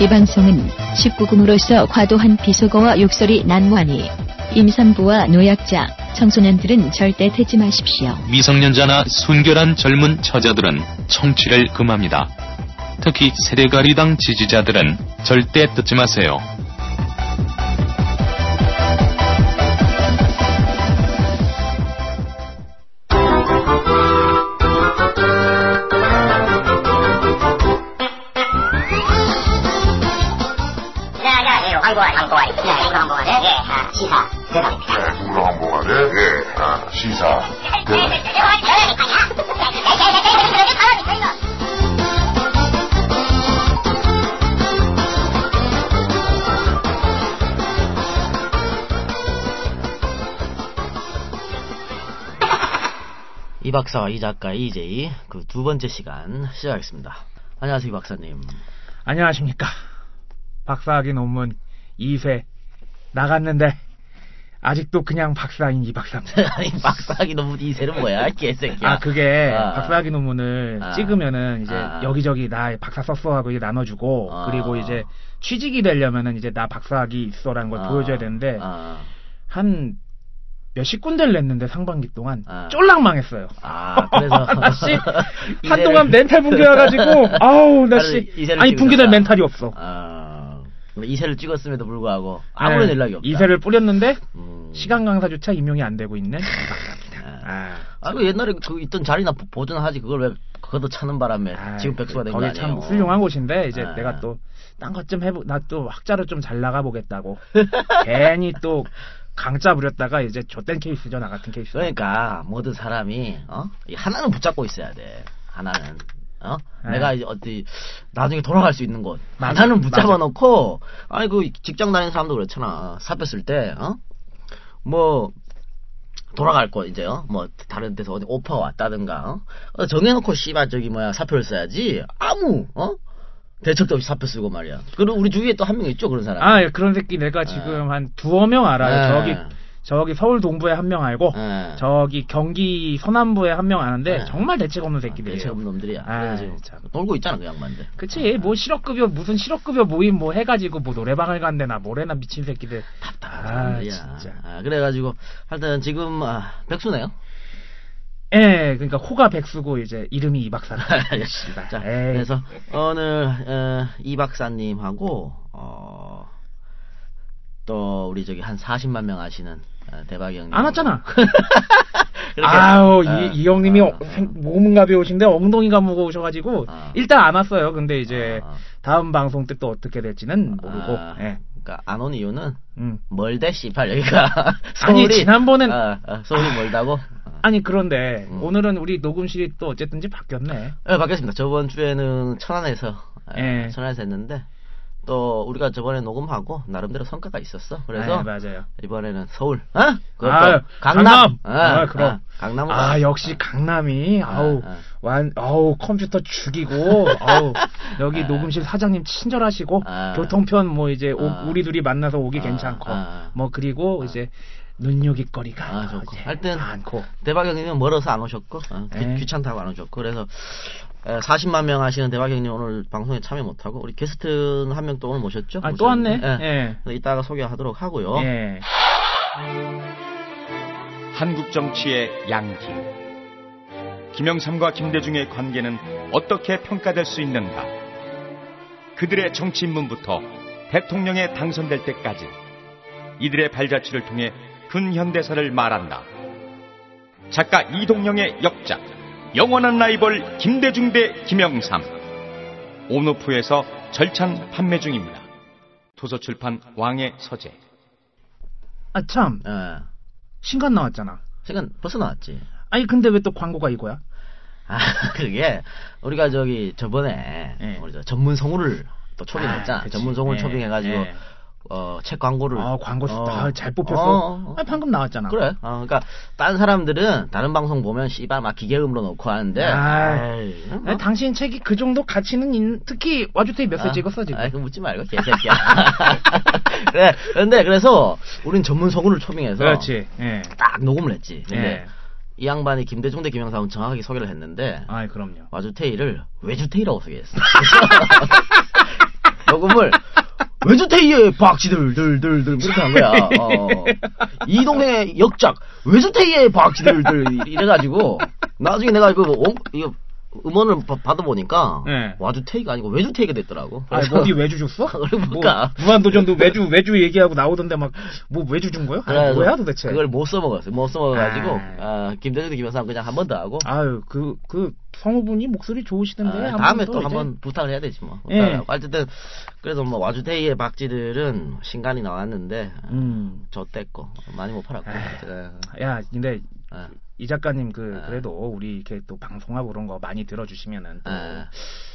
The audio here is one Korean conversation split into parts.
이 방송은 19금으로서 과도한 비속어와 욕설이 난무하니 임산부와 노약자, 청소년들은 절대 듣지 마십시오. 미성년자나 순결한 젊은 처자들은 청취를 금합니다. 특히 세대가리당 지지자들은 절대 듣지 마세요. 시사 대답입니다. 누구로 한번하네 예, 아, 시사. 대박. 이 박사와 이 작가 이제이 그두 번째 시간 시작하겠습니다. 안녕하세요 이 박사님. 안녕하십니까. 박사학위 논문 2회 나갔는데 아직도 그냥 박사인 이 박사입니다. 아니 박사학위 논문 이세는 뭐야 개새끼야. 아 그게 아, 박사학위 논문을 아. 찍으면은 이제 아. 여기저기 나 박사 썼어 하고 이제 나눠주고 아. 그리고 이제 취직이 되려면은 이제 나 박사학위 있어라는 걸 아, 보여줘야 되는데 아, 한 몇십 군데를 냈는데 상반기 동안 아. 쫄랑 망했어요. 아, 그래서 씨 이세를- 한동안 멘탈 붕괴와가지고 아우 나씨 아니. 붕괴될 멘탈이 없어. 아, 이세를 찍었음에도 불구하고 아무런 네, 연락이 없다. 이세를 뿌렸는데 음. 시간 강사조차 임용이 안 되고 있는 박사입니다. 아, 아, 그 옛날에 그 있던 자리나 보- 보존하지 그걸 왜 걷어 차는 바람에 아, 지금 백수가 된거 거기 아니에요? 참 훌륭한 곳인데 이제 아. 내가 또 딴 것 좀 해보 나 또 학자로 좀 잘 나가 보겠다고 괜히 또 강짜 부렸다가 이제 좆된 케이스죠 나 같은 케이스. 그러니까 모든 사람이 어? 이 하나는 붙잡고 있어야 돼. 하나는 어? 네. 내가 이제 어디 나중에 돌아갈 수 있는 곳 맞아, 하나는 붙잡아. 놓고 아니 그 직장 다니는 사람도 그렇잖아. 사표 쓸때 어? 뭐 돌아갈 곳 이제 요. 뭐 다른 데서 어디 오퍼가 왔다든가 어? 어, 정해놓고 씨발 저기 뭐야 사표를 써야지 아무 어 대책도 없이 사표 쓰고 말이야. 그리고 우리 주위에 또 한 명 있죠 그런 사람. 아 예, 그런 새끼 내가 지금 한 두어 명 알아요. 네. 저기 저기 서울 동부에 한 명 알고 네. 저기 경기 서남부에 한 명 아는데 네. 정말 대책 없는 새끼들이에요. 대책 없는 놈들이야. 아, 참. 놀고 있잖아 그 양반들. 그치 뭐 실업급여 무슨 실업급여 모임 뭐 해가지고 뭐 노래방을 간대나 뭐래나 미친 새끼들 아 야, 진짜 아, 그래가지고 하여튼 지금 아, 백수네요. 예 그러니까 호가 백수고 이제 이름이 이 박사라 자, 에이. 그래서 오늘 어, 이 박사님하고 어, 또 우리 저기 한 40만 명 아시는 어, 대박이 형님. 안 왔잖아 아우 어, 이, 이 형님이 어, 생- 몸은 가벼우신데 엉덩이가 무거우셔가지고 어. 일단 안 왔어요 근데 이제 어. 다음 방송 때 또 어떻게 될지는 모르고 아, 예. 그러니까 안 온 이유는 음. 멀대 씨발 여기가 아니, 서울이 지난번엔- 어, 어, 서울이 멀다고. 아니 그런데 음. 오늘은 우리 녹음실이 또 어쨌든지 바뀌었네 네, 바뀌었습니다. 저번 주에는 천안에서 예, 예. 천안에서 했는데 또 우리가 저번에 녹음하고 나름대로 성과가 있었어. 그래서 아, 맞아요 이번에는 서울, 어? 그것도 아유, 강남, 강남! 아, 어, 그럼. 어, 강남으로. 아 역시 강남이 아우 아. 완 아우 컴퓨터 죽이고 아우 여기 아. 녹음실 사장님 친절하시고 아. 교통편 뭐 이제 오- 아. 우리 둘이 만나서 오기 아, 괜찮고 아. 뭐 그리고 이제 눈요깃거리가 아, 좋고. 하여튼 대박 형님은 멀어서 안 오셨고 어, 귀, 예. 귀찮다고 안 오셨고 그래서 에, 40만 명 하시는 대박 형님 오늘 방송에 참여 못하고 우리 게스트는 한명 또 오늘 모셨죠? 아 또 왔네 예. 예. 이따가 소개하도록 하고요. 예. 한국 정치의 양팀. 김영삼과 김대중의 관계는 어떻게 평가될 수 있는가? 그들의 정치 입문부터 대통령에 당선될 때까지 이들의 발자취를 통해 근현대사를 말한다. 작가 이동영의 역작, 영원한 라이벌 김대중 대 김영삼. 온오프에서 절찬 판매 중입니다. 도서출판 왕의 서재. 아참 예. 신간 나왔잖아 시간 벌써 나왔지. 아니 근데 왜 또 광고가 이거야 아, 그게 우리가 저기 저번에 예. 우리 저 전문 성우를 또 초빙했잖아. 아. 전문 성우를 예, 초빙해가지고 예. 어, 책 광고를. 아 광고 어. 다잘 뽑혔어 어. 아니 방금 나왔잖아 그래. 어, 그러니까 다른 사람들은 다른 방송 보면 씨발 막 기계음으로 넣고 하는데. 아이, 아이, 어? 당신 책이 그 정도 가치는 있, 특히 와주테이 몇세 아, 찍었어 지금 아이, 그 묻지 말고 개새끼야. 그래. 근데 그래서 우린 전문 성우를 초빙해서 그렇지 예. 딱 녹음을 했지. 근데 예. 이 양반이 김대중 대 김영삼은 정확하게 소개를 했는데 아이 그럼요 와주테이를 외주테이라고 소개했어. 녹음을 외주태희의 박쥐들 들 들들 이렇게 한 거야. 어. 이동의 역작 외주태희의 박쥐들 들 이래가지고 나중에 내가 그 원- 이거 음원을 바- 받아보니까 네. 와주태희가 아니고 외주태희가 됐더라고. 아, 어디 외주 줬어? 뭐, 볼까? 무한도전도 외주, 외주 얘기하고 나오던데 막, 뭐 외주 준 거요? 아, 뭐야 도대체? 그걸 못 써먹었어요. 못 써먹어가지고 아. 아, 김대중도 김영삼 그냥 한 번 더 하고 아유, 그, 그, 성우분이 목소리 좋으시던데. 아, 한 다음에 번또 이제- 한번 부탁을 해야 되지 뭐. 예. 하고. 어쨌든 그래서 뭐 와주태희의 박쥐들은 신간이 나왔는데 음. 줬댔고 많이 못 팔았고. 에이. 야, 근데 아, 이 작가님 그 아. 그래도 우리 이렇게 또 방송하고 그런 거 많이 들어주시면은 또 아.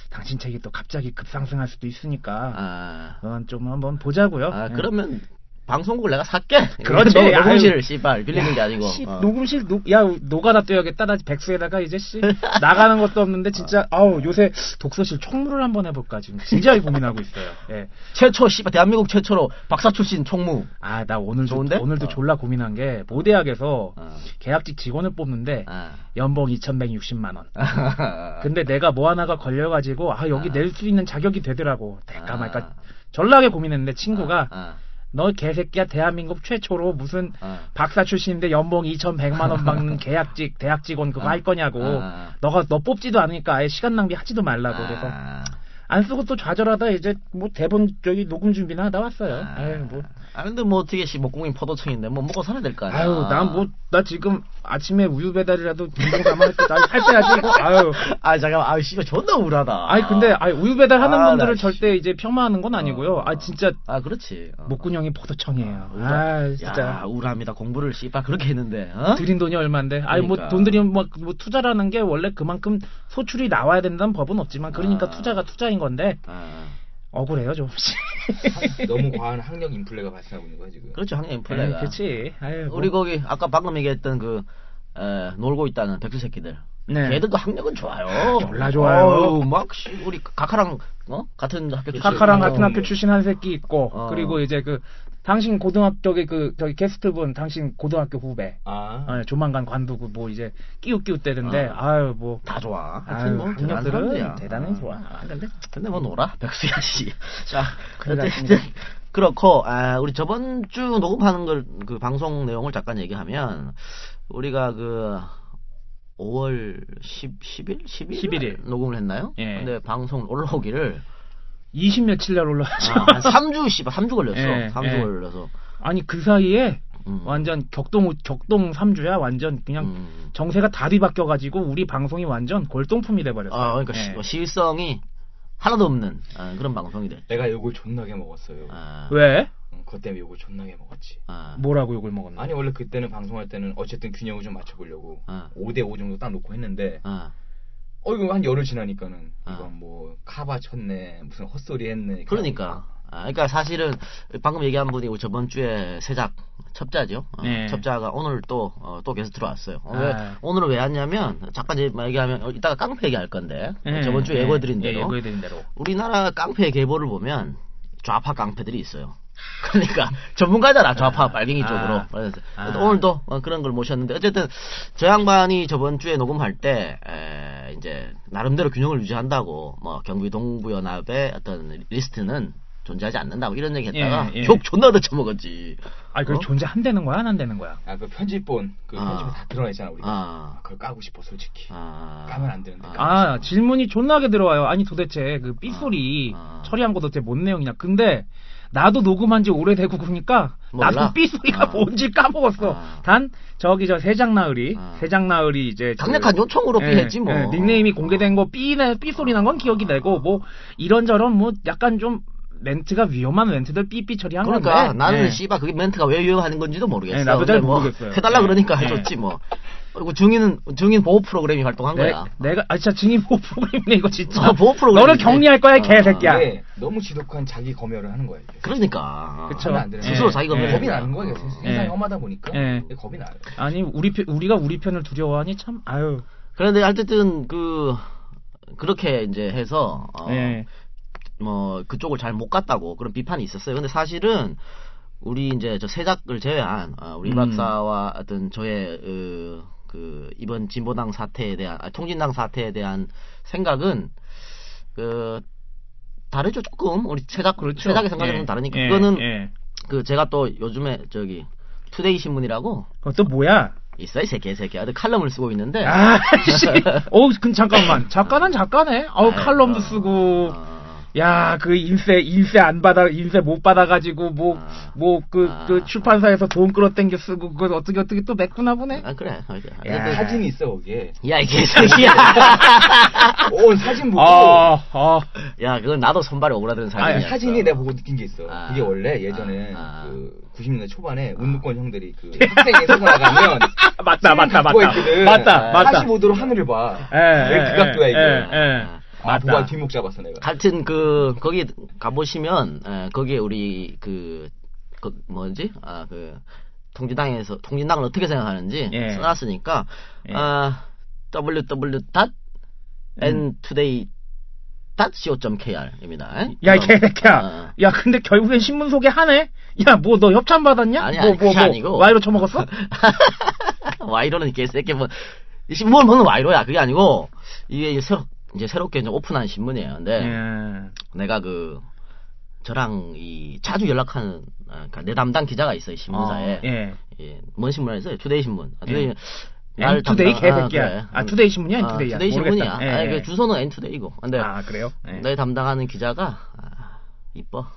당신 책이 또 갑자기 급상승할 수도 있으니까 아, 그건 좀 한번 보자고요. 아, 예. 그러면 방송국을 내가 살게. 그렇지. 녹- 녹음실 아유. 씨발 빌리는 게 아니고. 씨, 어. 녹음실 녹, 야 노가다 떼야겠다 나 백수에다가 이제 씨 나가는 것도 없는데 진짜 아우 요새 독서실 총무를 한번 해볼까 지금 진지하게 고민하고 있어요. 예. 최초 씨발 대한민국 최초로 박사 출신 총무. 아 나 오늘 좋은데? 오늘도 어. 졸라 고민한 게 모대학에서 어. 계약직 직원을 뽑는데 아. 연봉 2,160만 원. 근데 내가 뭐 하나가 걸려가지고 아 여기 낼 수 있는 자격이 되더라고. 될까 말까 전락에 고민했는데 친구가 아, 너 개새끼야 대한민국 최초로 무슨 아. 박사 출신인데 연봉 2,100만 원 받는 계약직 대학 직원 그거 아. 할 거냐고. 아. 너가 너 뽑지도 않으니까 아예 시간 낭비 하지도 말라고 그래서 아. 안 쓰고 또 좌절하다 이제 뭐 대본 저기 녹음 준비나 하다 왔어요. 아유 뭐. 아 근데 뭐 어떻게 씨 목공인 포도청인데 뭐 먹고 살아야 될 거 아니야. 아유 난 뭐나 지금 아침에 우유 배달이라도 운동 가면 할때 빼야지. 아유. 아 잠깐만 아유 씨발 존나 우울하다. 아니 근데 아니 우유 배달하는 아, 분들을 나 절대 이제 폄하하는 건 아니고요. 어. 아 진짜 아 그렇지. 어. 목구녕이 포도청이에요. 아야 진짜 우울합니다. 공부를 씨발 그렇게 했는데. 어? 드린 돈이 얼마인데? 아니 뭐 그러니까. 돈 들이면 뭐, 뭐 투자라는 게 원래 그만큼 소출이 나와야 된다는 법은 없지만 그러니까 아. 투자가 투자인 건데 아, 억울해요 조금씩. 너무 과한 학력 인플레가 발생하고 있는 거야 지금. 그렇죠 네, 인플레가. 그렇지. 뭐. 우리 거기 아까 방금 얘기했던 그 에, 놀고 있다는 백수 새끼들. 네. 걔들도 학력은 좋아요. 졸라 좋아요. 어우, 막 씨, 우리 카카랑 어 같은 학교 출신. 카카랑 같은 어, 학교 출신 한 새끼 있고 어. 그리고 이제 그 당신 고등학교 저기 그 저기 게스트분 당신 고등학교 후배 아. 어, 조만간 관두고 뭐 이제 끼우끼우 때는데 어. 아유 뭐 다 좋아. 아유, 하여튼 뭐 사람들이야. 대단히 좋아. 아, 근데 근데 뭐 놀아 백수야 씨. 자 어쨌든. 그렇고 아, 우리 저번 주 녹음하는 걸 그 방송 내용을 잠깐 얘기하면 우리가 그 5월 10, 10일 11일 11일. 녹음을 했나요? 예. 근데 방송 올라오기를 20 며칠 날 올라왔죠. 아, 한 3주 씨발 3주 걸렸어. 예, 3주 예. 걸려서. 아니 그 사이에 음. 완전 격동 격동 3주야 완전 그냥 음. 정세가 다리 바뀌어 가지고 우리 방송이 완전 골동품이 돼 버렸어요. 아, 그러니까 예. 시- 실성이 하나도 없는 아, 그런 방송이 됐. 내가 욕을 존나게 먹었어요. 아, 왜? 응, 그것 때문에 욕을 존나게 먹었지. 아, 뭐라고 욕을 먹었나? 아니 원래 그때는 방송할 때는 어쨌든 균형을 좀 맞춰보려고 아. 5대 5 정도 딱 놓고 했는데 아, 어 이거 한 열흘 지나니까는 아. 이건 뭐 카바 쳤네 무슨 헛소리 했네 그러니까. 아, 그러니까 사실은 방금 얘기한 분이 저번 주에 세작 첩자죠. 어, 네. 첩자가 오늘 또, 어, 또 게스트로 왔어요. 어, 왜, 아. 오늘은 왜 왔냐면, 잠깐 이제 얘기하면, 어, 이따가 깡패 얘기할 건데, 예, 저번 주에 예, 예고해드린 예, 대로, 예고해드린 대로. 우리나라 깡패 계보를 보면, 좌파 깡패들이 있어요. 그러니까, 전문가잖아, 좌파 빨갱이 아. 쪽으로. 그래서 아. 오늘도 어, 그런 걸 모셨는데, 어쨌든, 저 양반이 저번 주에 녹음할 때, 에, 이제, 나름대로 균형을 유지한다고, 뭐, 경기 동부연합의 어떤 리스트는 존재하지 않는다고 이런 얘기 했다가, 예, 예. 욕 존나 더쳐먹었지. 아니 그 어? 존재 안 되는 거야 안안 되는 거야? 아 그 편집본 그 아. 편집본 다 드러냈잖아 우리가. 아. 그걸 까고 싶어 솔직히. 아. 까면 안 되는데. 아 질문이 존나게 들어와요. 아니 도대체 그 삐소리 아, 아. 처리한 거 도대체 뭔 내용이냐? 근데 나도 녹음한 지 오래되고 그러니까 몰라? 나도 삐 소리가 아. 뭔지 까먹었어. 아. 단 저기 저 세장나으리 아. 세장나으리 이제 그- 강력한 요청으로 예, 삐했지 뭐. 예, 닉네임이 공개된 거 삐네 삐 소리 난 건 기억이 되고 뭐 이런저런 뭐 약간 좀 멘트가 위험한 멘트들 삐삐 처리한 그러니까 건데. 나는 예. 씨발 그게 멘트가 왜 유효하는 건지도 모르겠어. 네, 나도 잘뭐 모르겠어요. 해달라 네. 그러니까 네. 해줬지 뭐. 그리고 중인 중인 보호 프로그램이 활동한 내, 거야. 내가 아 진짜 증인 보호 프로그램이네 이거 진짜. 어, 보호 프로그램이네. 너를 격리할 거야 이 어, 개새끼야. 근데 너무 지독한 자기 검열을 하는 거야 이게. 그러니까. 그쵸. 안 스스로. 자기가 예. 왜 겁이. 나는 거야. 이게 어. 세상이 예. 험하다 보니까 예. 겁이 나요. 아니 우리 편- 우리가 우리 편을 두려워하니 참 아유. 그런데 어쨌든 그 그렇게 이제 해서 어, 예. 뭐 그쪽을 잘 못 갔다고 그런 비판이 있었어요. 근데 사실은 우리 이제 저 세작을 제외한 어, 우리 음. 박사와 어떤 저의 어, 그 이번 진보당 사태에 대한 아, 통진당 사태에 대한 생각은 그 다르죠 조금 우리 최작 그렇죠. 최작의 생각이 예. 좀 다르니까 예, 그거는 예. 그 제가 또 요즘에 저기 투데이 신문이라고 그것도 뭐야? 있어요 새 개새끼야 칼럼을 쓰고 있는데 아, 씨. 어, 근 잠깐만. 작가는 작가네. 어우, 아이, 칼럼도 어, 쓰고. 어, 야, 그 인쇄 인쇄 안 받아 인쇄 못 받아 가지고 뭐 아. 뭐그그 아. 출판사에서 돈 끌어당겨 쓰고 그걸 어떻게 어떻게 또 메꾸나 보네. 아 그래 야. 사진이 있어 거기에. 야 이 개새끼야 온 사진 보고. 아, 아. 야 그건 나도 손발이 오그라드는 아니, 사진이야 사진이 내가 보고 느낀 게 있어. 아. 그게 원래 예전에 아. 그 90년대 초반에 운동권 형들이 그 학생회 서고 나가면 맞다, 맞다, 맞다. 있거든. 맞다, 맞다. 45도로 하늘을 봐. 예, 왜 예, 그 각도야 이거. 예, 예. 아, 맞다. 보고 뒷목 잡았어 내가. 하여튼 그 거기 가보시면 에, 거기에 우리 그, 그 뭐지 아그 통진당에서 통진당을 어떻게 생각하는지 예. 써놨으니까 예. 아 www. n today. co.kr입니다. 야, 이 개새끼야. 어. 야, 근데 결국엔 신문 소개 하네? 야, 뭐, 너 협찬 받았냐? 아니, 뭐, 아니, 뭐, 뭐, 아니고. 와이로 처먹었어? 와이로는 개새끼 뭐이 신문 먹는 와이로야 그게 아니고 이게 새로 이제 새롭게 이제 오픈한 신문이에요. 근데 예. 내가 그 저랑 이 자주 연락하는 아, 그러니까 내 담당 기자가 있어요 신문사에. 어, 예. 예, 뭔 신문에서 투데이 신문. 아, 예. 투데이 N투데이 담당- 개새끼야. 그래. 아, 투데이 신문이야? 아, N투데이야? 투데이 신문이야. 예, 아니, 예. 그 주소는 N투데이고. 근데 아, 그래요? 예. 내 담당하는 기자가 아, 이뻐.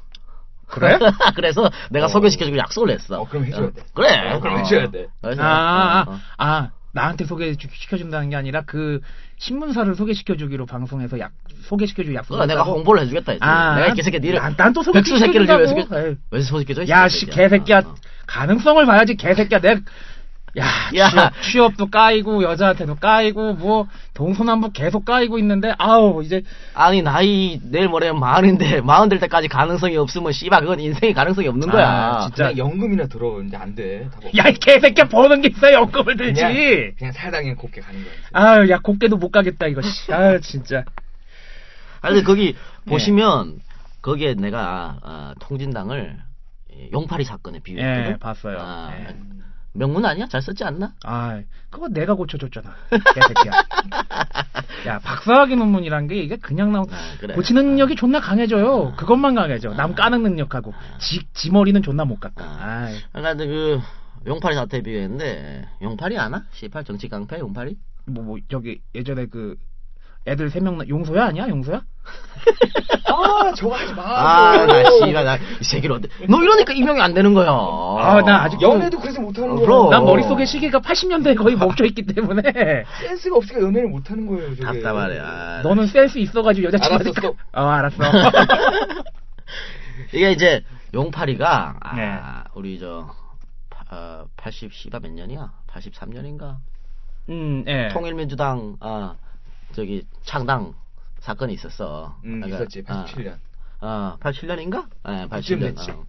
그래? 그래서 내가 어. 소개시켜주고 약속을 했어. 어, 그럼 해줘야 돼. 그래. 어, 그럼 해줘야 돼. 아, 아, 어, 어. 아, 나한테 소개시켜준다는 게 아니라 그 신문사를 소개시켜주기로 방송에서 약, 소개시켜주기 약속을 그거 내가? 홍보를 해주겠다 했지. 아, 내가 개새끼 니를 난- 난또 백수 새끼를 왜 소개시켜준다고? 소개. 왜 소개시켜줘? 야, 씨, 개새끼야. 어. 가능성을 봐야지, 개새끼야. 내, 야, 야. 취업, 취업도 까이고, 여자한테도 까이고, 뭐, 동서남북 계속 까이고 있는데, 아우, 이제, 아니 나이 내일 모레면 마흔인데 마흔 될 때까지 가능성이 없으면 씨발 그건 인생에 가능성이 없는 거야. 아, 진짜. 그냥 연금이나 들어 이제 안 돼. 다 야, 이 개새끼야, 버는 게 있어야 연금을 들지. 그냥, 그냥 살다 그냥 곱게 가는 거야. 아유, 야, 곱게도 못 가겠다, 이거, 씨. 아유, 진짜. 아니 거기 예. 보시면 거기에 내가 아, 통진당을 이 용팔이 사건에 비유했거든. 예, 봤어요. 아, 예. 명문 아니야? 잘 썼지 않나? 아, 그거 내가 고쳐줬잖아. 개새끼야. 야, 박사학위 논문이란 게 이게 그냥 나온, 아, 그래. 고치는 능력이 존나 강해져요. 그것만 강해져. 남 까는 능력하고. 지, 지 머리는 존나 못 깎아. 아이. 그러니까 그 용팔이 사태 비유했는데 용팔이 아나? 씨발 정치 깡패 용팔이? 뭐, 뭐, 저기, 예전에 그, 애들 세 명, 용소야 아니야? 용소야? 아, 저거 하지 마. 아, 나 씨발 나이 새끼를 어때? 너 이러니까 임명이 안 되는 거야. 아, 나 아직 연애도 그래서 못하는 어, 거야. 난 머릿속에 시계가 80년대에 거의 멈춰있기 때문에. 센스가 없으니까 연애를 못하는 거예요. 저게. 답답하네. 아, 너는 센스 있어가지고 여자친구. 알았어, 하니까- 스톱. 어, 알았어. 이게 이제 용팔이가 아, 네. 우리 저 어, 80 씨가 몇 년이야? 83년인가? 음, 예. 통일민주당 아 저기 창당 사건이 있었어. 음, 그러니까, 있었지. 87년. 아, 87년인가? 네, 그쯤 87년. 됐지. 어.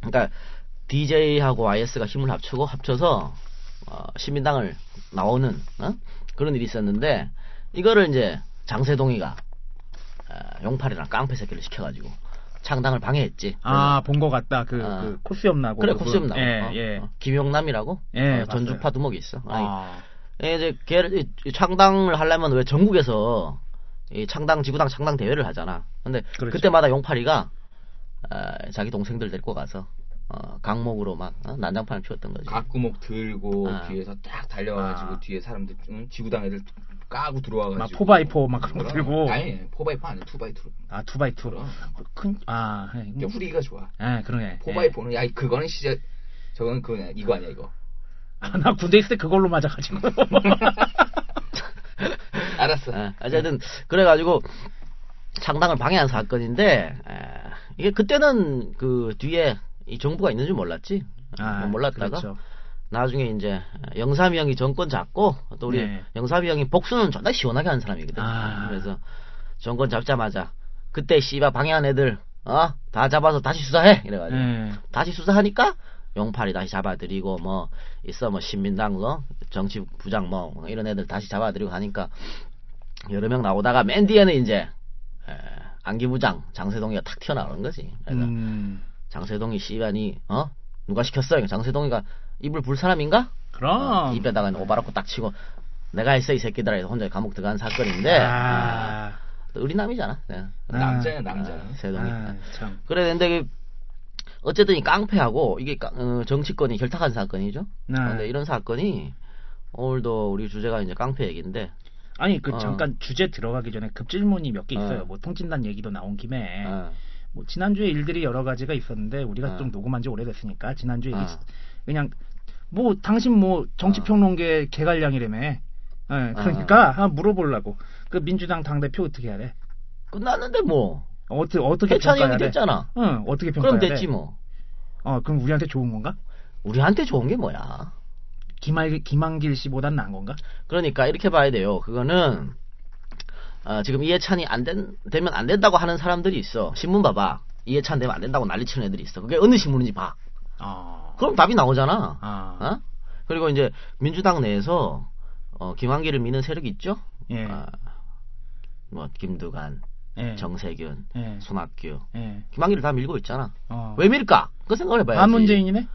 그러니까 DJ하고 IS가 힘을 합치고 합쳐서 어, 시민당을 나오는 어? 그런 일이 있었는데 이거를 이제 장세동이가 어, 용팔이랑 깡패 새끼를 시켜가지고 창당을 방해했지. 아, 본 것 같다. 그, 아. 그, 코스염 나고. 그래 그- 코스염 나고 예, 어, 예. 어, 김용남이라고 예, 어, 전주파. 두목이 있어. 아니, 아. 예, 이제 걔를 창당을 하려면 왜 전국에서 이 창당 지구당 창당 대회를 하잖아. 근데 그렇죠. 그때마다 용팔이가 어, 자기 동생들 데리고 가서 어, 각목으로 막 어, 난장판을 피웠던 거지. 각구목 들고 아. 뒤에서 딱 달려가지고 아. 뒤에 사람들 응? 지구당 애들 까고 들어와가지고 막 포바이포 막 그런 거. 들고. 아니 포바이포 아니야 투바이투로 아, two by two. 그럼. 큰, 아, 예. 근데 후리기가 좋아 예, 그러네. 포바이포는 야 그거는 진짜 저건 그거 이거 아니야 이거 예. 아, 나 군대 있을 때 그걸로 맞아가지고. 알았어 예, 어쨌든 그래가지고 창당을 방해한 사건인데 에, 이게 그때는 그 뒤에 이 정부가 있는 줄 몰랐지. 아, 뭐 몰랐다가 그렇죠. 나중에 이제 영삼이 형이 정권 잡고 또 우리 네. 영삼이 형이 복수는 존나 시원하게 하는 사람이거든. 아. 그래서 정권 잡자마자 그때 씨바 방해한 애들 어 다 잡아서 다시 수사해 이래가지고 예. 다시 수사하니까 용팔이 다시 잡아들이고 뭐 있어 뭐 신민당 뭐 정치 부장 뭐 이런 애들 다시 잡아들이고 하니까 여러 명 나오다가 맨 뒤에는 이제 에, 안기 부장 장세동이가 탁 튀어나오는 거지. 그래서 음, 장세동이 씨발이 어 누가 시켰어? 장세동이가 입을 불 사람인가? 그럼. 어, 입에다가 오바라코 딱 치고 내가 했어 이 새끼들아 해서 혼자 감옥 들어간 사건인데 아, 의리남이잖아. 네. 아. 남자야 남자. 아, 세동이. 아, 참. 그래 근데 그 어쨌든 이 깡패하고 이게 깡- 어, 정치권이 결탁한 사건이죠. 네. 근데 이런 사건이 오늘도 우리 주제가 이제 깡패 얘기인데 아니 그 어. 잠깐 주제 들어가기 전에 급질문이 몇 개 있어요. 어. 뭐 통진단 얘기도 나온 김에 어, 뭐 지난주에 일들이 여러 가지가 있었는데 우리가 어. 좀 녹음한 지 오래됐으니까 지난주에. 그냥 뭐 당신 뭐 정치평론계 개갈량이라며. 예, 어. 그러니까 한번 물어보려고. 그 민주당 당 대표 어떻게 돼? 끝났는데 뭐 어떻게 어떻게 해찬이 평가해야 형이 돼? 됐잖아. 응, 어떻게 평가해야 그럼 돼? 됐지 뭐. 어, 그럼 우리한테 좋은 건가? 우리한테 좋은 게 뭐야? 김할 김한길 씨보단 나은 건가? 그러니까 이렇게 봐야 돼요. 그거는 어, 지금 이해찬이 안 된, 되면 안 된다고 하는 사람들이 있어. 신문 봐봐. 이해찬 되면 안 된다고 난리치는 애들이 있어. 그게 어느 신문인지 봐. 어. 그럼 답이 나오잖아. 아. 어? 그리고 이제 민주당 내에서 어, 김한길을 미는 세력이 있죠. 예. 아, 뭐 김두관, 예. 정세균, 예. 손학규, 예. 김한길을 다 밀고 있잖아. 어. 왜 밀까? 그 생각을 해봐야지. 반문재인이네?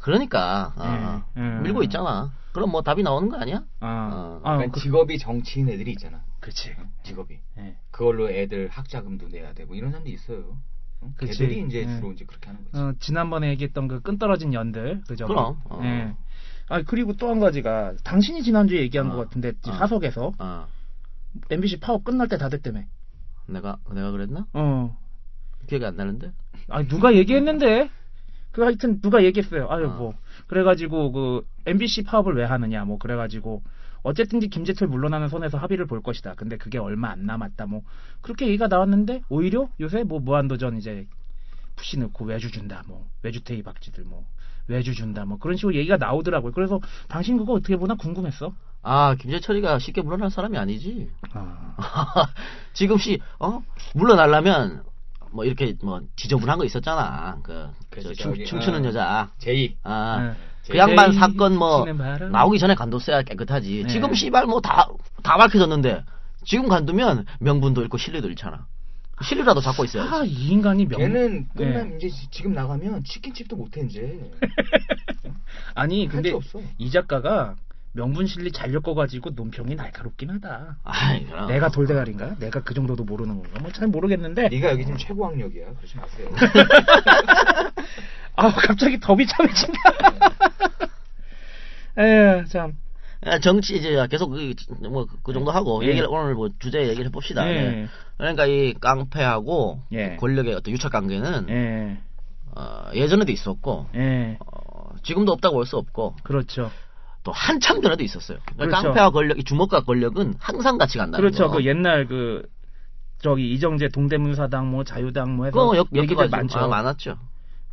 그러니까 어, 예, 예. 밀고 있잖아. 그럼 뭐 답이 나오는 거 아니야? 아. 어. 아, 그러니까 그, 직업이 정치인 애들이 있잖아. 그치. 직업이. 예. 그걸로 애들 학자금도 내야 되고 이런 사람도 있어요. 어? 그치. 걔들이 이제 예. 주로 이제 그렇게 하는 거지. 어, 지난번에 얘기했던 그 끈 떨어진 연들, 그죠? 그럼, 어. 예. 아, 그리고 또 한 가지가, 당신이 지난주에 얘기한 어. 것 같은데, 어. 사석에서, 어, MBC 파업 끝날 때다 됐다며. 내가 내가 그랬나? 어. 기억이 안 나는데. 아, 누가 얘기했는데? 그 하여튼 누가 얘기했어요. 아유, 어. 뭐. 그래가지고, 그, MBC 파업을 왜 하느냐, 뭐, 그래가지고, 어쨌든지 김재철 물러나는 선에서 합의를 볼 것이다. 근데 그게 얼마 안 남았다, 뭐. 그렇게 얘기가 나왔는데, 오히려 요새 뭐, 무한도전 이제, 푸시 넣고 외주 준다, 뭐. 외주테이 박쥐들, 뭐. 외주 준다, 뭐. 그런 식으로 얘기가 나오더라고요. 그래서, 당신 그거 어떻게 보나 궁금했어. 아 김재철이가 쉽게 물러날 사람이 아니지. 아. 지금 씨, 어? 물러나려면, 뭐, 이렇게, 뭐, 지저분한 거 있었잖아. 그, 그치, 저 춤, 저기, 춤추는 어. 여자. 제이. 아, 네. 그 양반 사건 뭐. 나오기 전에 간뒀어야 깨끗하지. 네. 지금 씨발 뭐 다, 다 밝혀졌는데, 지금 간두면 명분도 잃고 실리도 잃잖아. 실리라도 잡고 있어야지. 아, 이 인간이 명. 걔는 네. 끝나면 이제 지- 지금 나가면 치킨집도 못해 이제. 아니, 근데. 이 작가가 명분 실리 잘 엮어가지고 논평이 날카롭긴 하다. 아이. 내가 돌대가리인가? 내가 그 정도도 모르는 건가? 뭐 잘 모르겠는데. 네가 여기 지금 최고 학력이야. 그러지 마세요. 아 갑자기 더 비 참해진다. 에 참. 아, 정치 이제 계속 그, 뭐, 그 정도 하고 예. 얘기를 오늘 뭐 주제 얘기를 해봅시다. 예. 네. 그러니까 이 깡패하고 예. 권력의 어떤 유착 관계는 예. 어, 예전에도 있었고 예. 어, 지금도 없다고 볼수 없고 그렇죠. 또 한참 전에도 있었어요. 그러니까 그렇죠. 깡패와 권력, 이 주먹과 권력은 항상 같이 간다는 그렇죠. 거. 그 옛날 그 저기 이정재 동대문사당 뭐 자유당 뭐 해서 역, 얘기들 엮여가지고 많죠. 아, 많았죠.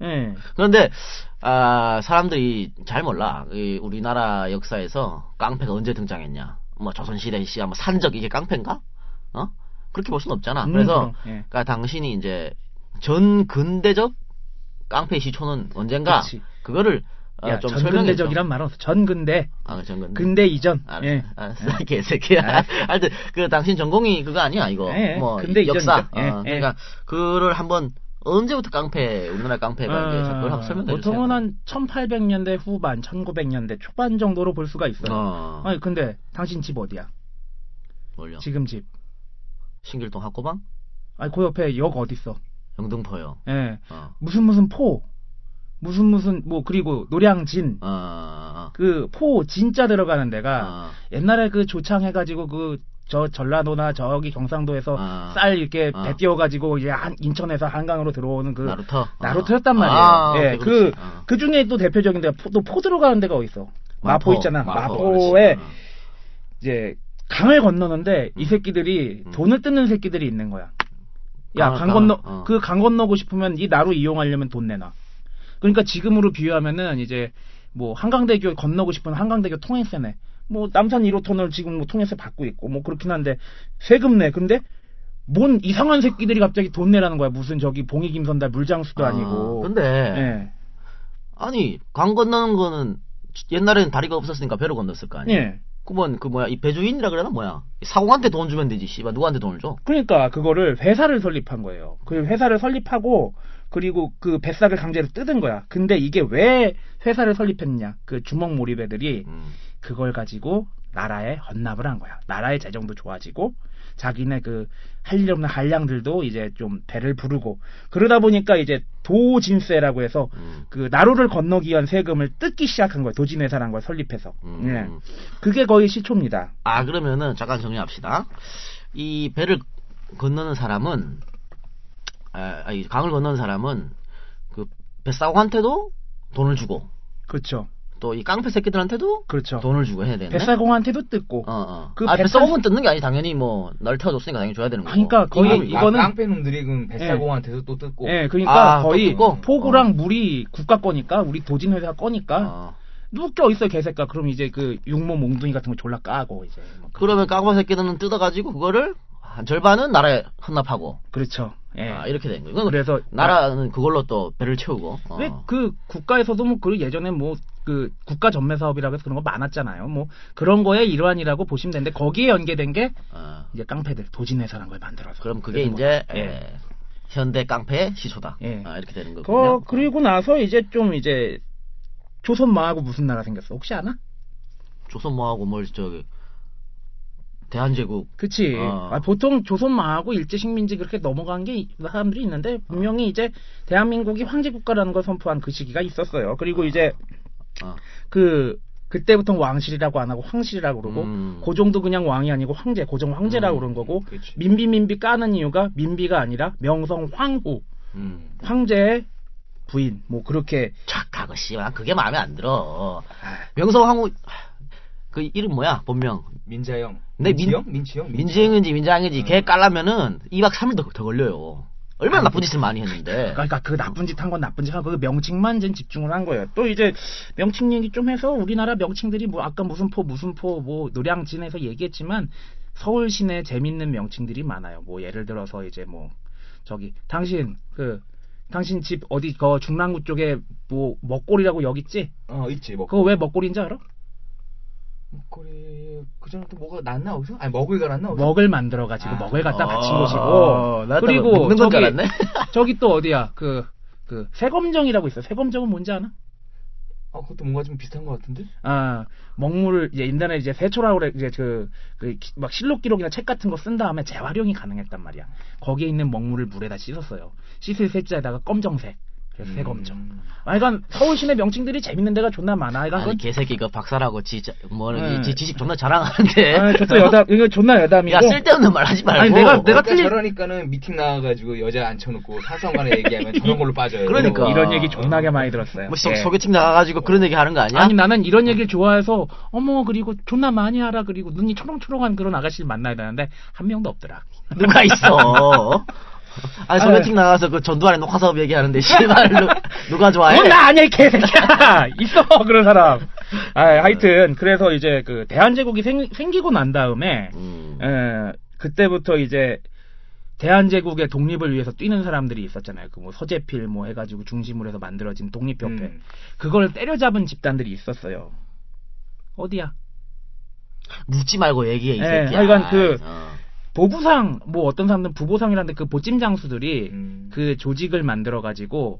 예. 그런데 아, 사람들이 잘 몰라. 이 우리나라 역사에서 깡패가 언제 등장했냐? 뭐 조선 시대 시야 뭐 산적 이게 깡패인가? 어? 그렇게 볼 수는 없잖아. 음, 그래서 예. 그러니까 당신이 이제 전 근대적 깡패 시초는 언젠가 그치. 그거를 어, 야, 좀. 전근대적이란 말은 없어. 전근대. 아, 전 근대. 근대 이전. 알았어. 예. 알았어. 개새끼야. 아. 하여튼 그 당신 전공이 그거 아니야 이거. 예, 뭐 근대 역사. 이전이죠. 예, 어, 예. 그러니까 그거를 한번 언제부터 깡패 우리나라 깡패가 이제 그걸 한번 설명해 주세요. 어, 보통은 한 1800년대 후반, 1900년대 초반 정도로 볼 수가 있어요. 어. 아니 근데 당신 집 어디야? 뭘요? 지금 집. 신길동 학고방? 아니 그 옆에 역 어디 있어? 영등포요. 예. 어. 무슨 무슨 포. 무슨 무슨 뭐 그리고 노량진. 어, 어, 그포 진짜 들어가는 데가 어. 옛날에 그 조창 해가지고 그 저 전라도나 저기 경상도에서 아. 쌀 이렇게 아. 배 띄워가지고 이제 한 인천에서 한강으로 들어오는 그 나루터? 나루터였단 아. 말이에요. 아, 예, 오케이, 그. 어. 그 중에 또 대표적인 데가 포, 또포 들어가는 데가 어디 있어? 마포, 마포, 있잖아. 마포. 어. 이제 강을 건너는데 이 새끼들이 음. 돈을 뜯는 새끼들이 있는 거야. 야, 강을 강 강- 건너, 어. 그강 건너고 싶으면 이 나루 이용하려면 돈 내놔. 그러니까 지금으로 비유하면은 이제 뭐 한강대교 건너고 싶으면 한강대교 통행세 내. 뭐 남산 1호 터널 지금 뭐 통행세 받고 있고 뭐 그렇긴 한데 세금 내. 근데 뭔 이상한 새끼들이 갑자기 돈 내라는 거야. 무슨 저기 봉익임선달 물장수도 아, 아니고. 근데 예. 아니 강 건너는 거는 옛날에는 다리가 없었으니까 배로 건넜을 거 아니야. 예. 그러면 그 뭐야 이 배주인이라 그러나 뭐야 사공한테 돈 주면 되지 씨발 누구한테 돈을 줘? 그러니까 그거를 회사를 설립한 거예요. 그 회사를 설립하고 그리고 그 뱃삭을 강제로 뜯은 거야. 근데 이게 왜 회사를 설립했냐? 그 주먹 몰입애들이 음. 그걸 가지고 나라에 헌납을 한 거야. 나라의 재정도 좋아지고 자기네 그 할 일 없는 한량들도 이제 좀 배를 부르고 그러다 보니까 이제 도진세라고 해서 음. 그 나루를 건너기 위한 세금을 뜯기 시작한 거예요. 도진회사란 걸 설립해서. 음. 예. 그게 거의 시초입니다. 아 그러면은 잠깐 정리합시다. 이 배를 건너는 사람은 아, 아니, 강을 건너는 사람은 그 뱃사공한테도 돈을 주고 그렇죠. 또 이 깡패 새끼들한테도 그렇죠. 돈을 주고 해야 되네. 뱃사공한테도 뜯고. 어, 어. 그 아, 뱃사- 뱃사공은 뜯는 게 아니 당연히 뭐날 태워줬으니까 당연히 줘야 되는 거고. 그러니까 거의 이거- 이거는- 아, 깡패 놈들이 그럼 뱃사공한테도 또 뜯고. 예, 그러니까 아, 또 거의? 포구랑 물이 국가 거니까 우리 도진 회사 거니까 어. 누구 껴 있어 개새끼 그럼 이제 그 육모 몽둥이 같은 거 졸라 까고 이제 뭐 그- 그러면 깡패 새끼들은 뜯어가지고 그거를 한 절반은 나라에 헌납하고 그렇죠. 예. 아, 이렇게 된 거예요. 그래서 나라는 그걸로 또 배를 채우고. 어. 왜그 국가에서도 뭐 그 예전에 뭐 그 국가 전매 사업이라고 해서 그런 거 많았잖아요. 뭐 그런 거의 일환이라고 보시면 되는데 거기에 연계된 게 어. 이제 깡패들 도진 회사라는 걸 만들어서 그럼 그게 뭐- 이제 예. 에, 현대 깡패의 시초다. 예. 아, 이렇게 되는 그 거군요. 그리고 나서 이제 좀 이제 조선마하고 무슨 나라 생겼어? 혹시 아나? 조선 뭐하고 뭘 저기 대한제국 그치. 어. 아, 보통 조선마하고 일제식민지 그렇게 넘어간 게 이- 사람들이 있는데 분명히 이제 대한민국이 황제국가라는 걸 선포한 그 시기가 있었어요. 그리고 이제 어. 그 그때부터 왕실이라고 안 하고 황실이라고 그러고 음. 고종도 그냥 왕이 아니고 황제, 고종 황제라고 음, 그런 거고 그치. 민비 민비 까는 이유가 민비가 아니라 명성 황후 음. 황제의 부인 뭐 그렇게 착하고 씨발 그게 마음에 안 들어. 명성 황후 그 이름 뭐야 본명 민자영. 네, 민- 민지영? 민치영? 민지영인지 민장인지 음. 걔 깔라면은 2박 3일 더, 더 걸려요. 얼마나 나쁜 짓을 많이 했는데. 그러니까 그 나쁜 짓 한 건 나쁜 짓 하고 그 명칭만 전 집중을 한 거예요. 또 이제 명칭 얘기 좀 해서 우리나라 명칭들이 뭐 아까 무슨 포 무슨 포 뭐 노량진에서 얘기했지만 서울 시내 재밌는 명칭들이 많아요. 뭐 예를 들어서 이제 뭐 저기 당신 그 당신 집 어디 그 중랑구 쪽에 뭐 먹골이라고 여기 있지? 어, 있지. 먹, 그거 왜 먹골인지 알아? 먹거리, 그 전에 또 뭐가 났나, 어디서? 아니, 났나, 어디서? 먹을 만들어 가지고 아. 먹을 갖다 바친 어, 곳이고 나도 그리고 저기 줄 알았네. 저기 또 어디야 그 그 세검정이라고 있어. 세검정은 뭔지 아나? 어, 그것도 뭔가 좀 비슷한 것 같은데? 아, 먹물을 이제 인터넷 이제 세초라고 그래 이제 그, 그막 실록 기록이나 책 같은 거 쓴 다음에 재활용이 가능했단 말이야. 거기에 있는 먹물을 물에다 씻었어요. 씻을 세자에다가 검정색. 그래서 음. 세검정. 아, 그러니까 서울 시내 명칭들이 재밌는 데가 존나 많아. 그러니까 아니 그건 개새끼 그 박사라고 지뭐 네. 지 지식 존나 자랑하는데. 아, 저또 여담 이거 존나 여담이고. 야 쓸데없는 말 하지 말고. 아니, 내가- 내가 내가 틀린- 저러니까는 미팅 나와가지고 여자 앉혀놓고 사성간에 얘기하면 저런 걸로 빠져요. 그러니까. 이런 얘기 존나게 많이 들었어요. 뭐 소, 예. 소개팅 나가가지고 그런 얘기 하는 거 아니야? 아니 나는 이런 얘기를 좋아해서 어머 그리고 존나 많이 알아 그리고 눈이 초롱초롱한 그런 아가씨를 만나야 되는데 한 명도 없더라. 누가 있어? 아니 소개팅 나가서 그 전두환의 녹화 사업 얘기하는데 씨발 누- 누가 좋아해? 그건 나 아니야 이 개새끼야 있어 그런 사람 아 하여튼 그래서 이제 그 대한제국이 생, 생기고 난 다음에 음. 에, 그때부터 이제 대한제국의 독립을 위해서 뛰는 사람들이 있었잖아요 그 뭐 서재필 뭐 해가지고 중심으로 해서 만들어진 독립협회 음. 그걸 때려잡은 집단들이 있었어요 어디야 묻지 말고 얘기해 이 예, 새끼야. 하여간 그- 어. 보부상 뭐 어떤 사람들은 부보상이라는데 그 보찜 장수들이 음. 그 조직을 만들어 가지고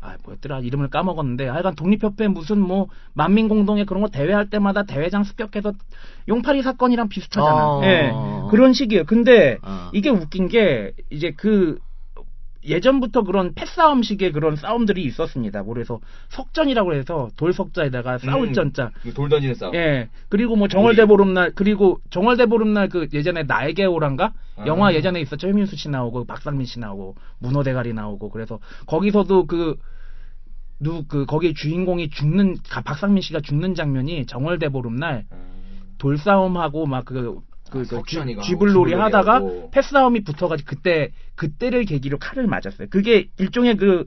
아 뭐였더라 이름을 까먹었는데 하여간 독립협회 무슨 뭐 만민공동회 그런 거 대회할 때마다 대회장 습격해서 용팔이 사건이랑 비슷하잖아. 어. 예 그런 식이에요. 근데 어. 이게 웃긴 게 이제 그 예전부터 그런 패싸움식의 그런 싸움들이 있었습니다. 뭐 그래서 석전이라고 해서 돌석자에다가 싸울 음. 전자 돌 던지는 싸움. 예. 그리고 뭐 정월대 보름날 그리고 정월대 보름날 그 예전에 나에게 오란가 아. 영화 예전에 있었죠. 최민수 씨 나오고 박상민 씨 나오고 문호 대가리 나오고 그래서 거기서도 그 누 그 거기 주인공이 죽는 가- 박상민 씨가 죽는 장면이 정월대 보름날 음. 돌싸움하고 막 그 그, 아, 그 쥐- 쥐불놀이 하다가. 패싸움이 붙어가지고 그때 그때를 계기로 칼을 맞았어요. 그게 일종의 그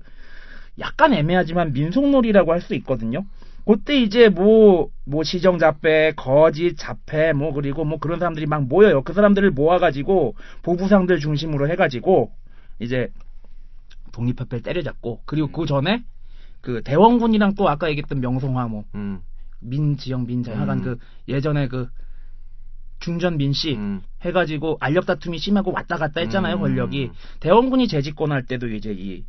약간 애매하지만 민속놀이라고 할 수 있거든요. 그때 이제 뭐, 뭐 시정자패, 거짓, 자패, 뭐 그리고 뭐 그런 사람들이 막 모여요. 그 사람들을 모아가지고 보부상들 중심으로 해가지고 이제 독립협회를 때려잡고 그리고 그 전에 그 대원군이랑 또 아까 얘기했던 명성황 뭐 음. 민지영 민자 하간 음. 그 예전에 그 중전 민 씨 음. 해가지고 알력 다툼이 심하고 왔다 갔다 했잖아요 음. 권력이 대원군이 재집권할 때도 이제 이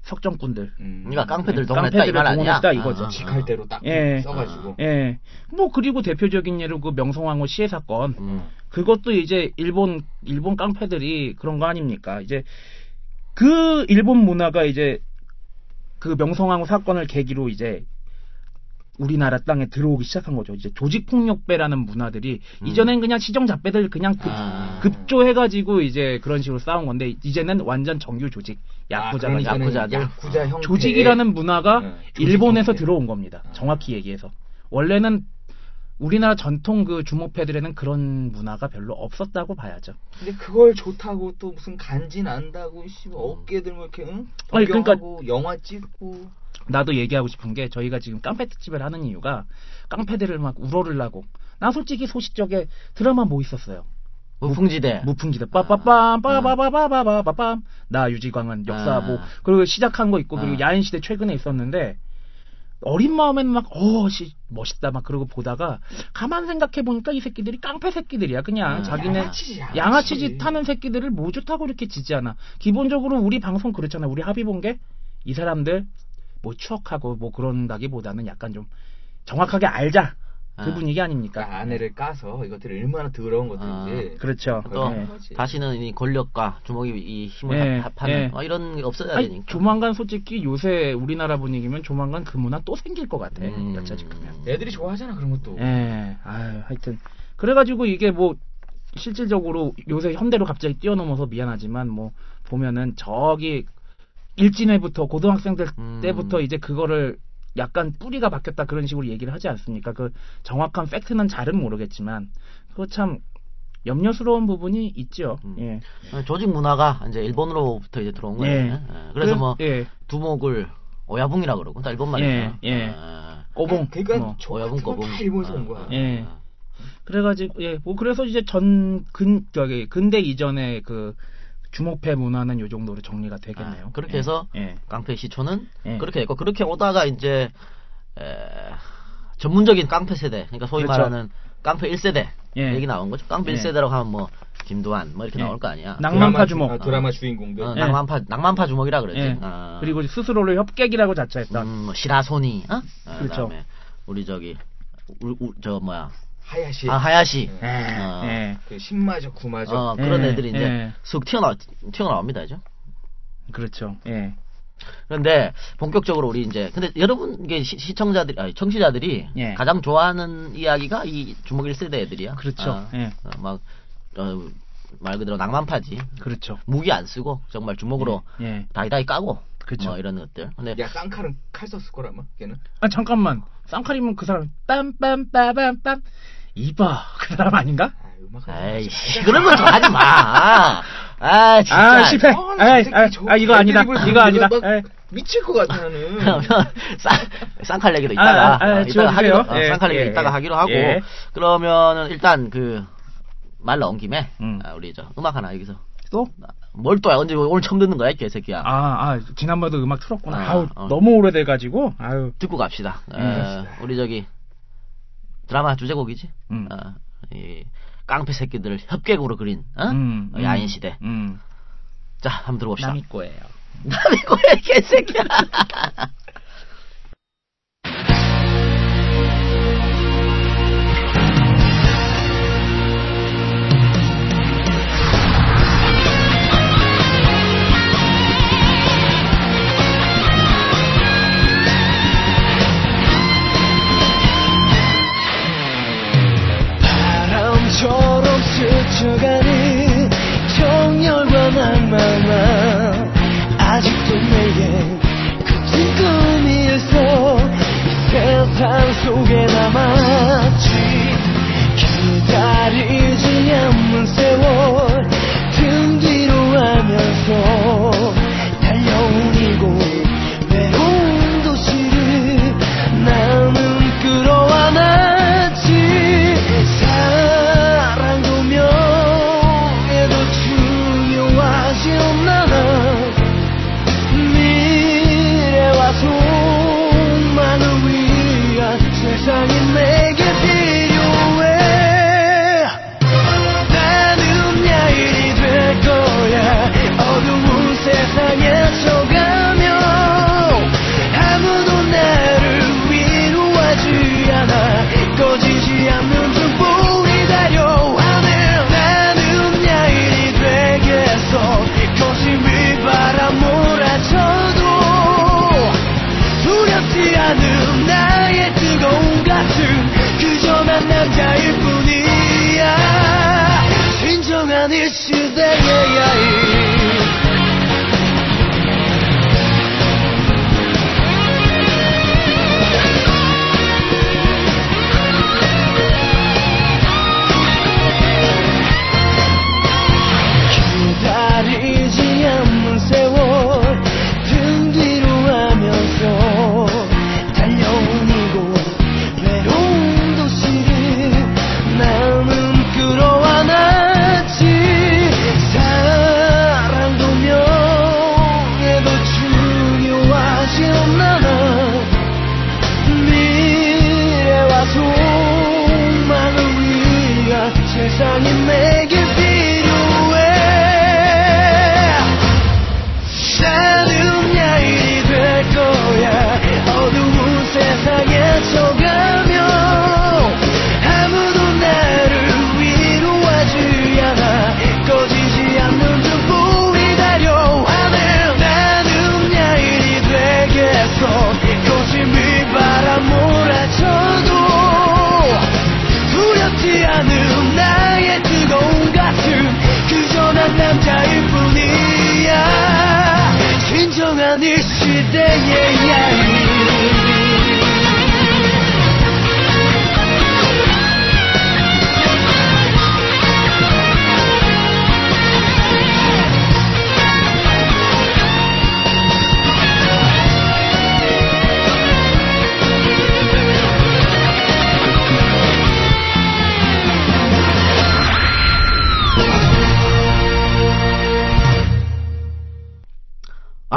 석정꾼들. 음. 그러니까 깡패들 네, 동원했다 깡패들을 아니야? 동원했다 이거죠. 아, 아, 직할 대로 딱 예. 써가지고. 예. 뭐 그리고 대표적인 예로 그 명성황후 시해 사건. 음. 그것도 이제 일본 일본 깡패들이 그런 거 아닙니까? 이제 그 일본 문화가 이제 그 명성황후 사건을 계기로 이제 우리나라 땅에 들어오기 시작한 거죠. 이제 조직 폭력배라는 문화들이 음. 이전엔 그냥 시정 잡배들 그냥 급, 아. 급조해가지고 이제 그런 식으로 싸운 건데 이제는 완전 정규 조직 야쿠자가 아, 야쿠자들. 야쿠자 형태. 조직이라는 문화가 네, 조직 일본에서 형태. 들어온 겁니다. 아. 정확히 얘기해서 원래는 우리나라 전통 그 주목패들에는 그런 문화가 별로 없었다고 봐야죠. 근데 그걸 좋다고 또 무슨 간지 난다고 씨 어깨 들 뭐 이렇게 응? 아니, 그러니까- 영화 찍고 나도 얘기하고 싶은 게 저희가 지금 깡패 특집을 하는 이유가 깡패들을 막 우러르려고 나 솔직히 소식적에 드라마 뭐 있었어요 무풍지대. 무풍기다 빠빠빰 빠바바바바바밤 나 유지광은 역사 아. 뭐 그리고 시작한 거 있고 그리고 아. 야인 시대 최근에 있었는데 어린 마음에는 막 어 씨 멋있다 막 그러고 보다가 가만 생각해 보니까 이 새끼들이 깡패 새끼들이야 그냥 아, 자기네 양아치지, 양아치. 양아치 짓 하는 새끼들을 뭐 좋다고 이렇게 지지하나 기본적으로 우리 방송 그렇잖아 우리 합의 본 게 이 사람들 뭐 추억하고 뭐 그런다기보다는 약간 좀 정확하게 알자 그 아. 분위기 아닙니까 그러니까 아내를 까서 이것들이 얼마나 더러운 것들인지 그렇죠 또 네. 다시는 이 권력과 주먹이 이 힘을 예, 합하는 예. 뭐 이런 게 없어야 아니, 되니까. 조만간 솔직히 요새 우리나라 분위기면 조만간 그 문화 또 생길 것 같아. 음. 여차 지으면. 애들이 좋아하잖아 그런 것도 예, 아유, 하여튼. 그래가지고 이게 뭐, 실질적으로 요새 현대로 갑자기 뛰어넘어서 미안하지만 뭐, 보면은 저기, 일진회부터 고등학생들 음. 때부터 이제 그거를 약간 뿌리가 바뀌었다 그런 식으로 얘기를 하지 않습니까? 그 정확한 팩트는 잘은 모르겠지만, 그거 참, 염려스러운 부분이 있죠. 음. 예. 조직 문화가 이제 일본으로부터 이제 들어온 거예요. 예. 예. 그래서 뭐 예. 두목을 오야붕이라 그러고 다 일본 말이죠. 예, 예. 아, 오봉. 그러니까 뭐. 저 오야붕. 건다 일본에서 온 거야 예. 그래가지고 예, 뭐 그래서 이제 전 근 저기 근대 이전의 그 주목패 문화는 요 정도로 정리가 되겠네요. 아, 그렇게 예. 해서 예. 깡패 시초는 예. 그렇게 됐고 그렇게 오다가 이제 에, 전문적인 깡패 세대, 그러니까 소위 그렇죠. 말하는 깡패 1세대 예. 얘기 나온 거죠. 깡패 예. 1세대라고 하면 뭐 김두한 뭐 이렇게 예. 나올 거 아니야. 낭만파 드라마 주목. 주- 아, 드라마 주인공들 어, 예. 낭만파 낭만파 주먹이라 그러지. 예. 아. 그리고 스스로를 협객이라고 자처했다. 음, 뭐 시라소니, 어? 어, 그렇죠. 그다음에 우리 저기 우, 우, 저 뭐야 하야시 아 하야시. 예. 어. 예. 그 신마저 구마저 어, 그런 예, 애들이 이제 예. 쑥 튀어나와 튀어나옵니다, 이죠. 그렇죠. 예. 그런데 본격적으로 우리 이제 근데 여러분 이게 시, 시청자들이 아니 청취자들이 예. 가장 좋아하는 이야기가 이 주먹 1세대 애들이야. 그렇죠. 아, 예. 어, 막, 어, 말 그대로 낭만파지. 그렇죠. 무기 안 쓰고 정말 주먹으로 예. 다이다이 까고 그렇죠. 뭐 이런 것들. 근데 야 쌍칼은 칼 썼을 거라마 걔는 아 잠깐만. 쌍칼이면 그 사람 빰빰빠밤빰 이봐 그 사람 아닌가? 아 음악 에이씨 그런 거 좀 하지 마. 아 진짜. 아 실패. 아, 아, 저 아, 아 이거 아니다. 이거 아니다. 막 예. 미칠 것 같아 나는 그러면 쌍 쌍칼 얘기도 아, 이따가 아, 아, 어, 이따가 하기로. 어, 예, 쌍칼 얘기 예, 이따가 예. 하기로 하고 예. 그러면은 일단 그 말 나온 김에 음. 아, 우리 저 음악 하나 여기서 또? 뭘 또야 언제 오늘 처음 듣는 거야 이 개새끼야 아, 아, 지난번에도 음악 틀었구나. 아, 아, 우 어. 너무 오래돼가지고, 아유. 듣고 갑시다. 음, 에, 우리 저기 드라마 주제곡이지. 음. 어, 이 깡패 새끼들을 협객으로 그린 어? 음, 어, 음, 야인 시대. 음. 자, 한번 들어봅시다. 남이 거예요. 남이 거야 개새끼야. 스쳐가는 정열과 낭만아 아직도 내겐 같은 꿈이었어. 세상 속에 남았지. 기다리지 않는 세월 등 뒤로 하면서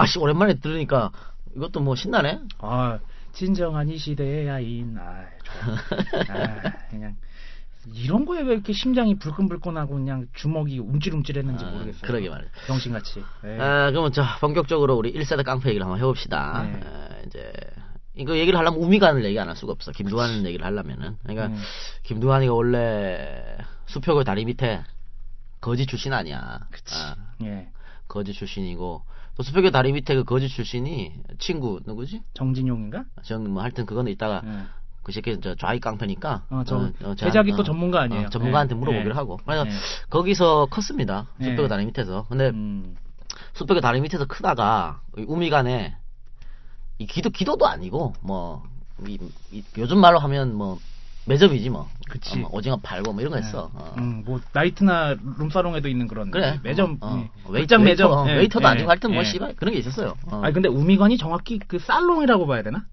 아씨 오랜만에 들으니까 이것도 뭐 신나네. 아, 진정한 이 시대의 야인. 아. 아, 그냥 이런 거에 왜 이렇게 심장이 불끈불끈하고 그냥 주먹이 움찔움찔했는지 아, 모르겠어요. 그러게 말이야. 병신같이. 네. 아, 그러면 자 본격적으로 우리 1세대 깡패 얘기를 한번 해봅시다. 네. 아, 이제 이거 얘기를 하려면 우미관을 얘기 안 할 수가 없어. 김두한 얘기를 하려면은. 그러니까 음. 김두한이가 원래 수표고 다리 밑에 거지 출신 아니야. 그치. 아, 예. 거지 출신이고 또 수표교 다리 밑에 그 거지 출신이 친구 누구지? 정진용인가? 저는 뭐 하여튼 그거는 이따가 예. 그 새끼 저 좌익 깡패니까 어, 저 자- 제작이 또 전문가 아니에요. 어, 전문가한테 예. 물어보기로 예. 하고 그래서 예. 거기서 컸습니다 예. 숯뼈가 다리 밑에서 근데 음. 숯뼈가 다리 밑에서 크다가 이 우미간에 이 기도 기도도 아니고 뭐 이, 이- 요즘 말로 하면 뭐 매점이지 뭐 그치. 어, 뭐 오징어 팔고 뭐 이런 거 했어 어. 음, 뭐 나이트나 룸사롱에도 있는 그런 그래 매점, 어, 어. 예. 웨이- 매점, 웨이터, 어, 예, 웨이터도 예, 아니고 하여튼 뭐 예. 씨발 그런 게 있었어요 어. 아니 근데 우미관이 정확히 그 살롱이라고 봐야 되나?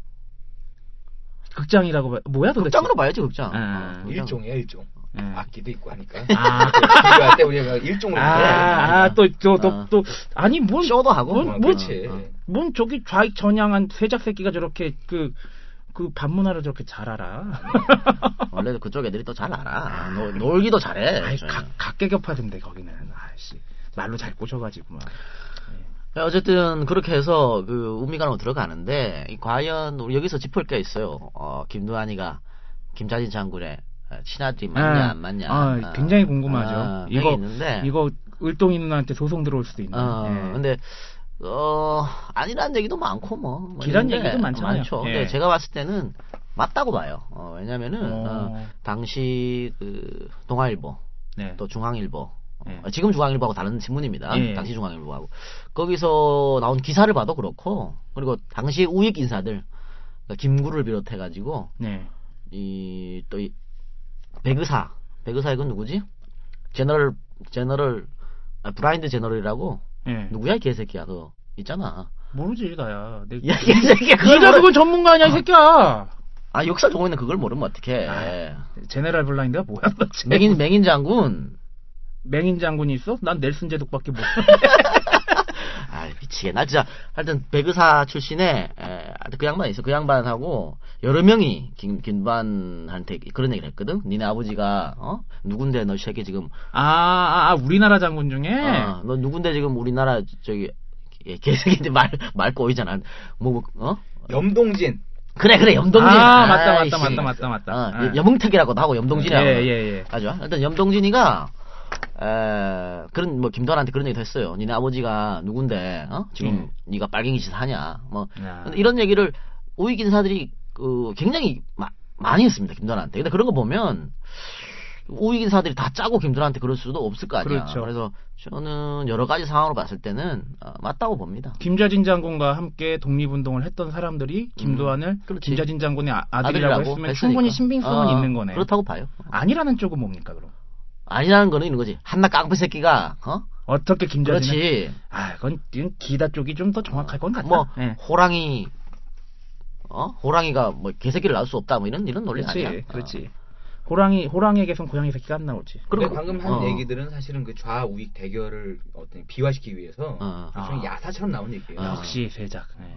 극장이라고 봐. 뭐야 도대체? 극장으로 봐야지 극장 아. 어. 일종이야 일종. 예. 악기도 있고 하니까. 아, 때 우리가 일종으로 아, 아, 또, 또, 또, 어. 또, 아니, 뭔, 쇼도 하고 뭔, 어, 뭔. 뭔 저기 좌익 전향한 sve작 새끼가 저렇게 그, 그 반문화를 저렇게 잘 알아. 원래 그쪽 애들이 또 잘 알아 놀, 놀기도 잘해 아이, 저는. 각, 각계격파던데, 거기는. 아이씨. 말로 잘 꼬셔가지고, 막. 네, 어쨌든 그렇게 해서 그 우미관으로 들어가는데 이 과연 우리 여기서 짚을 게 있어요. 어, 김두한이가 김자진 장군의 친아들이 맞냐 아, 안 맞냐. 아, 굉장히 궁금하죠. 아, 이거, 이거 있는데 이거, 을동이 누나한테 소송 들어올 수도 있는. 어, 예. 근데 어 아니란 얘기도 많고 뭐, 뭐 기란 있는데 얘기도 많잖아요. 많죠. 예. 근데 제가 봤을 때는 맞다고 봐요. 어, 왜냐면은 어. 어, 당시 그 동아일보 네. 또 중앙일보 예. 어, 지금 중앙일보하고 다른 신문입니다. 예. 당시 중앙일보하고 거기서 나온 기사를 봐도 그렇고 그리고 당시 우익 인사들 그러니까 김구를 비롯해가지고 네. 이또이 배그사 배그사 이건 누구지? general general 아, blind general이라고 예. 누구야 이 개새끼야 너 있잖아. 모르지, 나야. 내, 야, 이 새끼 그걸 네가 모르... 그건 전문가 아니야, 이 새끼야! 아 역사 전공에는 그걸 모르면 어떡해. 아, general blind가 뭐야? 맹인 맹인 장군. 맹인 장군이 있어? 난 넬슨 제독밖에 못. 아 미치겠네. 나 진짜 하여튼 백의사 출신의 에, 하여튼 그 양반 있어. 그 양반하고 여러 명이 김 김두한한테 그런 얘기를 했거든. 니네 아버지가 어 누군데 너 새끼 지금 아, 아, 아, 우리나라 장군 중에? 어, 너 누군데 지금 우리나라 저기 예, 개새끼인데 말 말 꼬이잖아. 뭐 어? 염동진. 그래 그래 염동진. 아, 맞다, 아이씨. 맞다, 맞다, 맞다, 맞다. 어, 아. 염흥택이라고도 하고 염동진이라고. 예, 예, 예. 맞아. 일단 염동진이가 에, 그런 뭐 김도환한테 그런 얘기도 했어요. 니네 아버지가 누군데 어? 지금 네가 빨갱이 짓 하냐. 뭐 야. 이런 얘기를 우익 인사들이 그 굉장히 마- 많이 했습니다. 김도환한테. 근데 그런 거 보면 우익 인사들이 다 짜고 김두한테 그럴 수도 없을 거 아니야. 그렇죠. 래서 저는 여러 가지 상황으로 봤을 때는 어, 맞다고 봅니다. 김좌진 장군과 함께 독립운동을 했던 사람들이 김도환을 음, 그렇지. 김좌진 장군의 아, 아들이라고 아들이라고 했으면 했으니까. 충분히 신빙성은 어, 있는 거네. 그렇다고 봐요. 아니라는 쪽은 뭡니까 그럼? 아니라는 거는 이런 거지. 한낱 깡패 새끼가 어? 어떻게 김좌진을 그렇지. 아, 그건 이건 기다 쪽이 좀 더 정확할 건 같다. 뭐 예. 호랑이 어 호랑이가 뭐 개새끼를 낳을 수 없다 뭐 이런 이런 논리 그렇지, 아니야? 그렇지. 호랑이 호랑이에게선 고양이 새끼가 안 나오지. 근데 그리고- 방금 한 어. 얘기들은 사실은 그 좌 우익 대결을 어떤 비화시키기 위해서 어. 아. 야사처럼 나온 얘기예요. 아. 역시 세작. 예.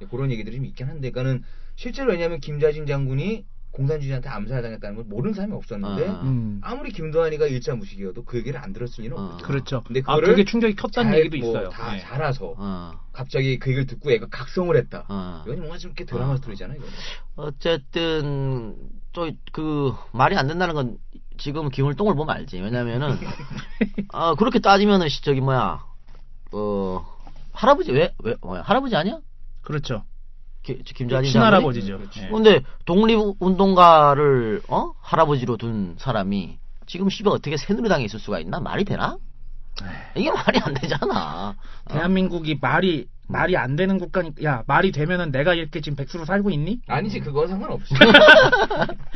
네, 그런 얘기들이 좀 있긴 한데, 그러니까는 실제로 왜냐하면 김자진 장군이 공산주의자한테 암살당했다는 걸 모르는 사람이 없었는데 어. 음. 아무리 김도환이가 일자 무식이어도 그 얘기를 안 들었을 리는 어. 없죠. 그렇죠. 근데 아, 그거를 그게 충격이 컸다는 잘 얘기도 뭐 있어요. 다 예. 자라서 어. 갑자기 그 얘기를 듣고 애가 각성을 했다. 어. 이건 뭔가 좀 이렇게 드라마 어. 스토리잖아요. 이거. 어쨌든 또 그 말이 안 된다는 건 지금 기울동을 보면 알지. 왜냐면은 아 그렇게 따지면은 시- 저기 뭐야 어 할아버지 왜 왜 뭐야 할아버지 아니야? 그렇죠. 기- 김자진 장군이? 친할아버지죠. 그렇지. 예. 근데 독립운동가를 어 할아버지로 둔 사람이 지금 씨발 어떻게 새누리당에 있을 수가 있나 말이 되나? 이게 말이 안 되잖아. 어? 대한민국이 말이 말이 안 되는 국가니까 야 말이 되면은 내가 이렇게 지금 백수로 살고 있니? 아니지 그건 상관없어.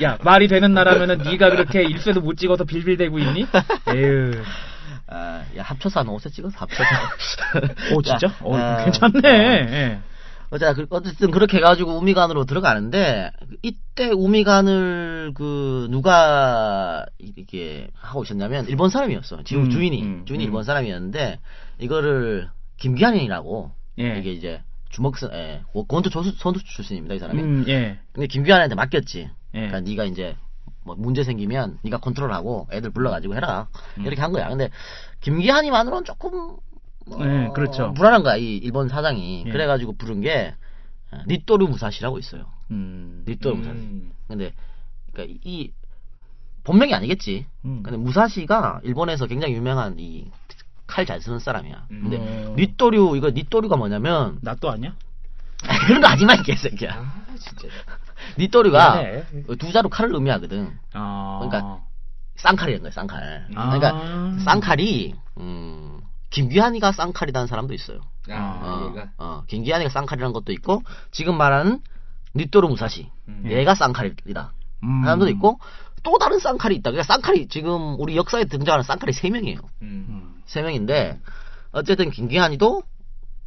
야 말이 되는 나라면은 네가 그렇게 일세도 못 찍어서 빌빌대고 있니? 에휴. 아, 야 합쳐서 한 5세 찍어서 합쳐서. 오 진짜? 야, 어, 아, 괜찮네. 그- 어쨌든 그렇게 해가지고 우미관으로 들어가는데 이때 우미관을 그 누가 이게 하고 있었냐면 일본 사람이었어. 지금 음, 주인이 음, 주인이 음. 일본 사람이었는데 이거를 김기환이라고 예. 이게 이제 주먹선 예, 권투 선수, 선수 출신입니다 이 사람이. 음, 예. 근데 김기환한테 맡겼지. 예. 그러니까 네가 이제 뭐 문제 생기면 네가 컨트롤하고 애들 불러가지고 해라 음. 이렇게 한 거야. 근데 김기환이만으로는 조금 뭐 네, 그렇죠. 불안한 거야 이 일본 사장이. 예. 그래가지고 부른 게 어, 니토르 무사시라고 있어요. 음. 무사시. 음. 근데 그러니까 이 본명이 아니겠지. 음. 근데 무사시가 일본에서 굉장히 유명한 이 칼 잘 쓰는 사람이야. 음. 근데 어. 니토류 이거 니토류가 뭐냐면 나 또 아니야? 그런 거 하지 마, 이 개새끼야. 아 진짜. 미안해. 두 자루 칼을 의미하거든. 아. 그러니까 쌍칼이라는 거야, 쌍칼. 아. 그러니까 쌍칼이 음, 김귀한이가 쌍칼이라는 사람도 있어요. 아, 어, 얘가. 어, 김귀한이가 쌍칼이라는 것도 있고 지금 말하는 니토르 무사시 음. 얘가 쌍칼이다. 음. 사람도 있고 또 다른 쌍칼이 있다. 그러니까 쌍칼이 지금 우리 역사에 등장하는 쌍칼이 세 명이에요. 음. 음. 세 명인데 어쨌든 김기한이도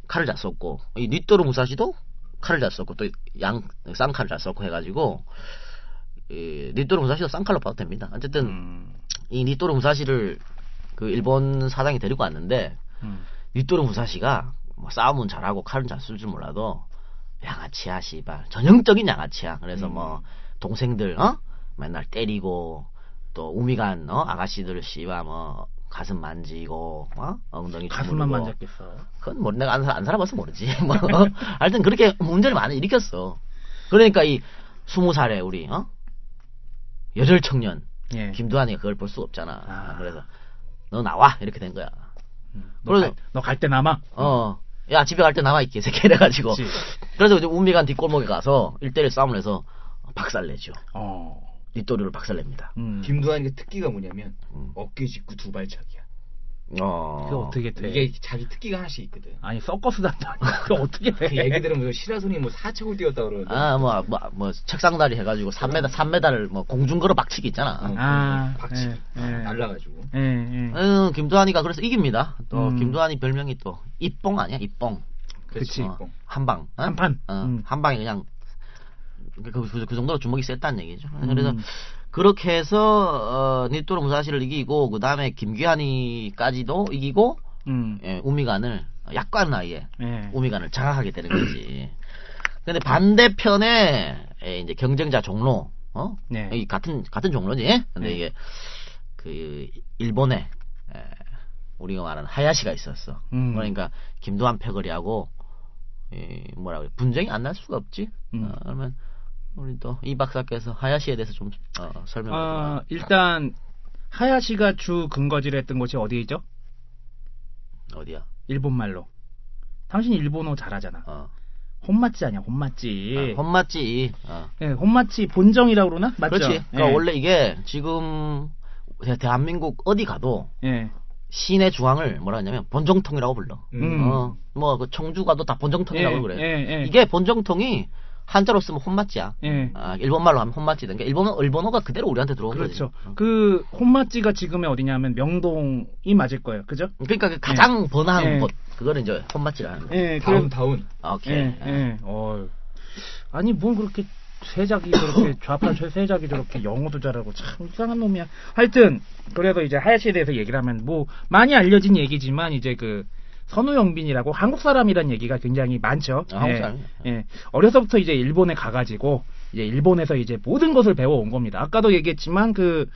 칼을 잘 썼고 이 니토르 무사시도 칼을 잘 썼고 또 양 쌍칼을 잘 썼고 해가지고 이 니토르 무사시도 쌍칼로 봐도 됩니다. 어쨌든 음. 이 니토르 무사시를 그 일본 사장이 데리고 왔는데 음. 니토르 무사시가 뭐 싸움은 잘하고 칼은 잘 쓸 줄 몰라도 양아치야 씨발 전형적인 양아치야. 그래서 음. 뭐 동생들 어 맨날 때리고 또 우미간 어 아가씨들 씨발 뭐 가슴 만지고 어 엉덩이 가슴만 주무르고. 만졌겠어. 그건 뭐 내가 안, 살- 안 살아봐서 모르지. 뭐 하여튼 그렇게 문제를 많이 일으켰어. 그러니까 이 스무 살에 우리 어 여덟 청년 예. 김두한이가 그걸 볼 수 없잖아. 아. 그래서 너 나와 이렇게 된 거야. 그래서 너갈 때 남아. 어. 야, 집에 갈 때 남아 있게, 새끼 이래가지고. 그치. 그래서 이제 우미간 뒷골목에 가서 일대일 싸움을 해서 박살내죠. 어. 뒷도리를 박살냅니다. 음. 김두한이가 특기가 뭐냐면 음. 어깨 짚고 두 발차기야. 어. 그게 어떻게 돼? 이게 자기 특기가 하나씩 있거든. 아니 서커스 단다. 그게 어떻게 돼? 그 얘기들은 뭐 시라손이 뭐 사척을 뛰었다 그러는데. 아, 뭐, 뭐, 뭐, 책상다리 해가지고 3m, 3m를 뭐 공중걸어 박치기 있잖아. 어, 아, 박치기 예, 예. 날라가지고. 예, 예. 어, 김두한이가 그래서 이깁니다. 또, 음. 김두한이 별명이 또, 입봉 아니야? 입봉. 그치. 어, 한방. 어? 한판. 어, 음. 한 방에 그냥, 그, 그, 그 정도로 주먹이 셌다는 얘기죠. 음. 그래서, 그렇게 해서, 어, 니토르 무사시를 이기고, 그 다음에 김귀한이까지도 이기고, 음. 예, 우미간을, 약관 나이에, 예. 우미간을 장악하게 되는 거지. 근데 반대편에, 예, 이제 경쟁자 종로, 어? 네. 이 같은, 같은 종로지? 근데 네. 이게, 그, 일본에, 에, 우리가 말하는 하야시가 있었어. 음. 그러니까, 김두한 패거리하고, 이, 뭐라 그래, 분쟁이 안 날 수가 없지? 음. 어, 그러면, 우리 또, 이 박사께서 하야시에 대해서 좀, 어, 설명해 아, 줘. 일단 하야시가 주 근거지를 했던 곳이 어디죠? 어디야? 일본 말로. 당신 일본어 잘하잖아. 어. 혼마치 아니야, 혼마치. 아, 험맞지. 어. 예, 혼마치 본정이라고 그러나? 맞죠? 그렇지. 그러니까 예. 원래 이게 지금 대- 대한민국 어디 가도 예. 시내 중앙을 뭐라 하냐면 본정통이라고 불러. 음. 어, 뭐, 그 청주 가도 다 본정통이라고 예, 그래. 예, 예. 이게 본정통이 한자로 쓰면 혼맛지야. 예. 아, 일본말로 하면 혼맛지. 그러니까 일본어, 일본어가 그대로 우리한테 들어온 그렇죠. 거지. 어. 그 혼맛지가 지금의 어디냐면 명동이 맞을 거예요. 그죠? 그러니까 그 가장 번화한 예. 곳. 그거는 이제 혼맛지라는 거. 예, 다운 다운. 아, 오케이. 예, 예. 어. 아니 뭘 그렇게 세작이 저렇게 좌파 세작이 저렇게 영어도 잘하고 참 이상한 놈이야. 하여튼 그래서 이제 하야시에 대해서 얘기를 하면 뭐 많이 알려진 얘기지만 이제 그 선우영빈이라고 한국 사람이란 얘기가 굉장히 많죠. 아, 한국 예? 예. 어려서부터 이제 일본에 가가지고 이제 일본에서 이제 모든 것을 배워온 겁니다. 아까도 얘기했지만 그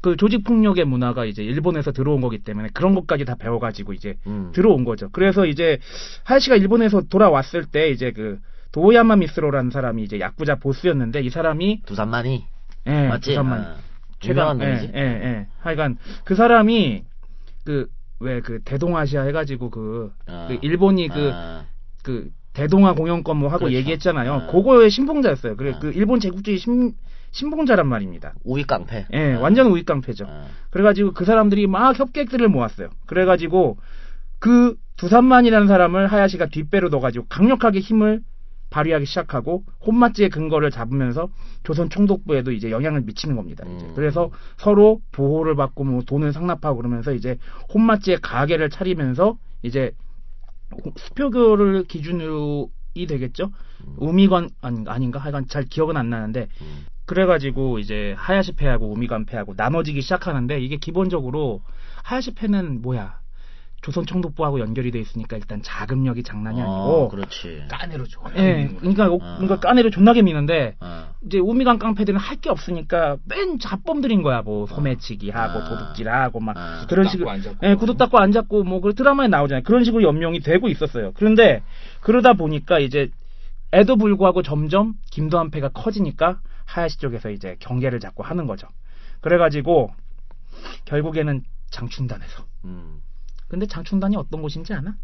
그 조직 폭력의 문화가 이제 일본에서 들어온 거기 때문에 그런 것까지 다 배워가지고 이제 음. 들어온 거죠. 그래서 이제 하야시가 일본에서 돌아왔을 때 이제 그 도야마 미스로라는 사람이 이제 야쿠자 보스였는데 이 사람이 두산만이. 예, 맞지? 부산만 아, 최강 예. 예, 예. 하여간 그 사람이 그 왜 그 대동아시아 해가지고 그, 아. 그 일본이 그 아, 그 대동아 공영권 뭐 하고 그렇죠. 얘기했잖아요. 아. 그거의 신봉자였어요. 그래 아. 그 일본 제국주의 신 신봉자란 말입니다. 우익 깡패. 예, 아. 완전 우익 깡패죠. 아. 그래가지고 그 사람들이 막 협객들을 모았어요. 그래가지고 그 두산만이라는 사람을 하야시가 뒷배로 넣어가지고 강력하게 힘을 발휘하기 시작하고 혼마지의 근거를 잡으면서 조선 총독부에도 이제 영향을 미치는 겁니다. 이제. 음. 그래서 서로 보호를 받고 뭐 돈을 상납하고 그러면서 이제 혼마지의 가게를 차리면서 이제 수표교를 기준으로 이 되겠죠. 우미관 아닌가, 아닌가 하여간 잘 기억은 안 나는데 음. 그래가지고 이제 하야시 패하고 우미관 패하고 나눠지기 시작하는데 이게 기본적으로 하야시 패는 뭐야 조선 총독부하고 연결이 돼 있으니까 일단 자금력이 장난이 어, 아니고 그렇지. 까내로 줘. 예 그러니까 오- 아. 그러니까 까내로 존나게 미는데 아. 이제 우미관 깡패들은 할 게 없으니까 맨 잡범들인 거야 뭐 소매치기 하고 아. 도둑질하고 막 아. 그런 식으로 닦고 안 잡고. 예 구두 닦고 안 잡고 뭐 그 드라마에 나오잖아요 그런 식으로 연명이 되고 있었어요 그런데 그러다 보니까 이제 에도 불구하고 점점 김도한 패가 커지니까 하야시 쪽에서 이제 경계를 잡고 하는 거죠 그래가지고 결국에는 장춘단에서 음. 근데 장춘단이 어떤 곳인지 아나?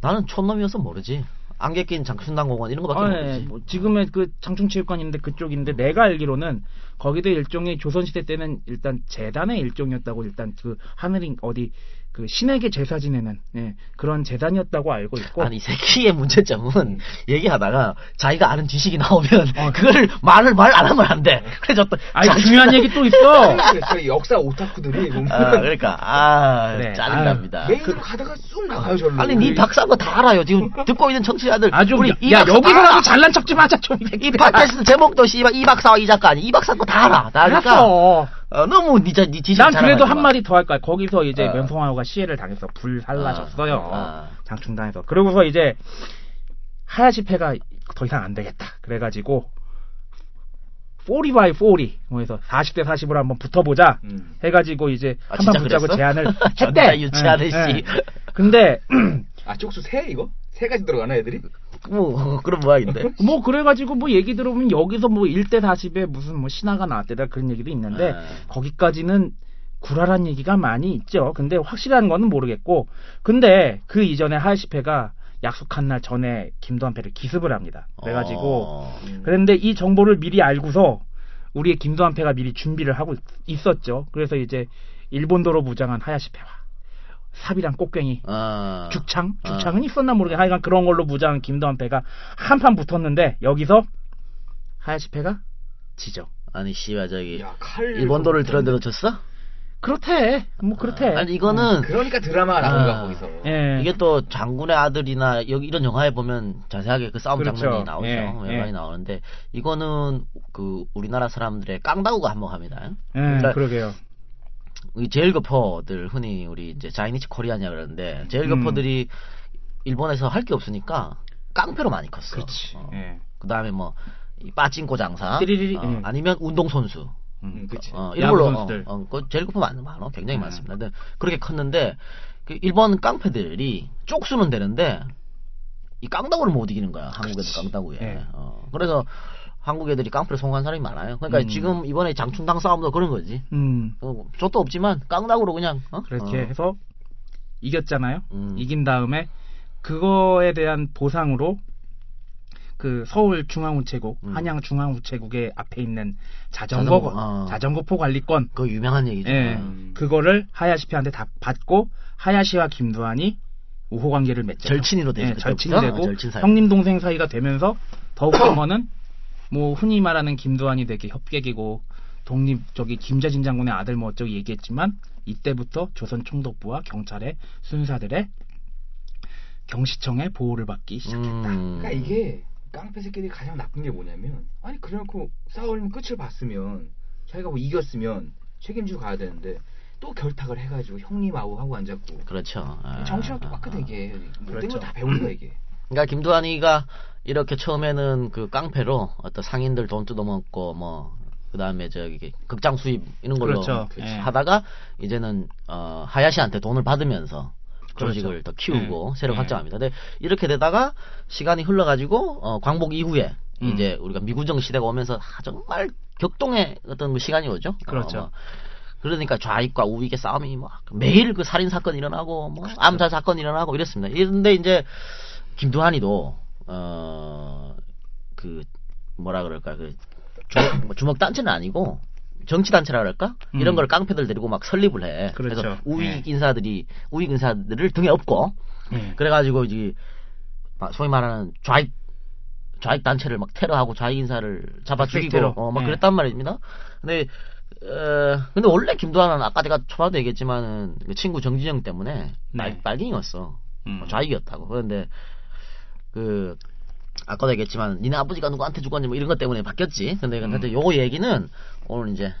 나는 촌놈이어서 모르지. 안개 낀 장춘당 공원 이런 거밖에 아, 예, 모르지. 뭐 지금의 그 장충체육관인데 그쪽인데 내가 알기로는 거기도 일종의 조선시대 때는 일단 재단의 일종이었다고 일단 그 하늘인 어디 그 신에게 제사 지내는 예, 그런 재단이었다고 알고 있고 아니 이 새끼의 문제점은 얘기하다가 자기가 아는 지식이 나오면 어. 그걸 말을 말 안 하면 안 돼. 그래서 또 아니 자기- 중요한 얘기 또 있어. 역사 오타쿠들이 아, 그러니까 아 그래. 짜증납니다. 메인으로 가다가 쑥 나가요 절로. 아니 니 박사한 거다 알아요. 지금 듣고 있는 청취자들 아주 우리 야, 여기서라도 다 잘난 척 좀 하자 좀. 이 팟캐스트 제목도 씨발 이 박사와 이 작가 아니 이 박사 거 다 알아. 다 알니까 알았어. 어, 너무 니, 자- 니 지식 난 그래도 한 마. 마디 더 할까. 거기서 이제 어. 면성하고가 시해를 당해서 불살라졌어요. 아. 장충단에서. 그러고서 이제 하야시 패가 더 이상 안 되겠다. 그래가지고 40 by 40 뭐해서 40대 40으로 한번 붙어보자. 음. 해가지고 이제 아, 한판 진짜 붙자고 그랬어? 제안을 했대. 예, 씨. 예. 근데 아 쪽수 세 이거? 세 가지 들어가나 애들이? 뭐 그런 모양인데. 뭐 그래가지고 뭐 얘기 들어보면 여기서 뭐 1대 40에 무슨 뭐 신화가 나왔대다 그런 얘기도 있는데 아. 거기까지는 구라란 얘기가 많이 있죠. 근데 확실한 거는 모르겠고 근데 그 이전에 하야시패가 약속한 날 전에 김도한패를 기습을 합니다. 그래가지고 어. 그런데 이 정보를 미리 알고서 우리의 김도한패가 미리 준비를 하고 있, 었죠 그래서 이제 일본도로 무장한 하야시패와 삽이랑 꽃괭이 아. 죽창? 아. 죽창은 있었나 모르겠 하여간 그런 걸로 무장한 김도한 패가 한판 붙었는데 여기서 하야시 패가 지죠. 아니 씨발 저기 야, 칼 일본도를 들었는데도 졌어? 그렇대. 뭐 그렇대. 아니 이거는 그러니까 드라마가 나온 거야 아. 거기서. 예. 이게 또 장군의 아들이나 여기 이런 영화에 보면 자세하게 그 싸움 그렇죠. 장면이 나오죠. 예, 많이 예. 나오는데 이거는 그 우리나라 사람들의 깡다구가 한몫합니다. 예, 그러니까 그러게요. 이 제일거퍼들 흔히 우리 이제 자이니치 코리아냐 그러는데 음. 제일거퍼들이 일본에서 할 게 없으니까 깡패로 많이 컸어. 그렇지. 어. 예. 그다음에 뭐이 빠찡코 장사 어, 예. 아니면 운동 선수 음, 그치. 어, 걸로 어, 선수들. 어, 그 제일거퍼 많, 많어 굉장히 음. 많습니다. 근데 그렇게 컸는데 그 일본 깡패들이 쪽수는 되는데 이 깡다구를 못 이기는 거야 한국 애들 깡다구에. 예. 어, 그래서 한국 애들이 깡패를 성공한 사람이 많아요. 그러니까 음. 지금 이번에 장춘당 싸움도 그런 거지. 음. 어, 족도 없지만 깡다구로 그냥 어? 그렇게 어. 해서 이겼잖아요. 음. 이긴 다음에 그거에 대한 보상으로 그 서울 중앙우체국, 음. 한양 중앙우체국의 앞에 있는 자전거 자전거, 어. 자전거포 관리권 그 유명한 얘기죠. 예, 음. 그거를 하야시피한테 다 받고 하야시와 김두한이 우호 관계를 맺죠. 절친이로 되죠, 예, 절친이? 되고 어, 절친. 형님 동생 사이가 되면서 더욱한 거는 뭐 흔히 말하는 김두한이 되게 협객이고 독립 저기 김자진 장군의 아들 뭐 어쩌고 얘기했지만 이때부터 조선 총독부와 경찰의 순사들의 경시청의 보호를 받기 시작했다. 음. 그러니까 이게 깡패 새끼들이 가장 나쁜 게 뭐냐면 아니 그래놓고 싸우면 끝을 봤으면 자기가 뭐 이겼으면 책임지고 가야 되는데 또 결탁을 해가지고 형님 아우 하고 앉았고 그렇죠. 아, 정신은 아, 똑같거든 아. 이게 모든 그렇죠. 걸다 배우는 거야 이게 그러니까 김두한이가 이렇게 처음에는 그 깡패로 어떤 상인들 돈 뜯어먹고 뭐 그다음에 저기 극장 수입 이런 걸로 그렇죠. 그- 예. 하다가 이제는 어 하야시한테 돈을 받으면서 그렇죠. 조직을 더 키우고 예. 세력 예. 확장합니다. 근데 이렇게 되다가 시간이 흘러가지고 어 광복 이후에 음. 이제 우리가 미구정 시대가 오면서 아, 정말 격동의 어떤 뭐 시간이 오죠. 그렇죠. 어, 뭐 그러니까 좌익과 우익의 싸움이 뭐 매일 그 살인 사건 일어나고 뭐 그렇죠. 암살 사건 일어나고 이랬습니다. 이런데 이제 김두한이도 어 그 뭐라 그럴까 그 주먹, 뭐 주먹 단체는 아니고 정치 단체라 그럴까 음. 이런 걸 깡패들 데리고 막 설립을 해. 그렇죠. 래서 우익 예. 인사들이 우익 인사들을 등에 업고 예. 그래가지고 이제 막 소위 말하는 좌익 좌익 단체를 막 테러하고 좌익 인사를 잡아 죽이고 테러. 어막 예. 그랬단 말입니다. 근데 어, 근데 원래 김두한은 아까 제가 초반도 얘기했지만은 그 친구 정진영 때문에 네. 빨, 빨갱이였어. 음. 좌익이었다고. 그런데 그 아까도 얘기했지만 니네 아버지가 누구한테 죽었니 뭐 이런 것 때문에 바뀌었지. 근데 음. 근데 요거 얘기는 오늘 이제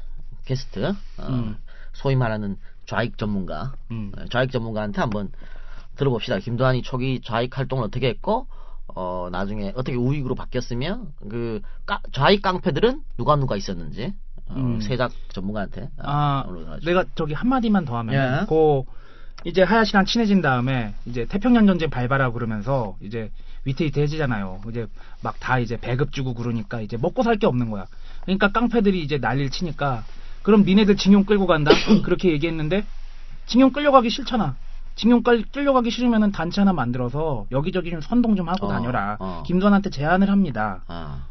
게스트 어, 음. 소위 말하는 좌익 전문가 음. 어, 좌익 전문가한테 한번 들어봅시다. 김두한이 초기 좌익 활동을 어떻게 했고 어 나중에 어떻게 우익으로 바뀌었으며 그 까- 좌익 깡패들은 누가 누가 있었는지 어, 음. 세작 전문가한테 아, 오늘 가지고. 내가 저기 한 마디만 더 하면, 예. 그, 이제 하야시랑 친해진 다음에, 이제 태평양 전쟁 발발하고 그러면서, 이제 위태위태해지잖아요. 이제 막 다 이제 배급 주고 그러니까, 이제 먹고 살 게 없는 거야. 그러니까 깡패들이 이제 난리를 치니까, 그럼 니네들 징용 끌고 간다? 그렇게 얘기했는데, 징용 끌려가기 싫잖아. 징용 끌, 끌려가기 싫으면은 단체 하나 만들어서 여기저기 좀 선동 좀 하고 어, 다녀라. 어. 김도환한테 제안을 합니다. 아,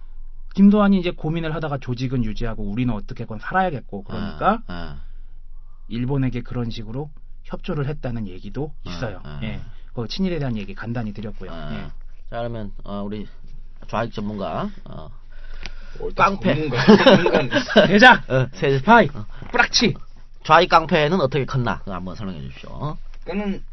김도환이 이제 고민을 하다가 조직은 유지하고 우리는 어떻게건 살아야겠고 그러니까 아, 아. 일본에게 그런 식으로 협조를 했다는 얘기도 있어요. 예. 그 친일에 대한 얘기 간단히 드렸고요. 아. 예. 자 그러면 어, 우리 좌익 전문가 어, 뭘 깡패. 대작 어, 세, 스파이 어. 뿌락치 좌익 깡패는 어떻게 컸나 그거 한번 설명해 주십시오. 어? 그러니까는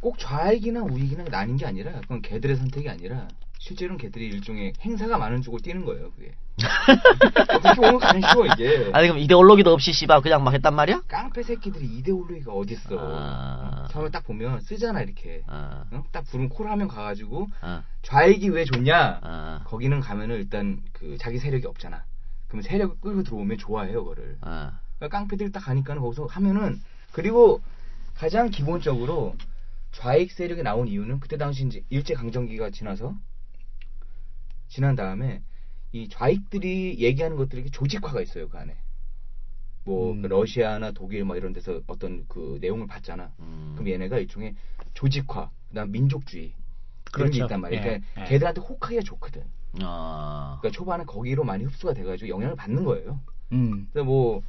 꼭 좌익이나 우익이나 나뉜 게 아니라 그건 개들의 선택이 아니라 실제로는 개들이 일종의 행사가 많은 쪽을 뛰는 거예요 그게. 어떻게 보면 가장 쉬워 이게. 아니 그럼 이데올로기도 없이 씨발 그냥 막 했단 말이야? 깡패 새끼들이 이데올로기가 어딨어. 아. 어? 처음에 딱 보면 쓰잖아 이렇게. 아, 어? 딱 부르면 콜 하면 가가지고 아, 좌익이 왜 좋냐? 아, 거기는 가면은 일단 그 자기 세력이 없잖아. 그럼 세력을 끌고 들어오면 좋아해요 그거를. 아, 그러니까 깡패들이 딱 가니까는 거기서 하면은 그리고 가장 기본적으로 좌익 세력이 나온 이유는 그때 당시 이제 일제 강점기가 지나서 지난 다음에 이 좌익들이 얘기하는 것들이 조직화가 있어요 그 안에 뭐 음. 그 러시아나 독일 뭐 이런 데서 어떤 그 내용을 봤잖아 음. 그럼 얘네가 일종의 조직화 그다음 민족주의 그런 게 그렇죠. 있단 말이야 예, 그러니까 예. 걔들한테 혹하기가 좋거든 아, 그러니까 초반에 거기로 많이 흡수가 돼가지고 영향을 받는 거예요 음. 그래서 뭐,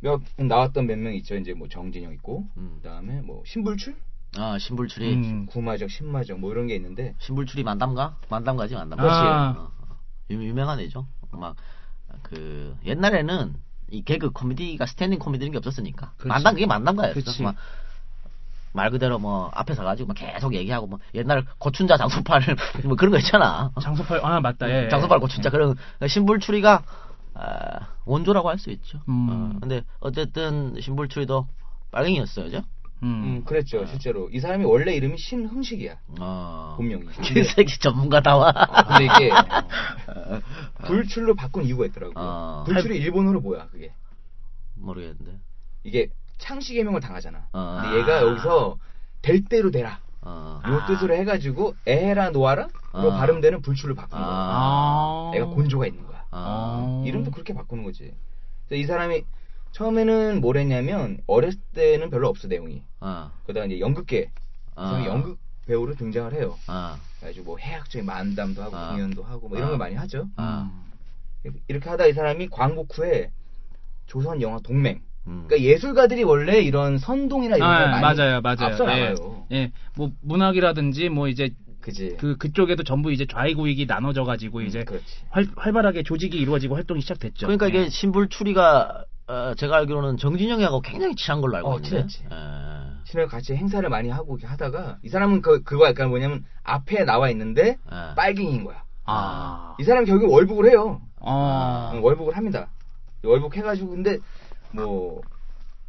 몇, 나왔던 몇 명 있죠. 이제 뭐 정진영 있고, 음. 그 다음에 뭐, 신불출? 아 신불출이 음. 구마적, 신마적, 뭐 이런 게 있는데, 신불출이 만담가? 만담가지 만담가. 아. 어, 어. 유, 유명한 애죠. 막 그 옛날에는 이 개그 코미디가 standing 코미디는 게 없었으니까 그치. 만담 그게 만담가였어. 그치. 막말 그대로 뭐 앞에 서 가지고 막 계속 얘기하고 뭐 옛날 고춘자 장소팔 뭐 그런 거 있잖아. 장소팔 아 맞다. 예. 장소팔 고춘자 그런 신불출이가 아, 원조라고 할 수 있죠. 음. 어, 근데 어쨌든 신불출이도 빨갱이였어요, 그죠? 음. 음, 그랬죠, 실제로. 이 사람이 원래 이름이 신흥식이야, 어. 본명이. 개새끼 전문가다와. 근데 이게, 불출로 바꾼 이유가 있더라고. 어. 불출이 일본어로 뭐야, 그게. 모르겠는데. 이게 창씨개명을 당하잖아. 어. 근데 얘가 여기서 될 대로 되라. 어. 요 뜻으로 해가지고, 에헤라 노아라? 로 아. 발음되는 불출을 바꾼 거야. 아. 애가 곤조가 있는 거야. 아. 이름도 그렇게 바꾸는 거지. 이 사람이 처음에는 뭘 했냐면 어렸을 때는 별로 없어 내용이. 어. 그다음 이제 연극계. 어. 그래서 연극 배우로 등장을 해요. 아, 그래가지고 뭐 해학적인 만담도 하고 아. 공연도 하고 뭐 이런 아. 걸 많이 하죠. 아. 이렇게 하다 이 사람이 광복 후에 조선 영화 동맹. 음. 그러니까 예술가들이 원래 이런 선동이나 이런 걸 아, 많이 맞아요, 맞아요. 앞서 예. 나가요. 예, 뭐 문학이라든지 뭐 이제 그지. 그 그쪽에도 전부 이제 좌익 우익이 나눠져 가지고 이제 음, 그렇지. 활, 활발하게 조직이 이루어지고 활동이 시작됐죠. 그러니까 이게 예. 신불 추리가 어, 제가 알기로는 정진영이하고 굉장히 친한 걸로 알고 어, 있는데. 친했지. 예. 신을 같이 행사를 많이 하고 이렇게 하다가 이 사람은 그 그거 약간 뭐냐면 앞에 나와 있는데 예. 빨갱이인 거야. 아. 이 사람 결국 월북을 해요. 어. 응, 월북을 합니다. 월북 해가지고 근데 뭐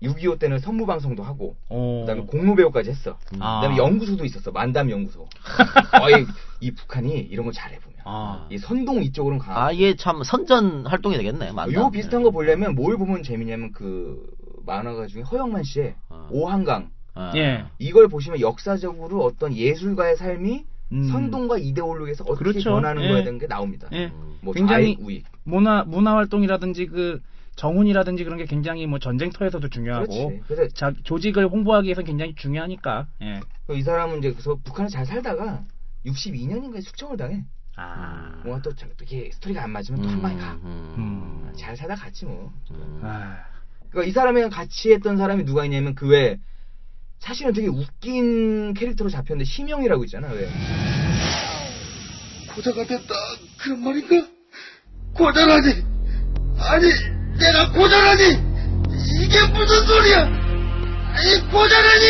6.25 때는 선무 방송도 하고 어. 그다음에 공로 배우까지 했어. 아. 그다음에 연구소도 있었어. 만담 연구소. 거의 이 북한이 이런 거 잘해 보면. 아. 이 선동 이쪽으로는 강하고. 아, 이게 참 선전 활동이 되겠네. 맞나? 요 비슷한 거 보려면 뭘 보면 재미냐면 그 만화가 중에 허영만 씨의 어. 오한강 아. 예. 이걸 보시면 역사적으로 어떤 예술가의 삶이 음. 선동과 이데올로기에서 어떻게 그렇죠. 변하는 예. 거에 대한 게 나옵니다. 예. 음. 뭐 굉장히 좌익 우익. 문화 문화 활동이라든지 그 정훈이라든지 그런 게 굉장히 뭐 전쟁터에서도 중요하고 그렇지. 자, 조직을 홍보하기 위해서 굉장히 중요하니까. 예. 이 사람은 이제 그래서 북한에 잘 살다가 62년인가에 숙청을 당해. 아. 뭔가 또, 저- 또 이게 스토리가 안 맞으면 또 한 방에 가. 음. 잘 살다 갔지 뭐. 음. 아. 그러니까 이 사람이랑 같이 했던 사람이 누가 있냐면 그 외에 사실은 되게 웃긴 캐릭터로 잡혔는데 심영이라고 있잖아 왜? 고자가 됐다 그런 말인가? 고자라니 아니 내가 고자라니? 이게 무슨 소리야? 아니 고자라니?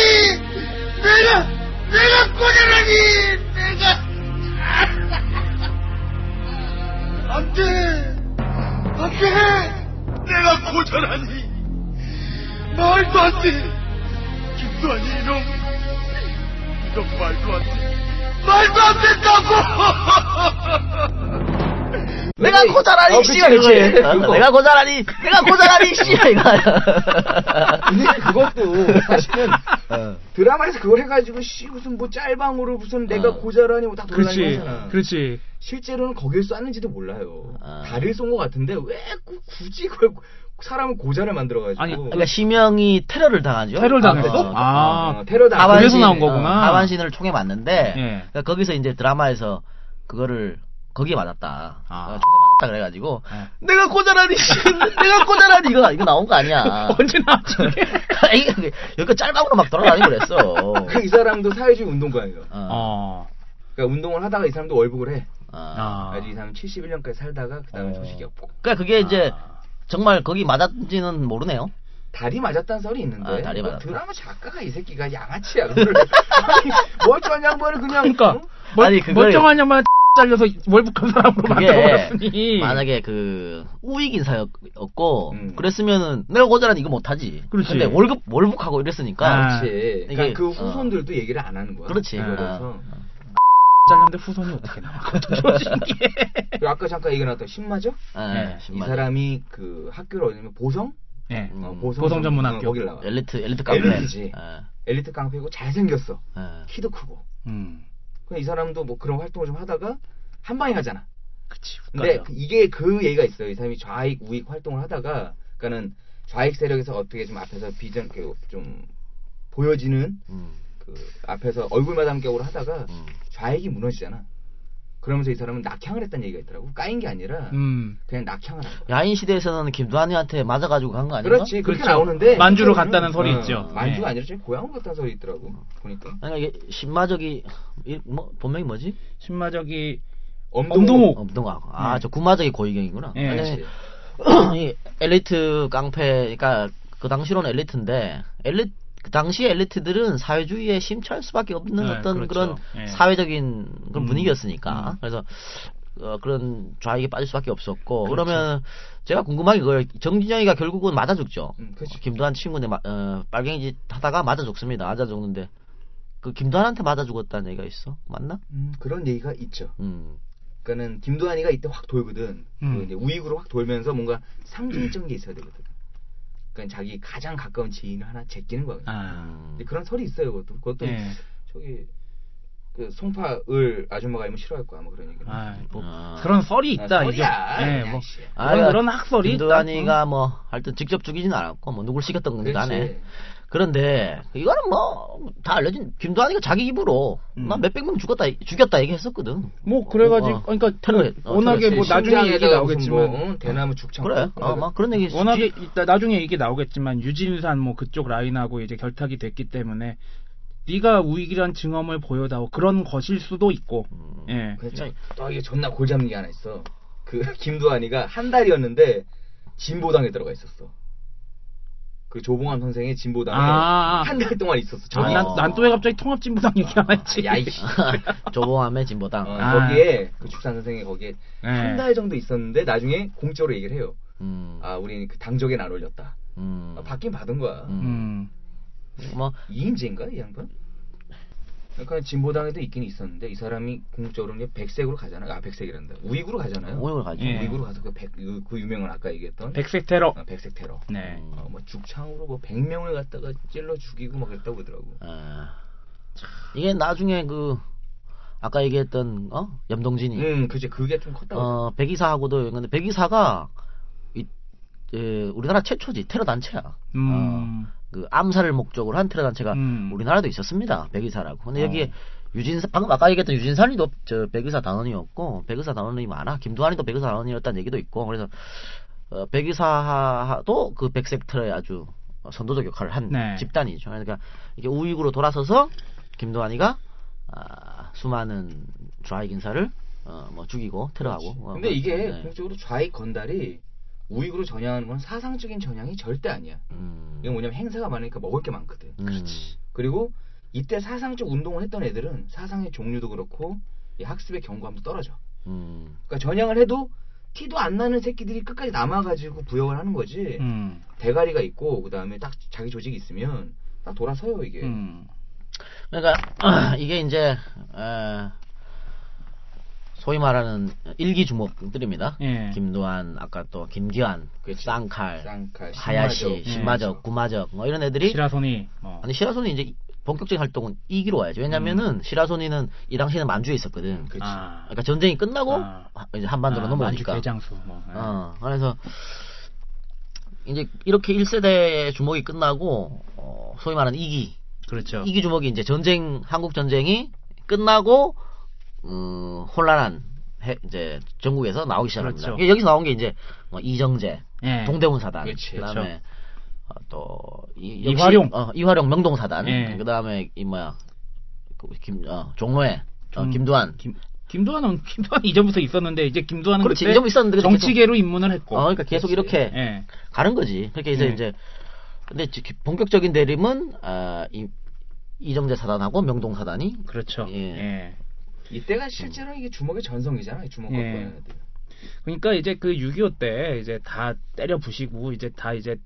내가 내가 고자라니? 내가. 안돼! 안돼! 내가 고자라니! 말도 안돼! 김도환이 이놈! 이놈 말도 안돼! 말도 안 된다고 내가 근데- 고자라니 어, 씨 그치, 그치. 이거지. 어, 그거. 내가 고자라니 내가 고자라니 씨 이거. 근데 그것도 사실은 어. 드라마에서 그걸 해가지고 씨 무슨 뭐 짤방으로 무슨 내가 어. 고자라니 뭐딱 그렇지. 돌아다니잖아. 그렇지. 실제로는 거길 쐈는지도 몰라요. 아. 다리를 쏜 것 같은데 왜 꾸- 굳이 그걸 사람을 고자를 만들어가지고 아니, 그러니까 심영이 테러를 당하죠. 테러를 당했어? 어, 아. 어, 테러 당 하반신, 그래서 나온 거구나. 어, 하반신을 총에 맞는데 예. 그러니까 거기서 이제 드라마에서 그거를 거기에 맞았다. 아. 어, 총에 맞았다 그래가지고 예. 내가 고자라니 씨, 내가 고자라니 이거 이거 나온 거 아니야. 언제 나왔지? 이게 여기 짤방으로 막 돌아다니고 그랬어. 그이 사람도 사회주의 운동가예요. 어. 어. 그러니까 운동을 하다가 이 사람도 월북을 해. 어. 아. 아주 이 사람 71년까지 살다가 그 다음에 어. 소식이 없고. 그러니까 그게 이제 아. 정말 거기 맞았는지는 모르네요. 다리 맞았다는 썰이 있는데 아, 다리 뭐 맞았다. 드라마 작가가 이 새끼가 양아치야. 아니, 멀쩡한 양반을 그냥 그러니까 응? 멀, 아니, 그걸- 멀쩡한 양반 잘려서 월북한 사람으로 만들어버렸으니. 만약에 그 우익 인사였고 음. 그랬으면은 내가 고자라니 이거 못하지. 그렇지. 근데 월급 월북하고 이랬으니까 아. 그렇지. 그러니까 그 어. 후손들도 얘기를 안 하는 거야. 그렇지. 그래서 잘렸는데 후손이 어떻게 나와? 그것도 좀 신기해. 그리고 아까 잠깐 얘기 나왔던 신마죠? 예, 네, 이. 사람이 그 학교를 어디냐면 보성? 예. 음, 어, 보성 전문학교. 어, 거길 나가. 엘리트 엘리트 카페. 엘리트지. 예, 엘리트 깡패고 잘생겼어. 예. 키도 크고. 음. 그이 사람도 뭐 그런 활동을 좀 하다가 한 방에 가잖아. 그치. 근데. 그- 이게 그 얘기가 있어요. 이 사람이 좌익 우익 활동을 하다가 그러니까는 좌익 세력에서 어떻게 좀 앞에서 비전 그좀 보여지는 음, 그 앞에서 얼굴 마담격으로 하다가 음. 좌익이 무너지잖아. 그러면서 이 사람은 낙향을 했다는 얘기가 있더라고. 까인 게 아니라 음. 그냥 낙향을 한 거야. 야인 시대에서는 김두한이한테 맞아가지고 간 거 아닌가? 그렇지. 그렇게 그렇죠. 나오는데 만주로 갔다는 설이 어, 있죠. 만주가 네. 아니라 저기 고향으로 갔다는 설이 있더라고. 보니까. 그러니까 이게 신마적이 이- 뭐 본명이 뭐지? 신마적이 엄동호. 엄동호. 엄동아. 아, 네. 저 구마적이 고이경이구나. 예. 아니. 이 엘리트 깡패, 그러니까 그 당시로는 엘리트인데 엘리 그 당시 엘리트들은 사회주의에 심취할 수밖에 없는 네, 어떤 그렇죠. 그런 예. 사회적인 그런 음, 분위기였으니까 음. 그래서 어, 그런 좌익에 빠질 수밖에 없었고 그 그렇죠. 러면 제가 궁금한 게 그거예요. 정진영이가 결국은 맞아 죽죠. 음, 그렇지. 김두한 친구인데 마- 어, 빨갱이 짓 하다가 맞아 죽습니다. 맞아 죽는데 그 김두한한테 맞아 죽었다는 얘기가 있어? 맞나? 음, 그런 얘기가 있죠. 음. 그러니까는 김도환이가 이때 확 돌거든. 음. 그 이제 우익으로 확 돌면서 뭔가 상징적인 게 있어야 되거든. 그러니까 자기 가장 가까운 지인을 하나 제끼는 거야. 아. 음. 근데 그런 설이 있어요. 그것도. 그것도 예. 저기 그 송파을 아줌마가 알면 싫어할 거야 뭐 그런 얘기. 아, 뭐 아. 그런 썰이 있다 아, 이제. 예, 야, 뭐 씨. 아, 그런, 그런 학설이 있다. 김두한이가 뭐 하여튼 직접 죽이진 않았고 뭐 누굴 시켰던 건도 안해. 그런데 이거는 뭐 다 알려진 김두한이가 자기 입으로 음. 난 몇백 명 죽었다 죽였다 얘기했었거든. 뭐 그래가지고 어, 그러니까 테러- 어, 워낙에 뭐 나중에 얘기 나오겠지만 뭐, 응, 대나무 죽창. 그래. 어, 막 그런 얘기. 워낙에 이따 나중에 이게 나오겠지만 유진산 뭐 그쪽 라인하고 이제 결탁이 됐기 때문에 네가 우익이란 증언을 보여다오 그런 것일 수도 있고 음. 예 그렇죠. 또 이게 존나 골잡는 게 하나 있어. 그 김두한이가 한 달이었는데 진보당에 들어가 있었어. 그 조봉환 선생의 진보당에 아, 아. 한달 동안 있었어. 아, 저기 난, 난 또 왜 갑자기 통합진보당 얘기하나 했지 야, 이씨. 조봉암의 진보당. 어, 아. 거기에 그 축산 선생이 거기에 예. 한달 정도 있었는데 나중에 공적으로 얘기를 해요. 음. 아, 우리는 그 당적에는 안 올렸다. 음. 아, 받긴 받은 거야. 음. 뭐 이인재인가 이 양반? 그러니까 진보당에도 있긴 있었는데 이 사람이 궁극적으로 이제 백색으로 가잖아요. 아 백색이란다. 우익으로 가잖아요. 우익으로 가죠. 예. 우익으로 가서 그, 백, 그, 그 유명한 아까 얘기했던 백색 테러 어, 백색 테러. 네 어, 뭐 죽창으로 뭐 100명을 갖다가 찔러 죽이고 막 그랬다고 그러더라고. 아, 이게 나중에 그 아까 얘기했던 어 염동진이 음, 그지 그게 좀 컸다고. 어 백의사하고도 근데 백의사가 이 에, 우리나라 최초지 테러 단체야. 음. 어, 그 암살을 목적으로 한 테러 단체가 음. 우리나라도 있었습니다. 백의사라고. 근데 여기에 어. 유진산 방금 아까 얘기했던 유진산이도 저 백의사 단원이었고 백의사 단원이 많아. 김두한이도 백의사 단원이었다는 얘기도 있고 그래서 어, 백의사도 그 백색 테러에 아주 선도적 역할을 한 네. 집단이죠. 그러니까 이게 우익으로 돌아서서 김두한이가 아, 수많은 좌익 인사를 어, 뭐 죽이고 테러하고. 어, 근데 이게 네. 본격적으로 좌익 건달이 우익으로 전향하는 건 사상적인 전향이 절대 아니야. 음, 이건 뭐냐면 행사가 많으니까 먹을 게 많거든. 음, 그리고 이때 사상적 운동을 했던 애들은 사상의 종류도 그렇고 이 학습의 경과함도 떨어져. 음, 그러니까 전향을 해도 티도 안 나는 새끼들이 끝까지 남아가지고 부역을 하는 거지. 음. 대가리가 있고 그 다음에 딱 자기 조직이 있으면 딱 돌아서요 이게. 음. 그러니까 이게 이제 에, 소위 말하는 일기 주목들입니다. 예. 김두한, 아까 또 김기환, 그치. 쌍칼, 쌍칼, 하야시, 신마적. 예. 구마적 뭐 이런 애들이 시라손이 뭐. 아니 시라소니 이제 본격적인 활동은 이기로 와야죠. 왜냐면은 시라소니는 이 당시에는 만주에 있었거든. 아. 그러니까 전쟁이 끝나고 아. 하- 이제 한반도로 아, 넘어오니까. 만주 대장수 뭐. 예. 어, 그래서 이제 이렇게 1세대 주목이 끝나고 어, 소위 말하는 이기 그렇죠. 이기 주목이 이제 전쟁 한국 전쟁이 끝나고 음, 혼란한 해- 이제 전국에서 나오기 시작합니다. 그렇죠. 여기서 나온 게 이제 뭐 이정재, 예. 동대문 사단, 그치, 그다음에 어, 또 이, 이화룡. 어, 이화룡 명동 사단, 예. 그다음에 이 뭐야 그 김 어, 종로에 어, 좀- 김두한. 김, 김두한은 김두한 이전부터 있었는데 이제 김두한은 그렇지, 이전부터 있었는데 정치계로 입문을 했고. 어, 그러니까 계속 이렇게 예. 가는 거지. 그렇게 해서 예. 이제 근데 지- 본격적인 대립은 아, 이, 이정재 사단하고 명동 사단이 그렇죠. 예. 예. 이때가 실제로 이게 주먹의 전성기잖아. 이 주먹 갖고 예. 애들. 그러니까 이제 그 6.25 때 이제 다 때려 부시고 이제 다 이제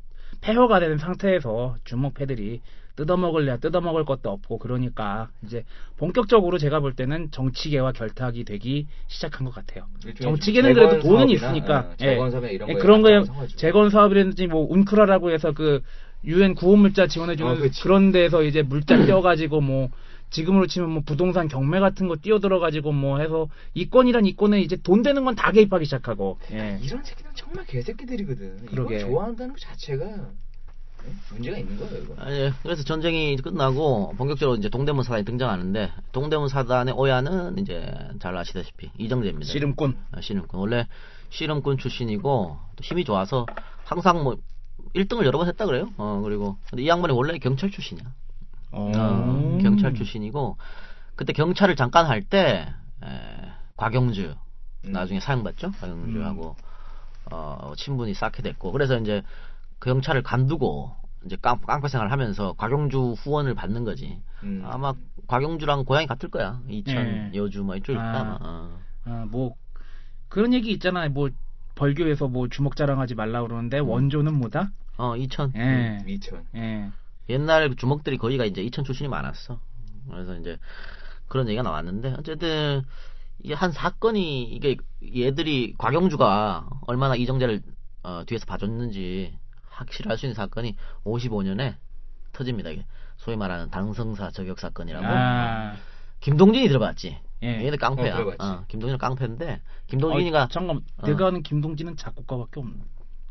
폐허가 되는 상태에서 주먹 패들이 뜯어먹을래야 뜯어먹을 것도 없고 그러니까 이제 본격적으로 제가 볼 때는 정치계와 결탁이 되기 시작한 것 같아요. 일종의 정치계는 그래도 돈은 사업이나, 있으니까 어, 재건 사업이나 이런 예, 그런 거에. 재건 사업이라든지 뭐 운크라라고 해서 그 유엔 구호물자 지원해주는 어. 그런 데서 이제 물자 띄어가지고 뭐 지금으로 치면 뭐 부동산 경매 같은 거 뛰어들어가지고 뭐 해서 이권이란 이권에 이제 돈 되는 건 다 개입하기 시작하고 예. 이런 새끼들은 정말 개새끼들이거든. 그러게. 이걸 좋아한다는 것 자체가 예? 문제가 있는 거예요, 이거. 아, 예. 그래서 전쟁이 끝나고 본격적으로 이제 동대문 사단이 등장하는데 동대문 사단의 오야는 이제 잘 아시다시피 이정재입니다. 씨름꾼. 아, 씨름꾼. 원래 씨름꾼 출신이고 또 힘이 좋아서 항상 뭐 1등을 여러 번 했다 그래요. 어 그리고 근데 이 양반이 원래 경찰 출신이야. 어. 어, 경찰 출신이고 그때 경찰을 잠깐 할 때 곽영주 음. 나중에 사형받죠. 곽영주하고 어, 친분이 쌓게 됐고 그래서 이제 그 경찰을 간두고 이제 깡, 깡패 생활을 하면서 곽영주 후원을 받는 거지. 음. 아마 곽영주랑 고향이 같을 거야. 이천 예. 여주 뭐 이쪽일 거야. 아. 어. 아, 뭐 그런 얘기 있잖아요. 뭐 벌교에서 뭐 주먹 자랑하지 말라 그러는데 음. 원조는 뭐다? 어, 이천. 예. 미천. 예. 옛날 주먹들이 거기가 이제 이천 출신이 많았어. 그래서 이제 그런 얘기가 나왔는데 어쨌든 이게 한 사건이 이게 얘들이 곽영주가 얼마나 이정재를 어, 뒤에서 봐줬는지 확실할 수 있는 사건이 55년에 터집니다. 이게 소위 말하는 당성사 저격 사건이라고. 아, 김동진이 들어봤지. 예. 얘들 깡패야. 어. 어, 김동진은 깡패인데 김동진이가 어, 잠깐 어. 내가 아는 김동진은 작곡가밖에 없는.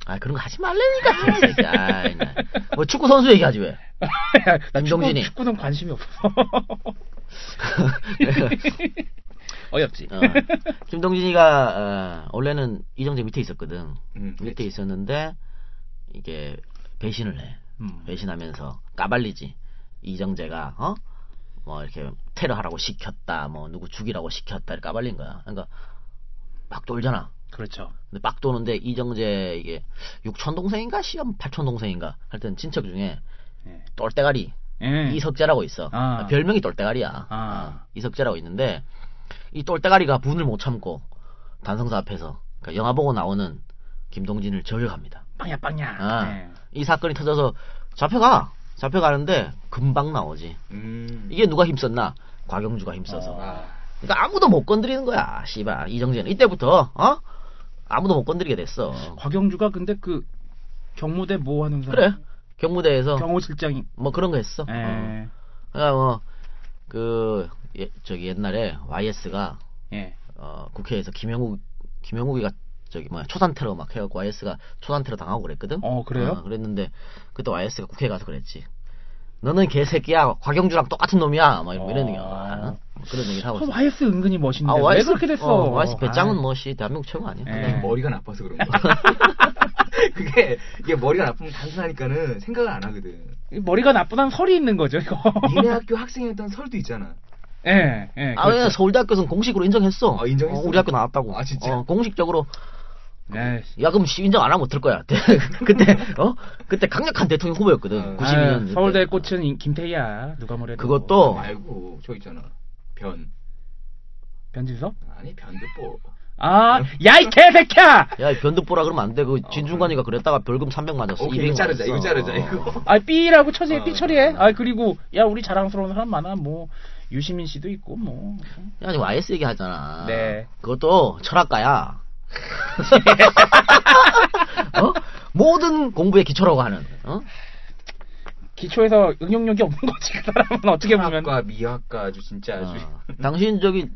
아 그런 거 하지 말라니까. 개새끼야. 아이, 나. 뭐 축구 선수 얘기하지 왜? 나 김동진이. 축구, 축구는 관심이 없어. 어렵지. 어, 김동진이가 어, 원래는 이정재 밑에 있었거든. 음, 밑에 있었는데 이게 배신을 해. 음. 배신하면서 까발리지. 이정재가 어? 뭐 이렇게 테러하라고 시켰다. 뭐 누구 죽이라고 시켰다. 이렇게 까발린 거야. 그러니까 막 돌잖아. 그렇죠. 근데 빡 도는데 이정재 이게 육촌 동생인가 시험 팔촌 동생인가 하여튼 친척 중에 예. 똘대가리 예. 이석재라고 있어. 아. 별명이 똘대가리야. 아. 어, 이석재라고 있는데 이 똘대가리가 분을 못 참고 단성사 앞에서 그러니까 영화 보고 나오는 김동진을 저격합니다. 빵야 빵야. 아. 예. 이 사건이 터져서 잡혀가. 잡혀가는데 금방 나오지. 음. 이게 누가 힘썼나? 곽영주가 힘써서. 아, 그러니까 아무도 못 건드리는 거야. 씨발 이정재는 이때부터 어? 아무도 못 건드리게 됐어. 곽영주가 근데 그 경무대 뭐 하는 사람? 그래. 경무대에서 경호실장이. 뭐 그런 거 했어. 예. 어. 그러니까 뭐그 예, 저기 옛날에 YS가 예. 어, 국회에서 김영욱 김영욱이가 저기 뭐야 초산 테러 막 해갖고 YS가 초산 테러 당하고 그랬거든. 어, 그래요? 그랬는데 그때 YS가 국회에 가서 그랬지. 너는 개새끼야. 곽영주랑 똑같은 놈이야. 막 이런, 이런 얘기. 어? 그런 얘기를 하고. 그 있어. YS 은근히 멋있는데 아, 왜 YS 그렇게 됐어? 어, YS 배짱은 아이. 뭐시 대한민국 최고 아니야? 예. 그게 머리가 나빠서 그런 거야. 그게 이게 머리가 나쁘면 단순하니까는 생각을 안 하거든. 머리가 나쁘다는 설이 있는 거죠, 이거. 니네 학교 학생이었던 설도 있잖아. 예, 예. 아, 그렇죠. 서울대학교에서는 공식으로 인정했어. 아, 인정했어? 어, 우리 학교 나왔다고. 아, 진짜? 어, 공식적으로. 예. 야, 그럼 씨 인정 안 하면 어떨 거야? 그때, 어? 그때 강력한 대통령 후보였거든. 어. 92년. 아, 서울대 꽃은 임- 김태희야. 누가 뭐래도. 그것도 말고 저 있잖아. 변. 변진섭? 아니 변두보. 아, 야 이 개새끼야! 야, 변두보라 그러면 안 돼. 그 진중관이가 그랬다가 벌금 300 맞았어. 오케이 200 이거 자르자. 이거. 자르자. 어. 이거. 아, 삐라고 처리해, 어. 삐 처리해. 아, 그리고 야 우리 자랑스러운 사람 많아. 뭐 유시민 씨도 있고 뭐. 야, 지금 YS 얘기 하잖아. 네. 그것도 철학가야. 어? 모든 공부의 기초라고 하는. 어? 기초에서 응용력이 없는 거지 그 사람은 어떻게 보면. 철학과 미학과 아주 진짜 아주. 어. 당신 저기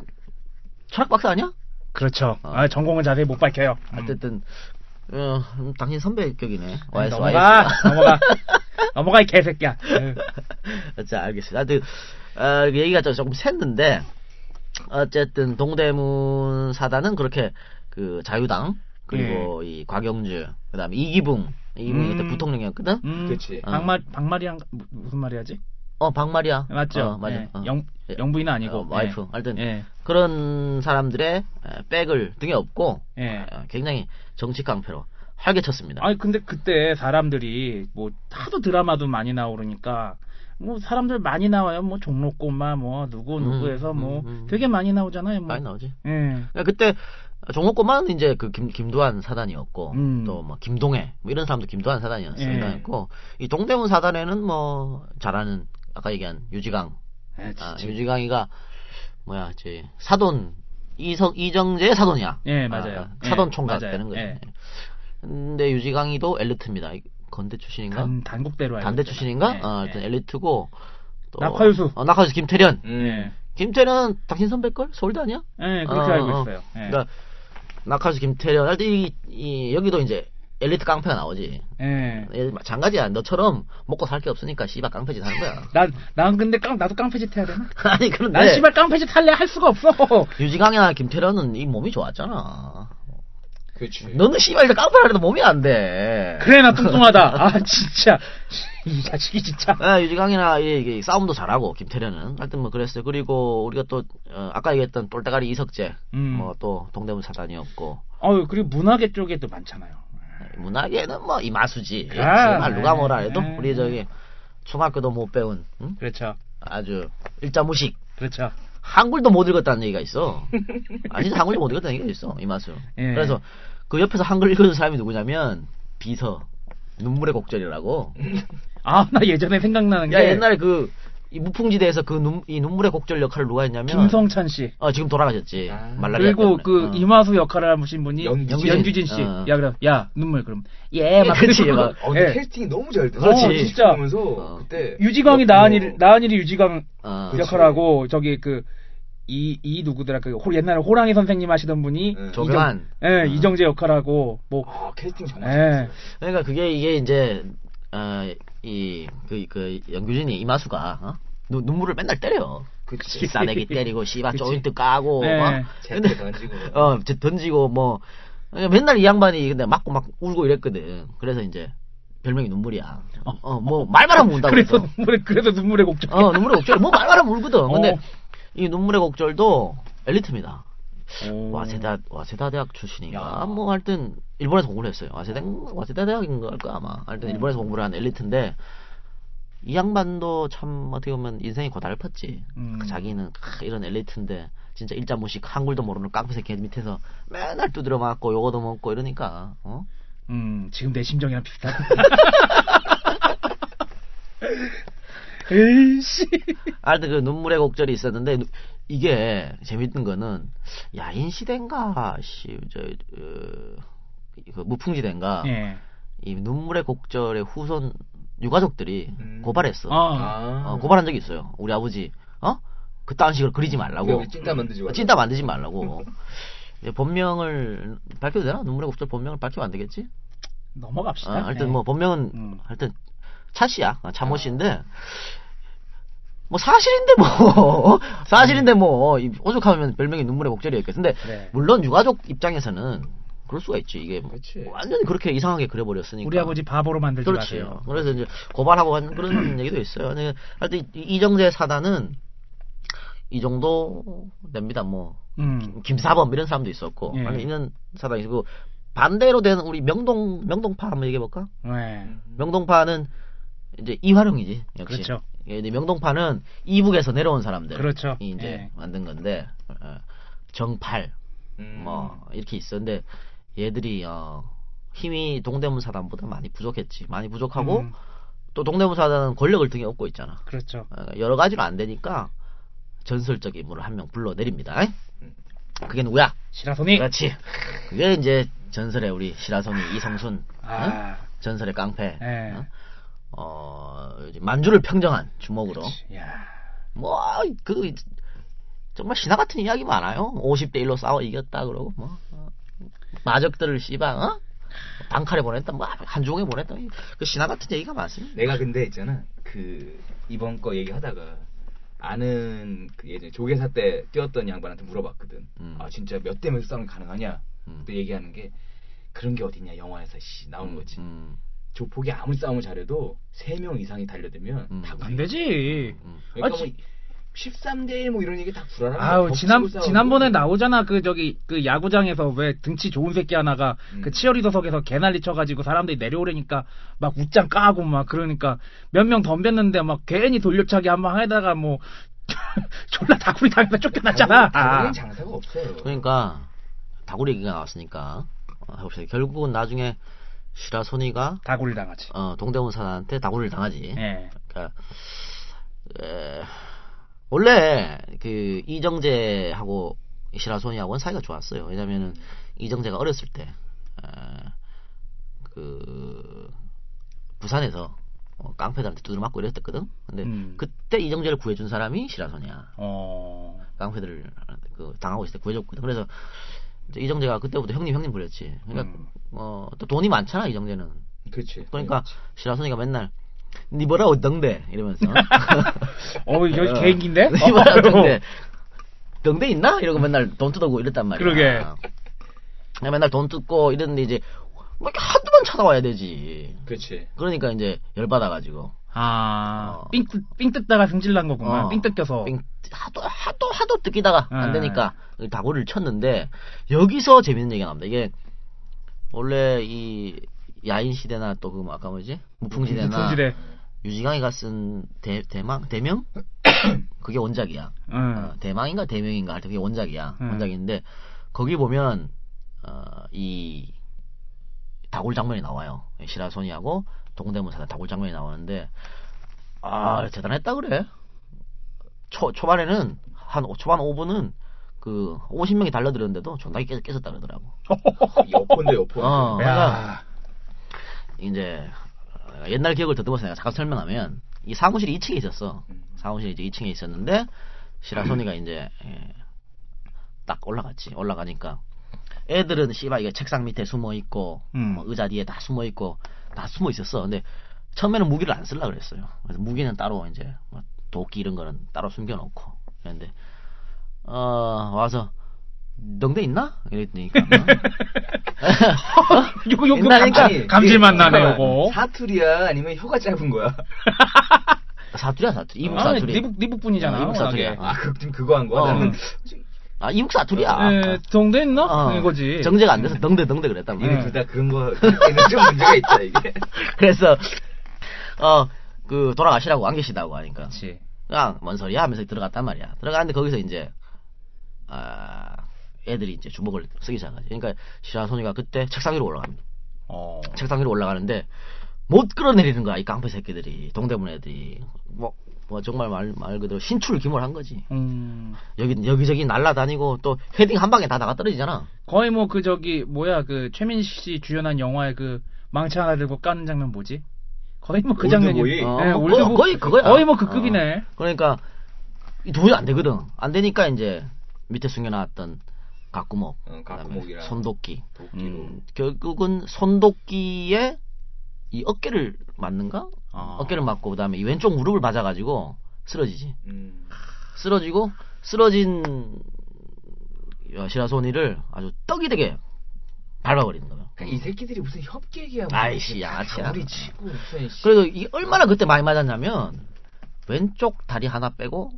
철학 박사 아니야? 그렇죠. 어. 아, 전공은 자세히 못 밝혀요. 음. 어쨌든 어, 음, 당신 선배격이네. YS 넘어가, YS. 넘어가, 넘어가 이 개새끼야. 예. 자, 알겠습니다. 하여튼, 어, 얘기가 좀 조금 샜는데, 어쨌든, 동대문 사단은 그렇게, 그, 자유당, 그리고 이 곽영주, 그 다음에 이기붕, 이기붕이 음. 그때 부통령이었거든? 음, 그치. 어. 박말 박말이랑 무- 무슨 말이야지? 어, 박마리아. 맞죠? 어, 맞아. 예. 어. 영 예. 영부인은 아니고 어, 와이프. 하여튼, 예. 그런 사람들의 에, 백을 등에 업고, 예. 어, 굉장히 정치 깡패로 활개쳤습니다. 아니 근데 그때 사람들이 뭐 하도 드라마도 많이 나오니까 뭐 사람들 많이 나와요. 뭐 종로꼬마 뭐 누구 음, 누구해서 뭐 음, 음. 되게 많이 나오잖아요. 뭐. 많이 나오지. 예. 그러니까 그때 종목고만 이제 그 김, 김두한 사단이었고 음. 또뭐 김동해 뭐 이런 사람도 김두한 사단이었 예. 사단이었고 이 동대문 사단에는 뭐 잘하는 아까 얘기한 유지강 예, 아. 유지강이가 뭐야 제 사돈 이석 이정재의 사돈이야. 예, 맞아요. 아, 예, 사돈 총각 맞아요. 되는 거지. 예. 근데 유지강이도 엘리트입니다. 이- 건대 출신인가? 단 단국대로 단대. 출신인가? 예, 어, 하여튼 예. 엘리트고 또 낙하유수. 어, 낙하유수 김태련. 음. 김태련 당신 선배 걸? 서울대 아니야? 예, 그렇게 어, 알고 어. 있어요. 예. 그러니까 낙하수 김태련 할때 이, 이 여기도 이제 엘리트 깡패가 나오지. 예. 예, 장가지야 너처럼 먹고 살 게 없으니까 씨발 깡패짓 하는 거야. 난, 난 근데 깡, 나도 깡패짓 해야 되나? 아니 그런데 난 씨발 깡패짓 할래 할 수가 없어. 유지강이나 김태련은 이 몸이 좋았잖아. 그렇지. 너는 씨발 이제 깡패 하려도 몸이 안 돼. 그래, 나 뚱뚱하다. 아, 진짜. 이 자식이 진짜. 아, 유지강이나 이, 이 싸움도 잘하고 김태련은 하여튼 뭐 그랬어요. 그리고 우리가 또 어, 아까 얘기했던 똘대가리 이석재 음. 뭐또 동대문 사단이었고 어유 그리고 문화계 쪽에도 많잖아요. 문학에는 뭐 이마수지. 아, 정말 누가 뭐라 해도 네. 우리 저기 중학교도 못 배운 응? 그렇죠. 아주 일자 무식 그렇죠. 한글도 못 읽었다는 얘기가 있어. 아 진짜 한글도 못 읽었다는 얘기가 있어 이마수. 예. 그래서 그 옆에서 한글 읽어준 사람이 누구냐면 비서 눈물의 곡절이라고. 아, 나 예전에 생각나는 게. 야 옛날에 그 이 무풍지대에서 그 눈, 이 눈물의 곡절 역할을 누가 했냐면 김성찬 씨. 어 지금 돌아가셨지. 아. 말라리아 그리고 때문에. 그 어. 이마수 역할을 하신 분이 연규진. 연규진 씨. 어. 야, 그럼 야 눈물 그럼 예 막 그치, 막. 어, 근데 예. 캐스팅이 너무 잘 돼. 그렇지. 어, 진짜. 보면서 어. 그때 유지광이 어, 나은이 나은이 유지광 어. 그치. 역할하고 저기 그 이, 이 누구더라, 그, 호- 옛날에 호랑이 선생님 하시던 분이. 응. 조경환. 이정, 예, 이정재 역할하고, 뭐, 아, 캐스팅 정말 예. 그러니까 그게 이게 이제 어 이 그 그 연규진이 이마수가 어? 눈- 눈물을 맨날 때려. 그치. 싸대기 때리고 그치. 조인트 까고 네. 어? 던지고. 어 저- 던지고 뭐 맨날 이 양반이 근데 맞고 막 울고 이랬거든. 그래서 이제 별명이 눈물이야. 어뭐 말만 하면 운다고 그래서 그래서. 눈물의, 그래서 눈물의 곡절. 어 눈물의 곡절 뭐 말만 하면 울거든. 근데 어. 이 눈물의 곡절도 엘리트입니다. 오. 와세다 와세다 대학 출신인가 야. 뭐 하여튼 일본에서 공부를 했어요. 와세다 와세다 대학인가 할까 아마. 하여튼 일본에서 공부를 한 엘리트인데 이 양반도 참 어떻게 보면 인생이 고달팠지. 음. 자기는 크, 이런 엘리트인데 진짜 일자 무식 한글도 모르는 깡패 새끼 밑에서 맨날 두드려 맞고 요거도 먹고 이러니까 어? 음, 지금 내 심정이랑 비슷하다. 에이씨. 하여튼 그 눈물의 곡절이 있었는데 누- 이게 재밌는 거는 야인 시대인가 씨저 어, 그 무풍지대인가 예. 이 눈물의 곡절의 후손 유가족들이 음. 고발했어. 아. 아. 어, 고발한 적이 있어요. 우리 아버지, 어? 그딴 식으로 그리지 말라고. 찐따 만들지 말라고. 찐따 만들지 말라고. 이제 본명을 밝혀도 되나? 눈물의 곡절 본명을 밝히면 안 되겠지? 넘어갑시다. 어, 하여튼 예. 뭐 본명은 음. 하여튼 차씨야. 어, 차모 씨인데 뭐 사실인데 뭐 사실인데 뭐 이- 오죽하면 별명이 눈물의 곡절이었겠. 근데 그래. 물론 유가족 입장에서는 그럴 수가 있지. 이게 뭐. 완전히 그렇게 이상하게 그려버렸으니까. 우리 아버지 바보로 만들지 그렇지. 마세요. 그래서 이제 고발하고 하는 그런 얘기도 있어요. 근데 하여튼 이- 이정재 사단은 이 정도 됩니다. 뭐 음. 김사범 이런 사람도 있었고 예. 아니, 이런 사단이 있고 반대로 되는 우리 명동 명동파 한번 얘기해 볼까? 네. 명동파는 이제 이화룡이지 역시. 그렇죠. 예, 이제 명동파는 이북에서 내려온 사람들. 그렇죠. 이 이제 예. 만든 건데 어, 정팔 음. 뭐 이렇게 있었는데 얘들이 어, 힘이 동대문 사단보다 많이 부족했지. 많이 부족하고 음. 또 동대문 사단은 권력을 등에 업고 있잖아. 그렇죠. 어, 여러 가지로 안 되니까 전설적 인물을 한 명 불러 내립니다. 그게 누구야? 시라소니. 그렇지. 그게 이제 전설의 우리 시라소니 이성순. 아. 어? 전설의 깡패. 예. 어? 어, 만주를 평정한 주먹으로. 야. 뭐, 그, 정말 신화 같은 이야기 많아요. 50대 1로 싸워 이겼다, 그러고, 뭐. 어, 마적들을 씨발, 어? 방칼에 보냈다, 뭐, 한종에 보냈다. 그 신화 같은 얘기가 많습니다. 내가 근데 있잖아 그 이번 거 얘기하다가 아는 그 예전에 조계사 때 뛰었던 양반한테 물어봤거든. 음. 아 진짜 몇대몇 싸움이 가능하냐? 음. 그때 얘기하는 게 그런 게 어딨냐 영화에서 씨 나오는 거지. 음, 조폭이 아무리 싸움을 잘해도 세 명 이상이 달려들면 음. 다안 되지. 음. 그러니까 아, 뭐 13대 1뭐 이런 얘기 다 불안한 아우. 지난 지난번에. 나오잖아 그 저기 그 야구장에서 왜 등치 좋은 새끼 하나가 음. 그 치어리더석에서 개난리 쳐가지고 사람들이 내려오려니까 막 웃장 까고 막 그러니까 몇 명 덤볐는데 막 괜히 돌려차기 한방 하다가 뭐 졸라 다구리 당해서 쫓겨났잖아. 다른 아. 장사가 없어요. 그러니까, 다구리 얘기가 나왔으니까, 어, 해봅시다. 결국은 나중에 시라소니가, 다구리 당하지. 어, 동대문 사단한테 다구리를 당하지. 예. 그러니까 에, 원래 그 이정재하고 시라소니하고는 사이가 좋았어요. 왜냐면은 이정재가 어렸을 때그 부산에서 어, 깡패들한테 두드려 맞고 이랬었거든. 근데 음. 그때 이정재를 구해준 사람이 시라소니야. 어. 깡패들을 그 당하고 있을 때 구해줬거든. 그래서 이정재가 그때부터 형님 형님 불렸지. 그러니까 음. 어, 또 돈이 많잖아 이정재는. 그렇지. 그러니까 시라소니가 맨날 니 뭐라 어떤데 이러면서 어, 이거 개인기인데? 니 뭐라 어떤데 병대 있나 이러고 맨날 돈 뜯어고 이랬단 말이야 그러게. 그냥 맨날 돈 뜯고 이랬는데 이제 뭐 한두 번 찾아와야 되지 그렇지. 그러니까 이제 열 받아가지고 아, 어. 삥, 뜯다가 승질난 거구만. 어, 삥 뜯겨서. 삥 하도 하도 하도 뜯기다가 안 네. 되니까 다구리를 쳤는데 여기서 재밌는 얘기가 나옵니다 이게 원래 이 야인 시대나 또 그 아까 뭐지 무풍 시대나. 유지강이가 쓴 대, 대망 대명 그게 원작이야. 응. 어, 대망인가 대명인가 할때 그게 원작이야. 음. 원작인데 거기 보면 어, 이 다굴 장면이 나와요. 시라소니하고 동대문 사단 다굴 장면이 나오는데 아 대단했다 그래. 초 초반에는 한 오- 초반 5분은 그 50명이 달려들었는데도 존나게 깨, 깼었다 그러더라고. 여포인데 여포. 어, 그러니까 야. 이제 어, 옛날 기억을 더듬어서 내가 잠깐 설명하면 이 사무실이 2층에 있었어. 음. 사무실이 이제 2층에 있었는데 시라소니가 이제 예, 딱 올라갔지. 올라가니까 애들은 씨발 이게 책상 밑에 숨어 있고 음. 뭐 의자 뒤에 다 숨어 있고 다 숨어 있었어. 근데 처음에는 무기를 안 쓰려 그랬어요. 그래서 무기는 따로 이제 뭐 도끼 이런 거는 따로 숨겨놓고 그런데 어 와서 덩대 있나? 이랬더니까 요거 요거 옛날에 감, 이게- 감질만 나네 요거. 사투리야 아니면 혀가 짧은 거야? 사투리야 사투리 이북 아, 사투리 미국 미국 분이잖아. 어, 이북 사투리야. 아, 그, 지금 그거 한 거야? 어. 나는 아 이북 사투리야 예, 동대 있나? 어, 이거지. 정제가 안 돼서 덩대 덩대 그랬단 말이야 니네 둘다 그런 거, 좀 문제가 있다, 이게. 그래서 어 그 돌아가시라고 안 계시다고 하니까 그렇지. 그냥 뭔 소리야 하면서 들어갔단 말이야. 들어갔는데 거기서 이제 아 애들이 이제 주먹을 쓰기 시작하지. 그러니까 시라소니가 그때 책상 위로 올라갑니다. 어. 책상 위로 올라가는데 못 끌어내리는 거야 이 깡패 새끼들이 동대문 애들이 뭐, 뭐 정말 말, 말 그대로 신출 기몰한 거지. 음. 여기 여기저기 날라다니고 또 헤딩 한 방에 다 나가 떨어지잖아. 거의 뭐 그 저기 뭐야 그 최민식 씨 주연한 영화의 그 망치 하나 들고 까는 장면 뭐지? 거의 뭐 그 장면이. 올드보이? 어, 네, 뭐 올드보- 거의, 거의 그거야. 거의 뭐그 어. 급이네. 그러니까 이 도저히 안 되거든. 안 되니까 이제 밑에 숨겨놨던 가꾸목, 어, 그다음에 가꾸목이랑 손도끼. 음, 결국은 손도끼에 이 어깨를 맞는가? 아. 어깨를 맞고 그다음에 이 왼쪽 무릎을 맞아가지고 쓰러지지. 음. 쓰러지고 쓰러진 시라소니를 아주 떡이 되게 밟아버리는 거예요. 그러니까 이 새끼들이 무슨 협객이야. 무슨 아이씨, 양아치야. 우리 치고 무슨 씨. 그래도 이게 얼마나 그때 많이 맞았냐면 왼쪽 다리 하나 빼고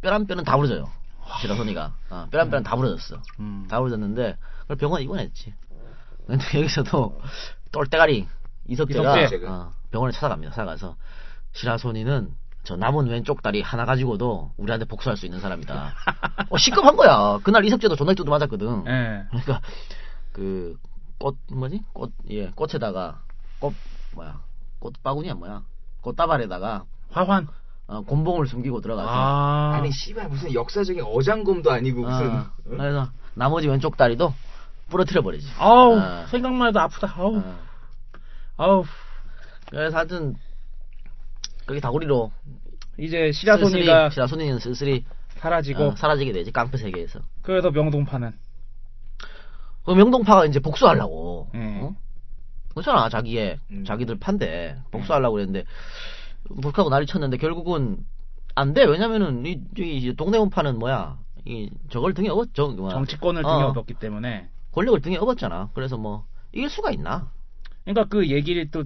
뼈한 뼈는 다 부러져요. 시라소니가 어, 뼈한 뼈는 다 부러졌어. 음. 다 부러졌는데 그걸 병원 입원했지. 근데 여기서도 똘대가리 이석재가 이석재. 어, 병원에 찾아갑니다. 찾아가서 시라소니는 저 남은 왼쪽 다리 하나 가지고도 우리한테 복수할 수 있는 사람이다. 어, 시급한 거야. 그날 이석재도 존나 두도 맞았거든. 예. 그러니까 그 꽃 뭐지 꽃 예 꽃에다가 꽃 뭐야 꽃 바구니야 뭐야 꽃다발에다가 화환. 어, 곤봉을 숨기고 들어가서 아. 아니 씨발 무슨 역사적인 어장검도 아니고 무슨 어, 응? 그래서 나머지 왼쪽 다리도 부러뜨려 버리지. 아우 어. 생각만 해도 아프다. 아우. 어. 아우. 그래서 하여튼 그게 다구리로 이제 시라소니가 시라소니는 쓸쓸히 사라지고 어, 사라지게 되지 깡패 세계에서. 그래서 명동파는 그 명동파가 이제 복수하려고. 음. 어? 그렇잖아 자기의 음. 자기들 판대 복수하려고 그랬는데 불하고 난리 쳤는데 결국은 안 돼. 왜냐면은 이, 이 동대문파는 뭐야? 이 저걸 등에 업었죠. 뭐야. 정치권을 등에 어, 업었기 때문에 권력을 등에 업었잖아. 그래서 뭐 이길 수가 있나? 그러니까 그 얘기를 또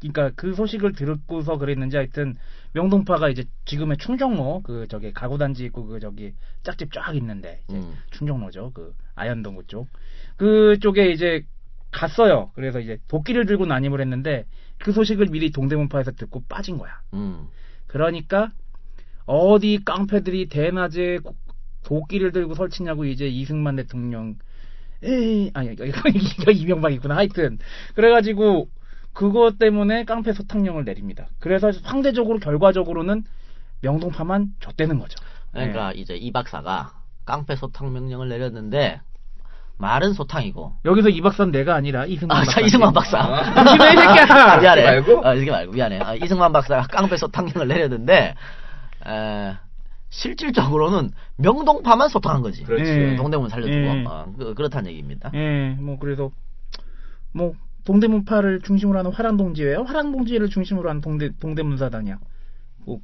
그러니까 그 소식을 듣고서 그랬는지 하여튼 명동파가 이제 지금의 충정로 그 저기 가구 단지 있고 그 저기 짝집 쫙 있는데 이제 음. 충정로죠 그 아현동 그쪽 그쪽에 이제 갔어요 그래서 이제 도끼를 들고 난입을 했는데 그 소식을 미리 동대문파에서 듣고 빠진 거야 음. 그러니까 어디 깡패들이 대낮에 고- 도끼를 들고 설치냐고 이제 이승만 대통령 에이 아니 이거 이명박이구나 하여튼 그래가지고 그것 때문에 깡패 소탕령을 내립니다. 그래서 상대적으로 결과적으로는 명동파만 줬대는 거죠. 그러니까 이제 이 박사가 깡패 소탕 명령을 내렸는데 말은 소탕이고. 여기서 이 박사는 내가 아니라 이승만 아, 박사. 자, 이승만 박사. 조심해, 이 새끼야! 아, 미안해. 말고? 아, 이게 말고, 미안해. 아, 이승만 박사가 깡패 소탕령을 내렸는데, 에, 실질적으로는 명동파만 소탕한 거지. 그렇지. 예. 동대문 살려주고. 예. 어, 그, 그렇다는 얘기입니다. 예, 뭐 그래서 뭐 동대문파를 중심으로 하는 화랑동지회요. 화랑동지회를 중심으로 하는 동대 동대문 사단이야. 뭐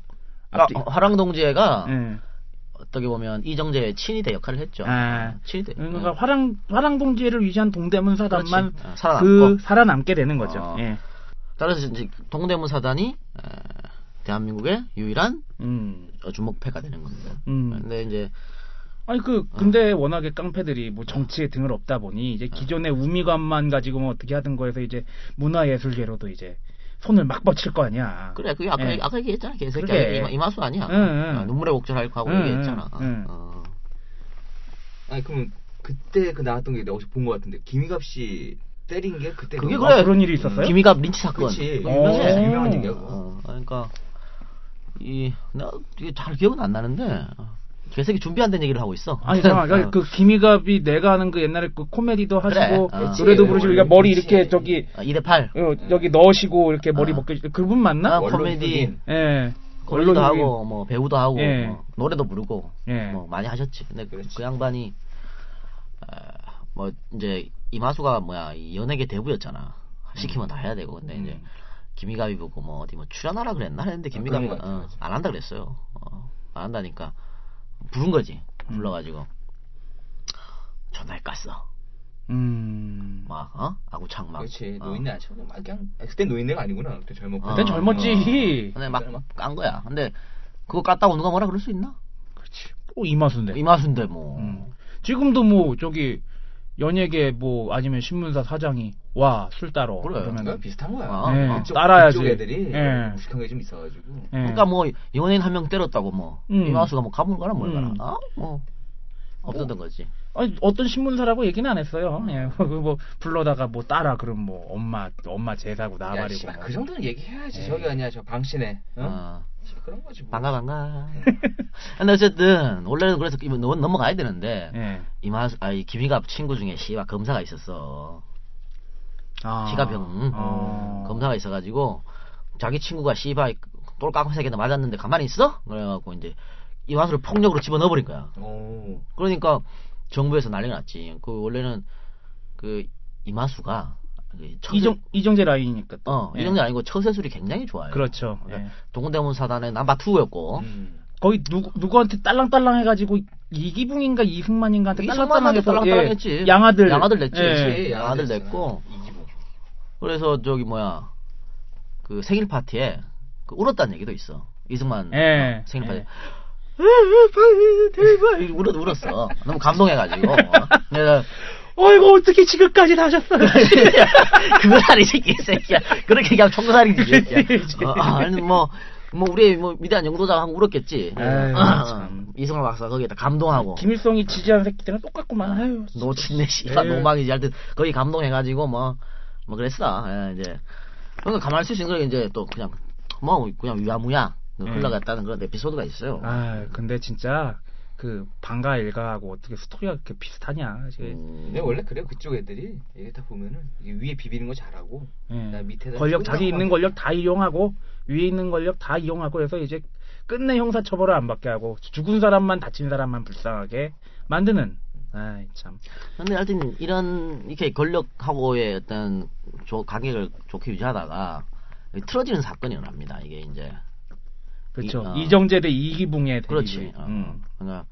아, 앞뒤. 화랑동지회가 예. 어떻게 보면 이정재의 친위대 역할을 했죠. 아, 친위대. 그러니까 화랑 화랑동지회를 위시한 동대문 사단만. 어, 살아남고. 그 살아남게 되는 거죠. 어. 예. 따라서 이제 동대문 사단이 에, 대한민국의 유일한 음. 어, 주목패가 되는 겁니다. 음. 근데 이제 아니 그 근데 워낙에 깡패들이 뭐 정치에 등을 업다 보니 이제 기존의 우미관만 가지고 뭐 어떻게 하든 거에서 이제 문화예술계로도 이제 손을 막 뻗칠 거 아니야. 그래 그게 아까 예. 아까 얘기했잖아 개새끼. 이마, 이마수 아니야 응, 응. 어, 눈물의 곡절할 하고 응, 얘기했잖아. 어. 아니 그럼 그때 그 나왔던 게 내가 혹시 본것 같은데 김희갑 씨 때린 게 그때 그게? 그래 아, 그런 일이 있었어요? 김희갑 린치 사건 그치. 어. 유명한 얘기야. 어, 그러니까 이 내가 이게 잘 기억은 안 나는데 어, 개새끼 준비 안 된 얘기를 하고 있어 아니 잠깐 어. 그 김희갑이 내가 하는 그 옛날에 그 코미디도 그래. 하시고 어. 노래도. 부르시고 그러니까 머리 그치. 이렇게 저기 어, 2대 8 어, 여기 넣으시고 이렇게 머리 어. 벗겨 그분 맞나? 아, 코미디. 예. 언론이- 하고 뭐 배우도 하고 예. 뭐 노래도 부르고 예. 뭐 많이 하셨지. 근데 그. 그 양반이 어, 뭐 이제 이마수가 뭐야 이 연예계 대부였잖아. 시키면 다 해야 되고 근데 이제 음. 김희갑이 보고 뭐 어디 뭐 출연하라 그랬나 했는데 아, 김희갑이 같아, 어. 안 한다 그랬어요. 어, 안 한다니까 부른 거지. 음. 불러가지고 존나 깠어. 음. 막 어? 아구창 막. 그렇지 어. 노인네 안 쳐도 막 그냥 아, 그때 노인네가 아니구나 그때 젊었고 어. 그땐 젊었지. 근데 막 깐 거야. 근데 그거 깠다고 누가 뭐라 그럴 수 있나? 그렇지. 또 이마수인데. 이마수인데 뭐. 음. 지금도 뭐 저기 연예계 뭐 아니면 신문사 사장이 와 술 따러 그래. 그러면 비슷한 거야 아, 네, 그쪽, 따라야지. 애들이 예. 무식한 게 좀 있어가지고 예. 그러니까 뭐 연예인 한 명 때렸다고 뭐 음. 이마수가 뭐 가물 가나 뭘 가나 음. 아, 뭐 없었던 거지. 아니, 어떤 신문사라고 얘기는 안 했어요. 예. 뭐 불러다가 뭐 따라 그럼 뭐 엄마 엄마 제사고 야, 나발이고 뭐. 그 정도는 얘기해야지 예. 저기 아니야 저 방신에 어? 아, 그런 거지 뭐 반가 반가. 근데 어쨌든 원래는 그래서 넘- 넘어가야 되는데 예. 이마수 아이 김희갑 친구 중에 씨발 검사가 있었어. 아. 희가병 어. 검사가 있어가지고 자기 친구가 씨발 똘 깎은 새끼한테 맞았는데 가만히 있어? 그래갖고 이제 이마수를 폭력으로 집어넣어 버린 거야. 오. 그러니까 정부에서 난리가 났지. 그 원래는 그 이마수가 그 처세- 이정 이정재 라인이니까. 또. 어 예. 이정도 아니고 처세술이 굉장히 좋아요. 그렇죠. 그러니까 예. 동대문 사단의 남바 2였고 음. 거의 누구 누구한테 딸랑딸랑 해가지고 이기붕인가 이승만인가한테 이승만한테 딸랑딸랑해서 딸랑딸랑했지. 예, 양아들 양아들 냈지. 예. 양아들 냈고. 이기붕. 그래서 저기 뭐야 그 생일 파티에 그 울었다는 얘기도 있어. 이승만 예. 어, 생일 파티. 예. 대박 울었 울었어. 너무 감동해가지고. 내가 어이구 어떻게 지금까지 사셨어요? 그건 아니지 이 새끼야. 그렇게 총살이지. 이 새끼야. 어, 아니 뭐. 뭐 우리 뭐 위대한 영도자하고 울었겠지. 아유, 어, 참. 이승만 박사 거기에다 감동하고 김일성이 지지한 새끼들은 똑같구만. 아유. 노친네 씨발 예. 노망이지 하여튼 거기 감동해가지고 뭐뭐 그랬어. 예, 이제 그러니까 가만히 있을 수 있는 거 이제 또 그냥 뭐 그냥 위야무야 음. 흘러갔다는 그런 에피소드가 있어요. 아 근데 진짜 그 방가 일가하고 어떻게 스토리가 그렇게 비슷하냐. 음, 근데 원래 그래요 그쪽 애들이 이게 다 보면은 이게 위에 비비는 거 잘하고 예. 나 밑에다 권력 자기 있는 막- 권력 다 이용하고 위에 있는 권력 다 이용하고 해서 이제 끝내 형사 처벌을 안 받게 하고 죽은 사람만 다친 사람만 불쌍하게 만드는 아이 참 근데 하여튼 이런 이렇게 권력하고의 어떤 조, 관계를 좋게 유지하다가 틀어지는 사건이 일어납니다. 이게 이제 그렇죠 이- 어. 이정재 대 이기붕의 그렇지. 대립이. 어, 음. 그러니까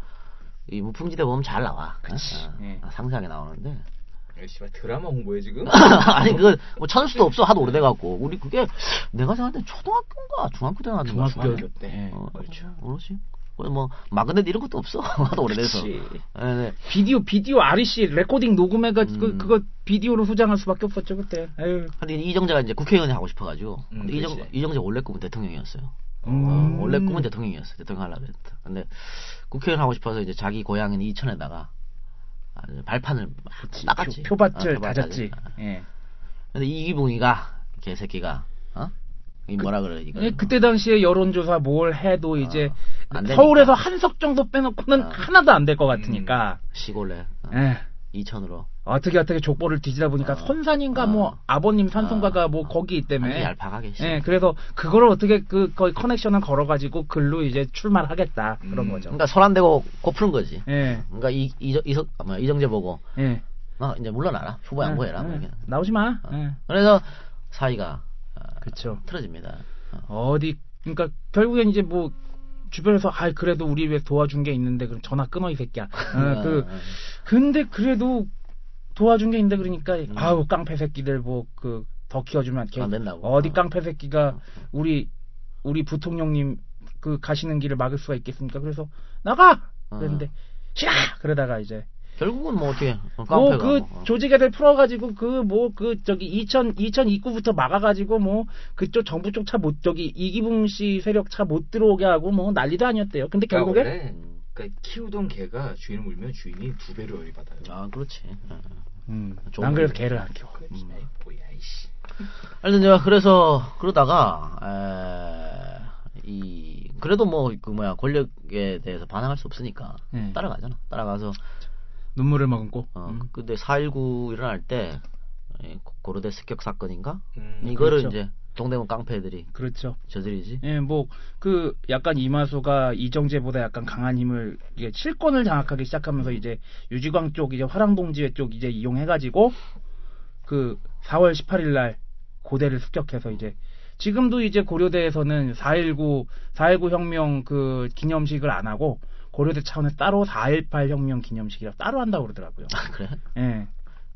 이 무풍지대 보면 잘 나와. 그치. 어, 어, 예. 상세하게 나오는데. 야, 씨발 드라마 홍보해 지금 아니 그거 뭐 찾을 수도 없어 하도 오래돼갖고 우리 그게 내가 생각할 때 초등학교인가 중학교 때 나왔던 거 중학교 같은데. 때. 예. 어, 그렇죠. 그렇지. 그래 뭐 magnet 이런 것도 없어 하도 오래돼서. 예, 네. 비디오 비디오 REC recording 녹음해가 그 음. 그거 비디오로 소장할 수밖에 없었죠 그때. 에휴. 근데 이정재가 이제 국회의원이 하고 싶어가지고 음, 이정. 이정재 원래 꿈은 대통령이었어요. 음. 어, 원래 꿈은 대통령이었어. 대통령 하려고 했다. 근데 국회의원 하고 싶어서 이제 자기 고향인 이천에다가 아, 이제 발판을 막 닦았지. 표, 표밭을 어, 다졌지. 아. 예. 근데 이기붕이가 개새끼가 어? 이 뭐라 그래 이거. 예, 그때 당시에 여론조사 뭘 해도 이제 안 되니까. 서울에서 한석 정도 빼놓고는 아. 하나도 안 될 것 같으니까 시골에 어, 예. 이천으로 어떻게 어떻게 족보를 뒤지다 보니까 어. 선산인가 어. 뭐 아버님 산송가가 어. 뭐 거기 때문에 얄팍하게. 씨. 예, 그래서 그거를 어떻게 그 거의 커넥션을 걸어가지고 글로 이제 출마를 하겠다 그런 음. 거죠. 그러니까 손안 대고 고 푸는 거지. 예, 그러니까 이 이석 아, 뭐야, 이정재 보고 예. 나 이제 물러나라 후보 양보해라. 뭐 예. 나오지 마. 어. 예. 그래서 사이가 어, 그쵸. 틀어집니다. 어. 어디 그러니까 결국엔 이제 뭐 주변에서 아 그래도 우리 왜 도와준 게 있는데 그럼 전화 끊어 이 새끼야. 어, 그 어, 어. 근데 그래도 도와준 게 있는데 그러니까 음. 아우 깡패 새끼들 뭐 그 더 키워주면 걔. 어디 어. 깡패 새끼가 우리 우리 부통령님 그 가시는 길을 막을 수가 있겠습니까? 그래서 나가 어. 그랬는데 싫어 그러다가 이제 결국은 뭐 어떻게 뭐 깡패가 그 뭐, 어. 조직애들 풀어가지고 그 뭐 그 저기 2000 2000 입구부터 막아가지고 뭐 그쪽 정부 쪽 차 못 저기 이기붕 씨 세력 차 못 들어오게 하고 뭐 난리도 아니었대요. 근데 그러니까 결국에 그러니까 키우던 개가 주인을 물면 주인이 두 배로 열받아요 아 그렇지. 어, 어. 음, 좋은 난 그래서. 개를 안 키워. 그렇지 음. 뭐야 이씨 하여튼 제가 그래서 그러다가 에, 이 그래도 뭐 그 뭐야 권력에 대해서 반항할 수 없으니까 네. 따라가잖아. 따라가서 눈물을 머금고. 어 음. 근데 4.19 일어날 때 에, 고- 고려대 습격 사건인가 음, 이거를 그렇죠. 이제 동대문 깡패들이 그렇죠. 저들이지. 예, 뭐 그 약간 이마수가 이정재보다 약간 강한 힘을 이게 실권을 장악하기 시작하면서 이제 유지광 쪽 이제 화랑동지회 쪽 이제 이용해 가지고 그 4월 18일 날 고대를 습격해서 이제 지금도 이제 고려대에서는 4.19 4.19 혁명 그 기념식을 안 하고 고려대 차원에서 따로 4.18 혁명 기념식이라 따로 한다고 그러더라고요. 아, 그래? 예.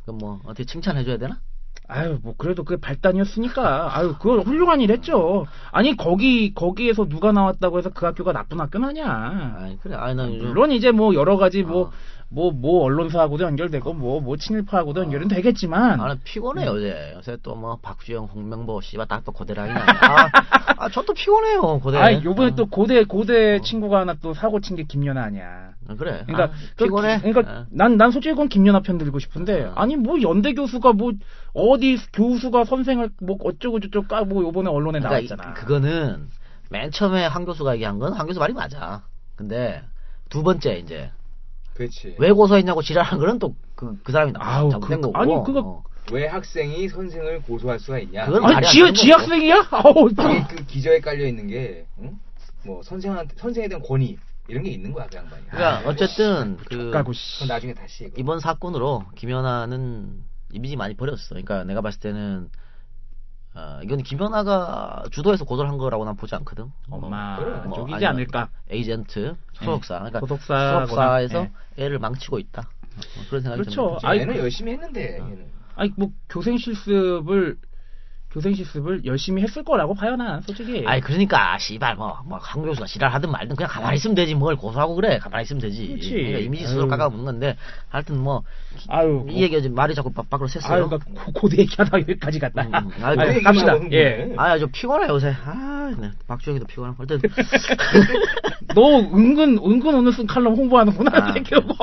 그럼 뭐 어떻게 칭찬해줘야 되나? 아유, 뭐, 그래도 그게 발단이었으니까. 아유, 그거 훌륭한 일 했죠. 아니, 거기, 거기에서 누가 나왔다고 해서 그 학교가 나쁜 학교는 아니야. 아니 그래. 아니 난 요즘 물론 이제 뭐 여러 가지 뭐, 어. 뭐, 뭐 언론사하고도 연결되고 뭐, 뭐 친일파하고도 연결은 되겠지만. 나는 피곤해 요새. 요새 또 뭐 박주영, 홍명보, 씨발 다또 고대라니. 아, 아, 저 또 피곤해요 고대. 아, 요번에 어. 또 고대, 고대 친구가 하나 또 사고 친 게 김연아 아니야. 아, 그래. 그러니까, 아, 그 피곤해. 기- 그러니까 아. 난, 난 솔직히 그건 김연아 편 들고 싶은데, 어. 아니, 뭐 연대 교수가 뭐, 어디 교수가 선생을 뭐 어쩌고저쩌고 까고 요번에 언론에 그러니까 나왔잖아. 이- 그거는 맨 처음에 한 교수가 얘기한 건 한 교수 말이 맞아. 근데 두 번째 이제 그렇지. 왜 고소했냐고 지랄한 거는 또그 그 사람이 아우, 잘못된 그- 거고. 아니, 그거- 어. 왜 학생이 선생을 고소할 수가 있냐? 그건 아니, 지, 지. 학생이야? 아우, 이게 그 기저에 깔려 있는 게, 응? 뭐 선생한테 선생에 대한 권위 이런 게 있는 거야 그 양반이. 그러니까 아, 어쨌든 그 가고 씨. 나중에 다시 얘기해. 이번 사건으로 김연아는 이미지 많이 버렸어. 그러니까 내가 봤을 때는 어, 이건 김연아가 주도해서 고소를 한 거라고 난 보지 않거든. 엄마 그래, 뭐 쪽이지 않을까? 에이전트, 소속사. 그러니까 소속사거나, 소속사에서 예. 애를 망치고 있다. 뭐 그런 생각이 그렇죠. 좀 아이, 얘는 열심히 했는데 얘는. 아니 뭐 교생 실습을 교생 실습을 열심히 했을 거라고 봐요 난 솔직히. 아니 그러니까 씨발 뭐뭐한 교수가 지랄하든 말든 그냥 가만히 있으면 되지 뭘 고소하고 그래 가만히 있으면 되지 그렇지. 그러니까 이미지 스스로. 깎아먹는 건데 하여튼 뭐이 아유, 얘기가 지금 말이 자꾸 밖- 밖으로 샜어요 아유, 그러니까 고- 고대 얘기하다 여기까지 갔다. 음, 음. 아유, 아유, 갑시다. 예. 아좀 피곤해 요새 아 네. 박주영이도 피곤해 어쨌든 너 은근 은근 오늘 쓴 칼럼 홍보하는구나 아, 새끼 뭐.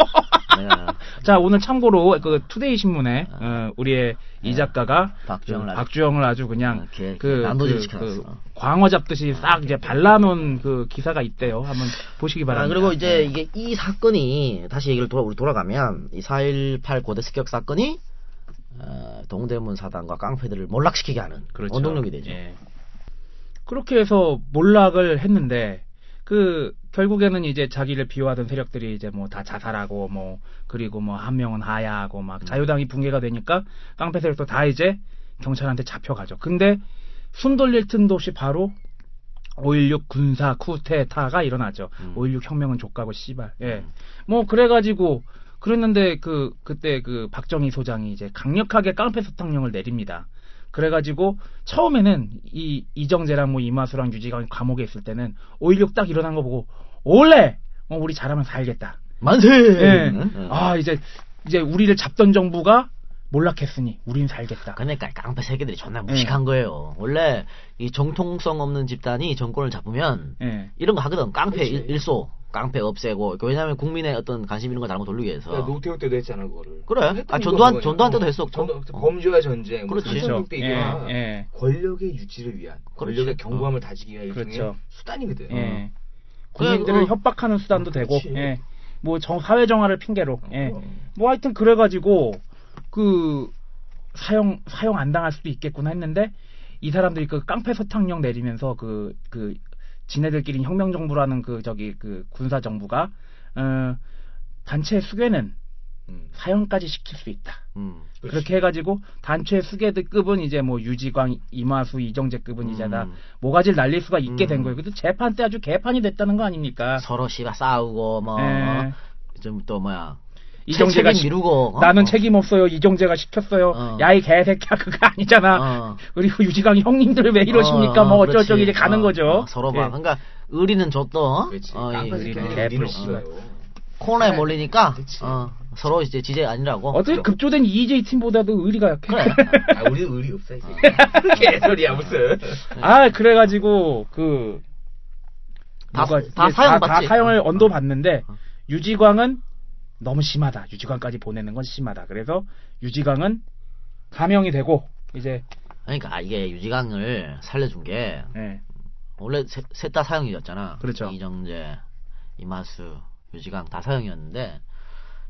내가 자 오늘 참고로 그 투데이 신문에 어, 우리의 이 작가가 박주영을 그 아주- 박주영을 아주 그냥 어, 걔- 그, 그-. 그 광어 잡듯이 싹 이제 발라놓은 그 기사가 있대요. 한번 보시기 아, 바랍니다. 그리고 이제 네. 이게 이 사건이 다시 얘기를 돌아, 우리 돌아가면 이 4.18 고대 습격 사건이 어, 동대문 사단과 깡패들을 몰락시키게 하는 그렇죠. 원동력이 되죠. 예. 그렇게 해서 몰락을 했는데 그 결국에는 이제 자기를 비호하던 세력들이 이제 뭐 다 자살하고 뭐 그리고 뭐 한 명은 하야하고 음. 막 자유당이 붕괴가 되니까 깡패 세력도 다 이제 경찰한테 잡혀가죠. 근데 숨 돌릴 틈도 없이 바로 5.16 군사 쿠데타가 일어나죠. 음. 5.16 혁명은 족가고 씨발. 예. 뭐 그래가지고 그랬는데 그 그때 그 박정희 소장이 이제 강력하게 깡패 사탕령을 내립니다. 그래가지고 처음에는 이 이정재랑 뭐 이마수랑 유지가 감옥에 있을 때는 5.16 딱 일어난 거 보고 올래 어, 우리 잘하면 살겠다. 만세! 응. 아 이제 이제 우리를 잡던 정부가 몰락했으니 우린 살겠다. 그러니까 깡패 새끼들이 존나 무식한 거예요. 원래 이 정통성 없는 집단이 정권을 잡으면 예. 이런 거 하거든. 깡패 그렇지. 일, 일소, 깡패 없애고. 왜냐하면 국민의 어떤 관심 이런 거 잘못 돌리기 위해서. 그러니까 노태우 때도 했잖아 그거를. 그래. 아, 전두환-. 전두환 때도 어, 했었고. 전두- 어. 범죄와 전쟁, 뭐. 그렇죠. 때 예, 예. 권력의 유지를 위한 권력의 그렇지. 경고함을 다지기 위한 그렇죠. 수단이거든. 예. 그래, 국민들을 어. 협박하는 수단도 되고, 그렇지. 예. 뭐 정, 사회 정화를 핑계로, 예. 어. 뭐 하여튼 그래가지고 그 사형 사형 안 당할 수도 있겠구나 했는데 이 사람들이 그 깡패 서탕령 내리면서 그그 지네들끼리 혁명 정부라는 그 저기 그 군사 정부가 어 단체 수괴는 음. 사형까지 시킬 수 있다. 음. 그렇게 해가지고 단체 수괴들급은 이제 뭐 유지광, 이마수, 이정재급은 이제 다 음. 모가지를 날릴 수가 있게 된 음. 거예요. 그래도 재판 때 아주 개판이 됐다는 거 아닙니까? 서로 씨가 싸우고 뭐 예. 좀또 뭐야 이정재가 책임 시- 미루고 어? 나는 어. 책임 없어요. 이정재가 시켰어요. 어. 야이 개새끼야 그거 아니잖아. 어. 그리고 유지광이 형님들 왜 이러십니까? 어, 어, 뭐 그렇지. 어쩌저쩌고 이제 가는 어, 거죠. 어, 서로 봐. 예. 그러니까 의리는 그렇지. 어, 개뿔 의리는. 없어요. 코너에 몰리니까 그치. 어, 서로 이제 지제 아니라고. 어떻게 급조된 EJ 팀보다도 의리가 약해. 그래. 아, 우리 의리 없어 이제. 개소리야 무슨. 아 그래가지고 그 다- 누가 다 이제 사형 다, 받지. 사형을 어. 언도 받는데 어. 유지광은 너무 심하다. 유지광까지 보내는 건 심하다. 그래서 유지광은 감형이 되고 이제 그러니까 이게 유지강을 살려준 게 예. 원래 셋 다 사형이었잖아. 그렇죠. 이정재, 이마수, 유지강 다 사형이었는데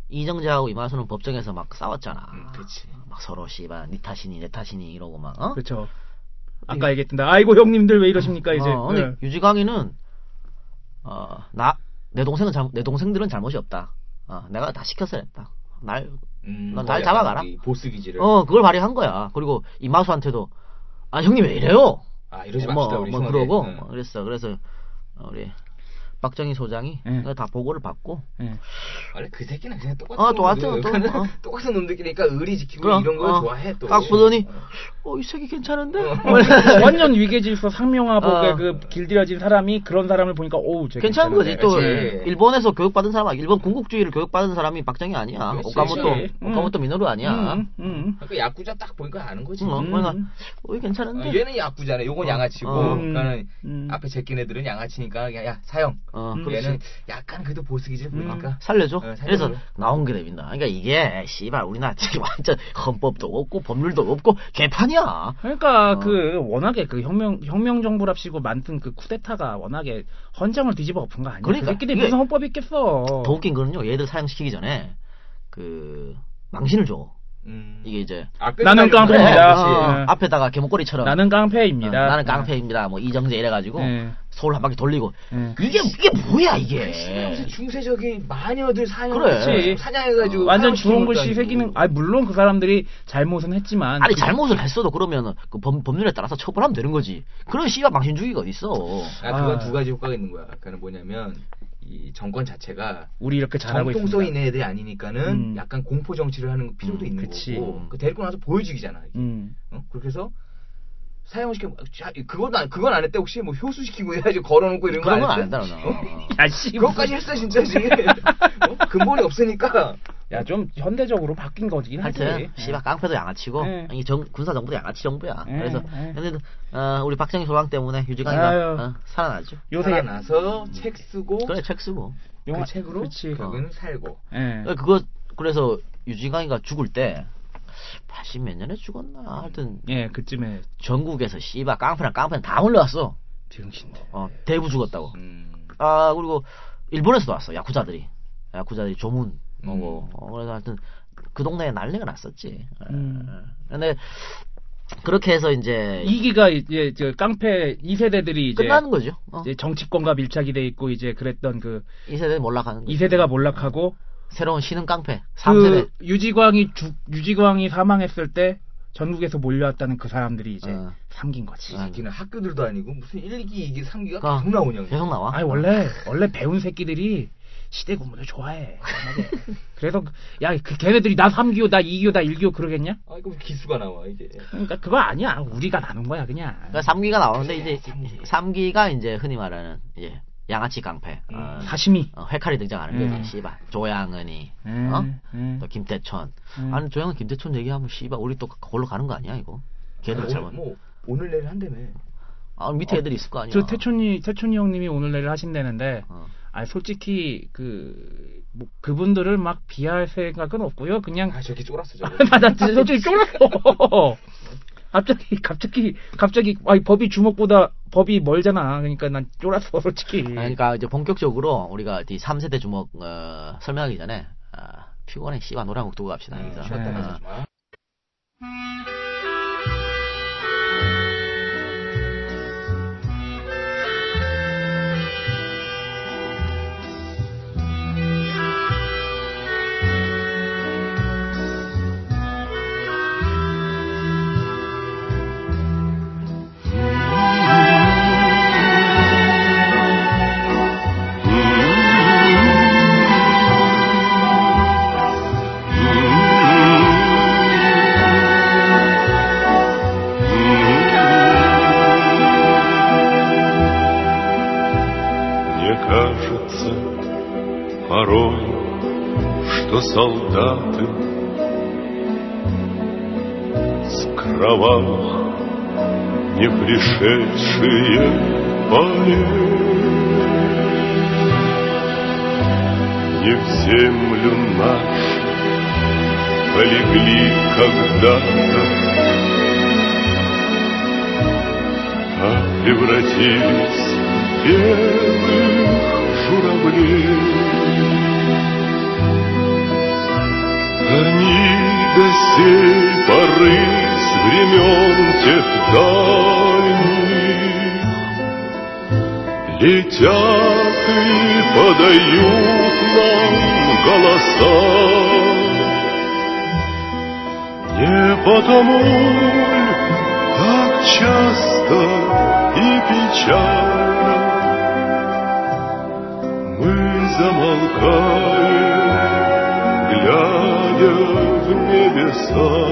이정재하고 이마수는 법정에서 막 싸웠잖아. 음, 그치. 막 서로 씨발 니 탓이니 내 탓이니 이러고 막 어? 그렇죠. 아까 얘기했던데 아이고 형님들 왜 이러십니까 이제. 어, 근데 예. 유지강이는 어, 나 내 동생은 잘, 내 동생들은 잘못이 없다. 어, 내가 다 시켰어야 했다. 날, 음, 날 잡아가라. 이 보스 기질을. 어, 그걸 발휘한 거야. 그리고 이마수한테도 아 형님 왜 이래요? 아 이러지 뭐, 맙시다 우리 뭐. 그러고 응. 뭐 그랬어. 그래서 어, 우리 박정희 소장이 예. 다 보고를 받고 예. 원래 그 새끼는 그냥 똑같은 어, 똑같아, 놈들. 또, 어. 똑같은 놈들끼리니까 의리 지키고 그럼, 이런 걸 어. 좋아해 또. 딱 보더니 어. 어이 새끼 괜찮은데? 완전 위계질서 상명하복의 어. 그 길들여진 사람이 그런 사람을 보니까 오우 저 괜찮은 거지. 또 그치. 일본에서 교육받은 사람, 일본 군국주의를 교육받은 사람이 박정희 아니야. 그치. 오카모토, 음. 오카모토 미노루 아니야. 음, 음. 그러니까 야구자 딱 보니까 아는 거지. 응, 어, 음. 그러니까 어, 이 어, 괜찮은데? 얘는 야구잖아. 요건 어. 양아치고, 어. 그러니까는 음. 앞에 제낀 애들은 양아치니까 그냥 야 사형. 어, 음. 그렇지. 얘는 약간 그래도 보스 기질 보니까. 살려줘. 어. 그래서 나온 게 됩니다. 그러니까 이게 씨발 우리나라 지금 완전 헌법도 없고 법률도 없고 개판이야. 그러니까 어. 그 워낙에 그 혁명 혁명 정부랍시고 만든 그 쿠데타가 워낙에 헌정을 뒤집어 엎은 거 아니야? 그러니까 그 새끼들이 이게 무슨 헌법이 있겠어? 더 웃긴 거는요. 얘들 사형시키기 전에 그 망신을 줘. 음. 이게 이제 아, 나는 깡패입니다. 어, 예. 앞에다가 개목걸이처럼 나는 깡패입니다. 어, 나는 깡패입니다. 뭐 이정재 이래가지고 예. 서울 한 바퀴 돌리고 예. 이게 이게 뭐야 무슨 이게? 중세적인 마녀들 사냥 그래. 사냥해가지고 완전 사람 주홍 키우는 글씨 것도 새기는. 아 물론 그 사람들이 잘못은 했지만 아니 그- 잘못을 했어도 그러면 그 법, 법률에 따라서 처벌하면 되는 거지. 그런 씨발 망신주의가 어디 있어? 아, 그건 아. 두 가지 효과가 있는 거야. 그러니까 뭐냐면 이 정권 자체가 우리 이렇게 잘하고 정통성. 있는 애들이 아니니까는 음. 약간 공포 정치를 하는 필요도 음, 있는 그치. 거고. 그 데리고 나서 보여주기잖아. 이게. 음. 어? 그렇게 해서 사형을 시켜 자, 그건 안 그건 안 했대 혹시 뭐 효수 시키고 해야지 걸어놓고 이런 그런 건거안안 했다 했대? 너. 야 씨. 그것까지 했어 진짜 지금 어? 근본이 없으니까 야 좀 현대적으로 바뀐 거긴 하지. 하여튼 씨발 깡패도 양아치고 네. 이 정, 군사 정부도 양아치 정부야. 네, 그래서 네. 근데 어, 우리 박정희 소방 때문에 유지강이가 아유. 어, 살아나죠. 요새 살아나서 책 쓰고 그래 책 쓰고. 영화 그 책으로 그렇지. 결국은 살고 예. 어, 그거 그래서 유지강이가 죽을 때 80 몇 년에 죽었나 하여튼 예, 그쯤에 전국에서 씨발 깡패랑 깡패는 다 몰려왔어. 병신들. 어, 대부 죽었다고. 음. 아 그리고 일본에서도 왔어 야쿠자들이. 야쿠자들이 조문 음. 오고 어, 그래서 하여튼 그 동네에 난리가 났었지. 음. 어, 근데 그렇게 해서 이제 이기가 이제 저 깡패 2세대들이 이제 끝나는 거죠. 어. 이제 정치권과 밀착이 돼 있고 이제 그랬던 그이 세대 몰락하는 거죠. 2세대가 몰락하고 새로운 신흥 깡패 3세대. 그 유지광이 죽 유지광이 사망했을 때 전국에서 몰려왔다는 그 사람들이 이제 어. 삼긴 거지. 이 새끼는 학교들도 아니고 무슨 1, 2기, 2기, 3기가 어, 계속 나오냐. 계속 나와. 아니 원래 원래 배운 새끼들이 시대 공부를 좋아해. 그래서 야 그 걔네들이 나 3기호 나 2기호 나 1기호 그러겠냐? 아 이거 왜 기수가 나와 이게 그러니까 그거 아니야. 우리가 나눈 거야 그냥. 그러니까 3기가 나오는데 이제 3기 가 이제 흔히 말하는 이제 양아치 깡패. 어, 사심이. 어, 회칼이 등장하는 음. 거지. 씨발. 조양은이. 음, 어? 음. 또 김태천. 음. 아니 조양은 김태천 얘기하면 씨발 우리 또 그걸로 가는 거 아니야 이거? 걔들 잘못. 뭐 오늘 내일 한다며 아 밑에 애들 이 있을 거 아니야. 저 태촌이 태촌이 형님이 오늘 내일 하신다는데 어. 아 솔직히 그 뭐, 그분들을 막 비할 생각은 없고요. 그냥 아 저기 쫄았어 저거 나, 나 진짜 솔직히 쫄았어. 갑자기 갑자기 갑자기 아니 법이 주먹보다 법이 멀잖아. 그러니까 난 쫄았어 솔직히. 그러니까 이제 본격적으로 우리가 이 3세대 주먹 어, 설명하기 전에 아, 피곤해 씨발 노래 한곡 두고 갑시다. 여기서. 쉬었다 네. 가자 порой, что солдаты с кровавых не пришедшие полей не в землю нашу полегли когда-то, а превратились в белых журавлей. Они до сей поры времен тех дальних Летят и подают нам голоса Не потому так часто и печально Мы замолкаем, глядя в небеса.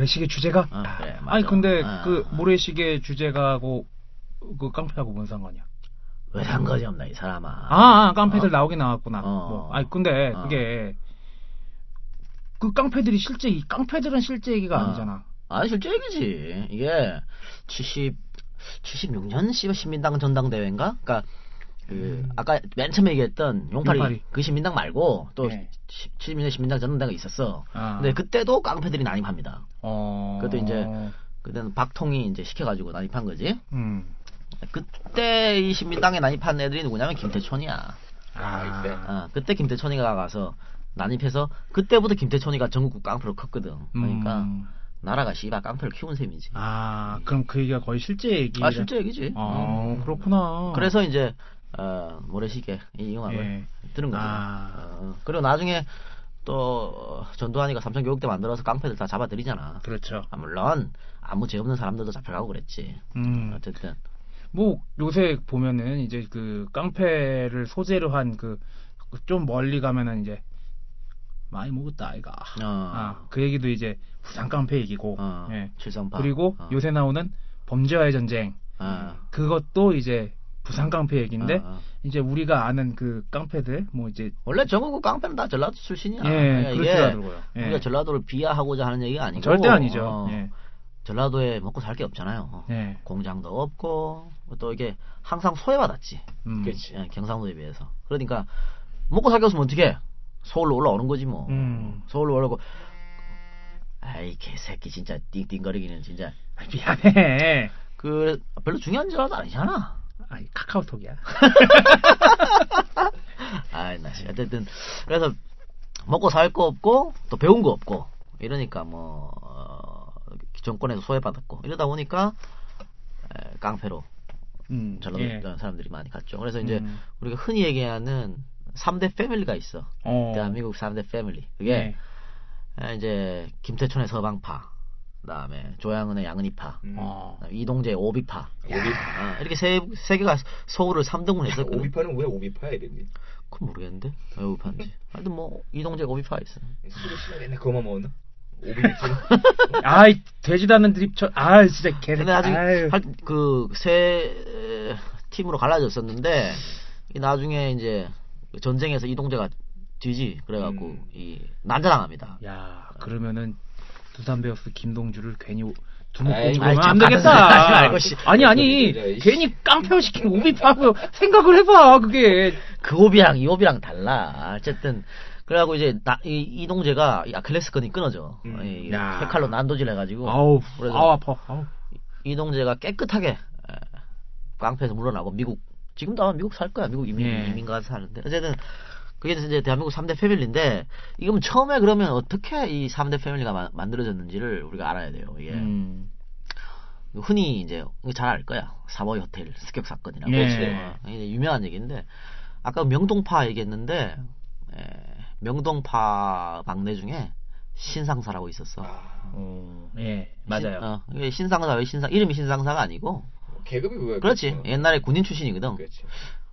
모래시계 주제가? 아, 그래, 맞아. 아니 근데 아, 그 아. 모래시계 주제가하고 그 깡패하고 뭔 상관이야? 왜 상관이 없나 이 사람아. 아, 아, 깡패들 어? 나오긴 나왔구나. 어. 뭐, 아니 근데 어. 그게 그 깡패들이 실제 이 깡패들은 실제 얘기가 어. 아니잖아. 아, 실제 얘기지. 이게 70 76년 씨발 신민당 전당대회인가? 그러니까 그 아까 맨 처음에 얘기했던 용팔이, 용팔이. 그 신민당 말고 또 네. 70년 신민당 전당대회가 있었어. 아. 근데 그때도 깡패들이 난입합니다. 어. 그것도 이제 그때는 박통이 이제 시켜가지고 난입한 거지. 음. 그때 이 신민당에 난입한 애들이 누구냐면 김태촌이야. 아, 어, 그때 김태촌이가 가서 난입해서 그때부터 김태촌이가 전국 깡패로 컸거든. 그러니까 음. 나라가 씨발 깡패를 키운 셈이지. 아, 그럼 그 얘기가 거의 실제 얘기. 아 실제 얘기지. 어, 음. 그렇구나. 그래서 이제 어, 모래시계 이 음악을 예. 들은 거죠. 아. 어, 그리고 나중에 또 어, 전두환이가 삼천 교육대 만들어서 깡패들 다 잡아들이잖아. 그렇죠. 아, 물론 아무 죄 없는 사람들도 잡혀가고 그랬지. 음. 어쨌든 뭐 요새 보면은 이제 그 깡패를 소재로 한 그 좀 멀리 가면은 이제 많이 먹었다 아이가. 어. 아, 그 얘기도 이제 부산 깡패 얘기고. 어, 예. 칠성파. 그리고 어. 요새 나오는 범죄와의 전쟁. 어. 그것도 이제 부산 깡패 얘기인데 아, 아. 이제 우리가 아는 그 깡패들 뭐 이제 원래 전국 깡패는 다 전라도 출신이야. 예, 그러니까 그렇더라고요. 예. 우리가 전라도를 비하하고자 하는 얘기가 아니고 절대 아니죠. 어, 예. 전라도에 먹고 살 게 없잖아요. 예. 공장도 없고 또 이게 항상 소외받았지. 음. 그렇지. 예, 경상도에 비해서. 그러니까 먹고 살게 없으면 어떻게? 서울로 올라오는 거지 뭐. 음. 서울로 올라오고 아이 개새끼 진짜 띵띵거리기는 진짜 아, 미안해. 그 별로 중요한 전화도 아니잖아. 아이 카카오톡이야. 아이 나 씨. 어쨌든 그래서 먹고 살 거 없고 또 배운 거 없고 이러니까 뭐 어, 정권에서 소외받았고 이러다 보니까 에, 깡패로 음. 전라도 예. 사람들이 많이 갔죠. 그래서 이제 음. 우리가 흔히 얘기하는 3대 패밀리가 있어. 어. 대한민국 3대 패밀리. 그게 예. 에, 이제 김태촌의 서방파, 그다음에 조양은의 양은이파, 음. 어. 이동재의 오비파. 오비 어, 이렇게 세, 세 개가 서울을 3등분 했었거든. 오비파는 왜 오비파야 이름이? 그건 모르겠는데 왜 오비파인지. 하여튼 뭐 이동재 오비파 있어. 술을 씨발 맨날 그거만 먹었나? 오비 아이 되지도 않는 드립 쳐. 아 진짜 개새. 근데 아유. 그세 팀으로 갈라졌었는데 이 나중에 이제 전쟁에서 이동재가 뒤지 그래갖고 음. 이 난자당합니다. 야 그러면은 두산 베어스 김동주를 괜히 두목 아이, 뽑고 아이, 그러면 안참 되겠다. 아니 아니. 괜히 깡패 시킨 오비파고 생각을 해봐 그게. 그 오비랑 이 오비랑 달라. 어쨌든 그래갖고 이제 나, 이 이동재가 이 아킬레스건이 끊어져. 음. 이 야. 칼로 난도질 해가지고 아우 그래서 아우 아파. 아우. 이동재가 깨끗하게 에, 깡패에서 물러나고 미국 지금도 아마 미국 살 거야. 미국 이민 예. 이민 가서 사는데 어쨌든 그게 이제 대한민국 3대 패밀리인데 이건 처음에 그러면 어떻게 이 3대 패밀리가 마- 만들어졌는지를 우리가 알아야 돼요. 이게 음. 흔히 이제 잘 알 거야. 사보이 호텔 습격 사건이라고. 예. 어, 이게 유명한 얘기인데 아까 명동파 얘기했는데 에, 명동파 막내 중에 신상사라고 있었어. 어, 예 맞아요. 신, 어, 이게 신상사 왜 신상 이름이 신상사가 아니고 계급이 그거야. 그렇지. 그렇죠. 옛날에 군인 출신이거든. 그렇지.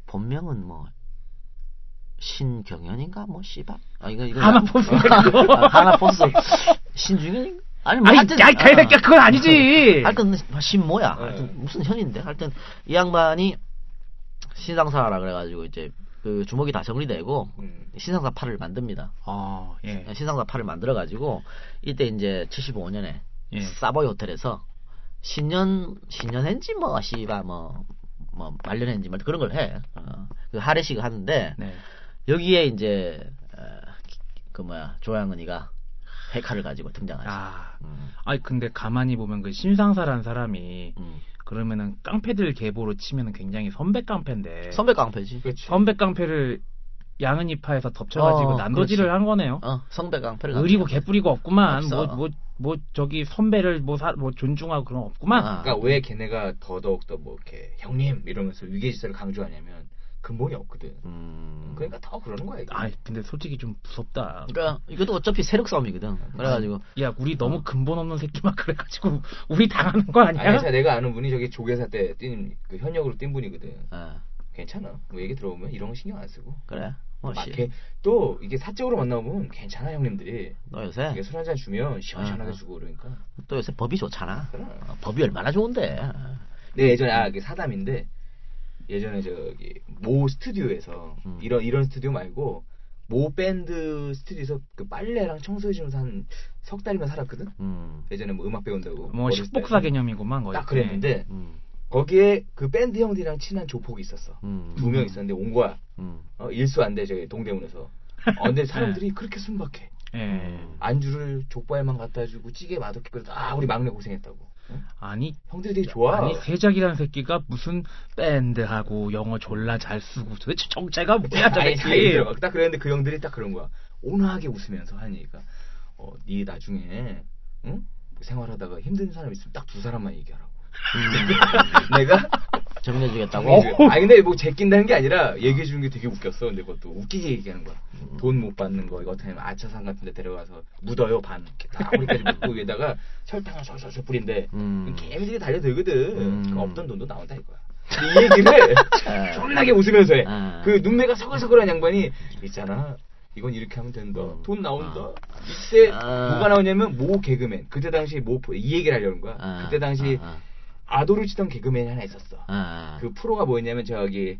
본명은 뭐 신경연인가 뭐 씨발. 아 이거 이거 하나포스 아, 하나포스 신중현 아니 뭐 아니 하여튼 야 개새끼야 그건 아니지. 하여튼 신모야. 네. 하여튼 무슨 현인데. 하여튼 이 양반이 신상사라 그래가지고 이제 그 주먹이 다 정리되고 음. 신상사 팔을 만듭니다. 아 예. 신상사 팔을 만들어가지고 이때 이제 75년에 예. 사보이 호텔에서 신년 신년했지 뭐 씨발 뭐뭐 말년했지 뭐 그런 걸 해. 어, 그 하례식을 하는데 네. 여기에 이제 어, 그 뭐야 조양은이가 헤카를 가지고 등장하지. 아, 음, 아니 근데 가만히 보면 그 신상사란 사람이 음. 그러면은 깡패들 계보로 치면은 굉장히 선배 깡패인데 선배 깡패지. 그렇지. 선배 깡패를 양은이파에서 덮쳐가지고 어, 난도질을 그렇지. 한 거네요. 어, 성배 깡패를 의리고. 개뿌리고 없구만. 없어. 뭐뭐 뭐 저기 선배를 뭐, 사, 뭐 존중하고 그런 거 없구만. 아. 그러니까 왜 걔네가 더더욱 더 뭐 이렇게 형님 이러면서 위계질서를 강조하냐면 근본이 없거든. 음. 그러니까 더 그러는 거야. 이게. 아, 근데 솔직히 좀 무섭다. 그러니까 이것도 어차피 세력 싸움이거든. 그래가지고 야, 우리 너무 근본 없는 새끼만 그래가지고 우리 당하는 거 아니야? 아니, 자 내가 아는 분이 저기 조계사 때뛴 그 현역으로 뛴 분이거든. 어, 괜찮아. 뭐 얘기 들어보면 이런 거 신경 안 쓰고. 그래. 뭐막 씨. 이렇게 또 이게 사적으로 만나보면 괜찮아 형님들이. 너 요새 이게 술 한잔 주면 시원시원하게 어, 어. 주고 그러니까. 또 요새 법이 좋잖아. 그래. 어, 법이 얼마나 좋은데. 내 예전에 아 이게 사담인데 예전에 저기 모 스튜디오에서 음. 이런 이런 스튜디오 말고 모 밴드 스튜디오에서 그 빨래랑 청소해주면서 한 석 달이면 살았거든. 음. 예전에 뭐 음악 배운다고. 뭐 식복사 때. 개념이구만 거의. 딱 그랬는데 음. 거기에 그 밴드 형들이랑 친한 조폭이 있었어. 음. 두명 있었는데 온 거야. 음. 어, 일수 안 돼, 저기 동대문에서. 어, 근데 사람들이 그렇게 순박해. 예. 음. 안주를 족발만 갖다 주고 찌개 맛없게 끓여서 아 우리 막내 고생했다고. 어? 아니 형들이 되게 좋아. 아니 세작이라는 새끼가 무슨 밴드하고 영어 졸라 잘 쓰고 도대체 정체가 뭐야 저 새끼. 들어봐. 딱 그랬는데 그 형들이 딱 그런 거야. 온화하게 웃으면서 하니까 어, 네 나중에 응? 생활하다가 힘든 사람 있으면 딱 두 사람만 얘기하라고. 내가 정리해주겠다고. 아니 근데 뭐 제낀다는 게 아니라 얘기해 주는 게 되게 웃겼어. 근데 그것도 웃기게 얘기하는 거야. 돈못 받는 거 이거 어떻게 하면 아차산 같은 데 데려가서 묻어요 반 이렇게 딱 우리까지 묻고 위에다가 설탕을 솔솔솔 뿌린데 음. 개미들이 달려들거든. 음. 그 없던 돈도 나온다 이거야. 이 얘기를 아. 존나게 웃으면서 해. 아. 그 눈매가 서글서글한 양반이 있잖아. 이건 이렇게 하면 된다. 음. 돈 나온다. 이때 아. 뭐가 나오냐면 모 개그맨. 그때 당시 모 이 얘기를 하려는 거야. 아. 그때 당시 아, 아. 아도를 치던 개그맨이 하나 있었어. 아, 그 프로가 뭐였냐면 저기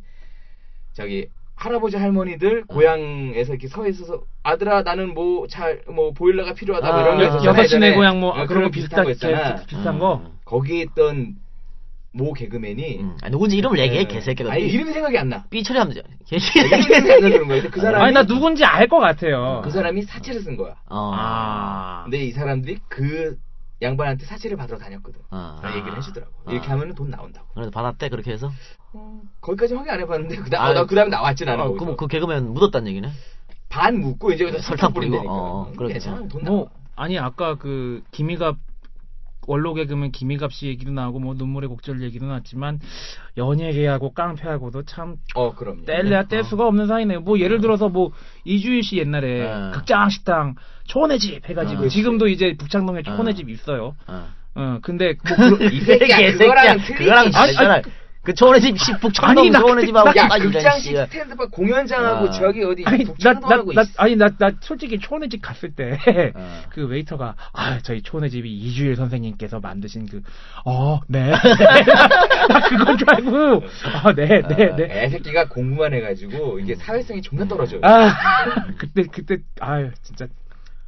저기 할아버지 할머니들 고향에서 이렇게 서 있어서 아들아 나는 뭐 잘뭐 보일러가 필요하다 뭐 아, 이런 거 여- 여섯 시내. 고향 뭐 어, 그런 거 비슷한 거 있잖아. 개- 비슷한 거. 음. 거기에 있던 모 개그맨이 음. 아니, 누군지 이름을 얘기해, 예. 개새끼가. 아니 이름이 생각이 안 나. 삐 처리하면 되죠. 이름이 생각이 안 나는 거야. 그 사람이 아니 나 누군지 알 것 같아요. 그 사람이 사채를 쓴 거야. 어. 아. 근데 이 사람들이 그 양반한테 사채를 받으러 다녔거든. 어. 그 얘기를 해주더라고. 아. 이렇게 하면 돈 나온다고. 그래도 받았대, 그렇게 해서? 거기까지 확인 안 해봤는데 그다음 아, 어, 나그 다음에 나왔지 나는. 어. 그럼 그 개그맨 묻었단 얘기네? 반 묻고 이제 설탕 뿌린다니까. 어, 어, 그렇죠. 돈 나와. 뭐 아니 아까 그 김희갑 원로 개그맨 김희갑 씨 얘기도 나오고 뭐 눈물의 곡절 얘기도 나왔지만 연예계하고 깡패하고도 참 어 그럼요. 뗄래야 뗄 수가 없는 사이네요. 뭐 예를 들어서 뭐 이주일 씨 옛날에 네. 극장 식당 초원의 집 해가지고 어. 지금도 이제 북창동에 어. 초원의 집 있어요. 어. 어 근데 뭐 그런- 이 새끼야. 그거랑 틀리지. 그거랑 아니, 다르잖아. 그 초원의 집, 시- 북창동 아니, 나 초원의 그때- 집하고 야 극장식 스탠드바 공연장하고 아. 저기 어디 아니 나, 나, 나, 있어. 아니 나, 나 솔직히 초원의 집 갔을 때 그 어. 웨이터가 아 저희 초원의 집이 이주일 선생님께서 만드신 그 어 네. 나 그건 줄 알고 아네네네 애새끼가 공부만 해가지고 이게 사회성이 존나 떨어져. 아 그때 그때 아유 진짜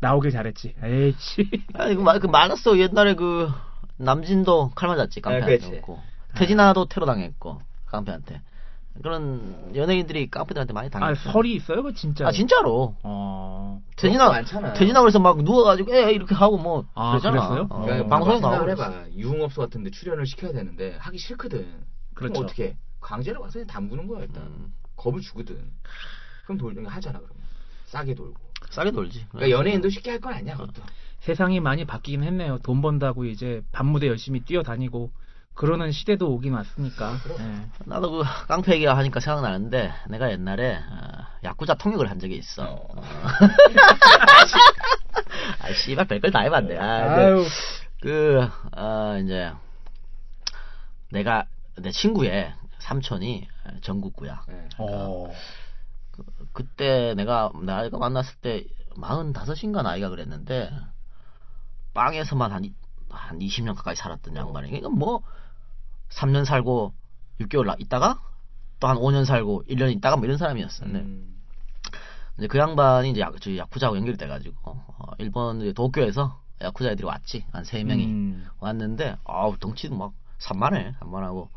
나오길 잘했지 에이씨 아니 그, 마- 그 많았어 옛날에 그 남진도 칼 맞았지 아, 깡패한테 그렇지. 고 태진아도 테러 당했고 깡패한테 그런 연예인들이 깡패들한테 많이 아 당했어 설이 있어요 그 진짜 아 진짜로 어 태진아 많잖아. 태진아 그래서 막 누워 가지고 에 이렇게 하고 뭐 아, 그랬잖아 그랬어요? 어, 그러니까 방송에 나오고 해봐. 유흥업소 같은 데 출연을 시켜야 되는데 하기 싫거든. 그렇죠. 그럼 어떻게? 강제로 와서 담그는 거야 일단. 음. 겁을 주거든. 그럼 돌 하잖아 그러면. 싸게 돌고. 싸게 놀지 그러니까 연예인도 쉽게 할 건 아니야 그것도. 세상이 많이 바뀌긴 했네요 돈 번다고 이제 밤무대 열심히 뛰어다니고 그러는 시대도 오긴 왔으니까 예. 나도 그 깡패 얘기 하니까 생각나는데 내가 옛날에 어, 야쿠자 통역을 한 적이 있어. 어. 아 씨발 별걸 다 해봤네. 아, 아유 그, 어, 이제 내가 내 친구의 삼촌이 전국구야. 네. 어. 그때 내가 나이가 만났을 때 45인가 나이가 그랬는데 빵에서만 한, 이- 한 20년 가까이 살았던 양반이 그러니까 뭐 3년 살고 6개월 나- 있다가 또 한 5년 살고 1년 있다가 뭐 이런 사람이었어. 근데 음. 이제 그 양반이 이제 야, 야쿠자하고 연결이 돼가지고 어, 일본 이제 도쿄에서 야쿠자 애들이 왔지 한 세 명이 음. 왔는데 아우 덩치도 막 산만해 산만하고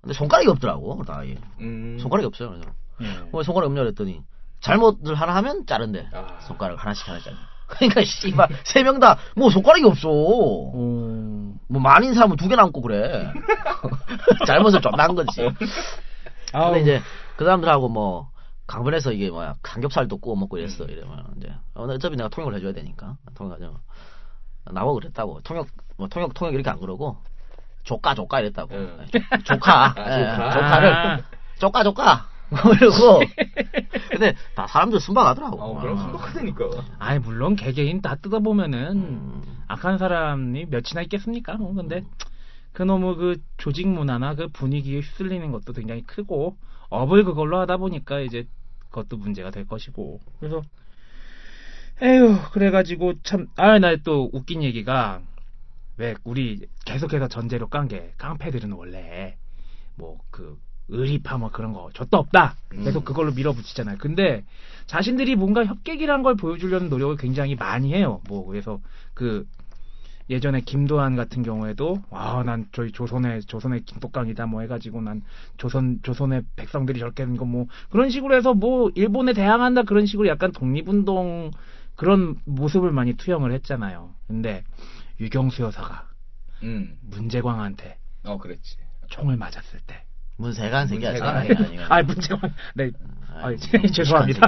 근데 손가락이 없더라고 다 이. 음. 손가락이 없어요 그래서 예. 뭐 손가락 없냐 그랬더니 잘못을 하나 하면 자른대 아. 손가락 하나씩 하나씩 자른 그러니까 씨발 세 명 다 뭐 손가락이 없어 오. 뭐 많은 사람은 두 개 남고 그래 잘못을 존나 한 거지. 근데 이제 그 사람들하고 뭐 강변에서 이게 뭐야 삼겹살도 구워 먹고 이랬어 이러면 이제 어차피 내가 통역을 해줘야 되니까 통역하죠 나보고 그랬다고 통역 뭐 통역 통역 이렇게 안 그러고 조카 조카 이랬다고 응. 조카 아, 예, 조카. 조카를 아. 조카 조카 그러고 근데 다 사람들 순박하더라고 어, 그럼 어. 순박하다니까. 아이 물론 개개인 다 뜯어 보면은 음. 악한 사람이 몇이나 있겠습니까? 뭐 근데 그놈의 그 조직 문화나 그 분위기에 휩쓸리는 것도 굉장히 크고 업을 그걸로 하다 보니까 이제 그것도 문제가 될 것이고 그래서 에휴 그래가지고 참 아 나 또 웃긴 얘기가 왜 우리 계속해서 전제로 깐 게 깡패들은 원래 뭐그 의리파 뭐 그런 거 젖도 없다 계속 그걸로 밀어붙이잖아요 근데 자신들이 뭔가 협객이란 걸 보여주려는 노력을 굉장히 많이 해요 뭐 그래서 그 예전에 김도한 같은 경우에도 와난 저희 조선의 조선의 김독강이다 뭐 해가지고 난 조선 조선의 백성들이 저렇게 하는 거 뭐 그런 식으로 해서 뭐 일본에 대항한다 그런 식으로 약간 독립운동 그런 모습을 많이 투영을 했잖아요. 근데 유경수 여사가 음. 문제광한테 어, 그랬지. 총을 맞았을 때. 문세관 문세관. 아니고. 아 문제광 네 아, 아, 무식한 죄송합니다.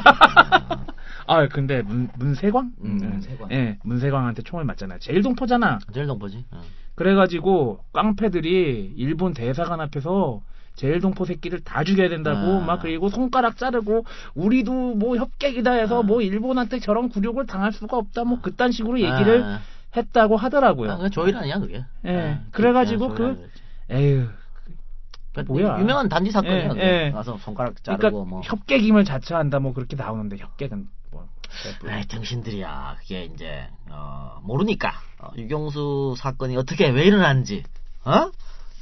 아 근데 문 문세광? 음, 예, 문세광. 예, 문세광한테 총을 맞잖아요. 제일 동포잖아. 제일 동포지 어. 그래가지고 깡패들이 일본 대사관 앞에서 제일 동포 새끼를 다 죽여야 된다고 아. 막 그리고 손가락 자르고 우리도 뭐 협객이다 해서 아. 뭐 일본한테 저런 굴욕을 당할 수가 없다 뭐 그딴 식으로 얘기를 아, 했다고 하더라고요. 아, 조일 아니야 그게 예. 아, 그래가지고 조일 그- 아니야, 그랬지. 에휴. 그 뭐야. 유명한 단지 사건이야 예. 예. 가서 손가락 자르고 그러니까 뭐 협객임을 자처한다 뭐 그렇게 나오는데 협객은 뭐 에이, 당신들이야. 그게 이제 어, 모르니까 어, 유경수 사건이 어떻게 왜 일어난지, 어?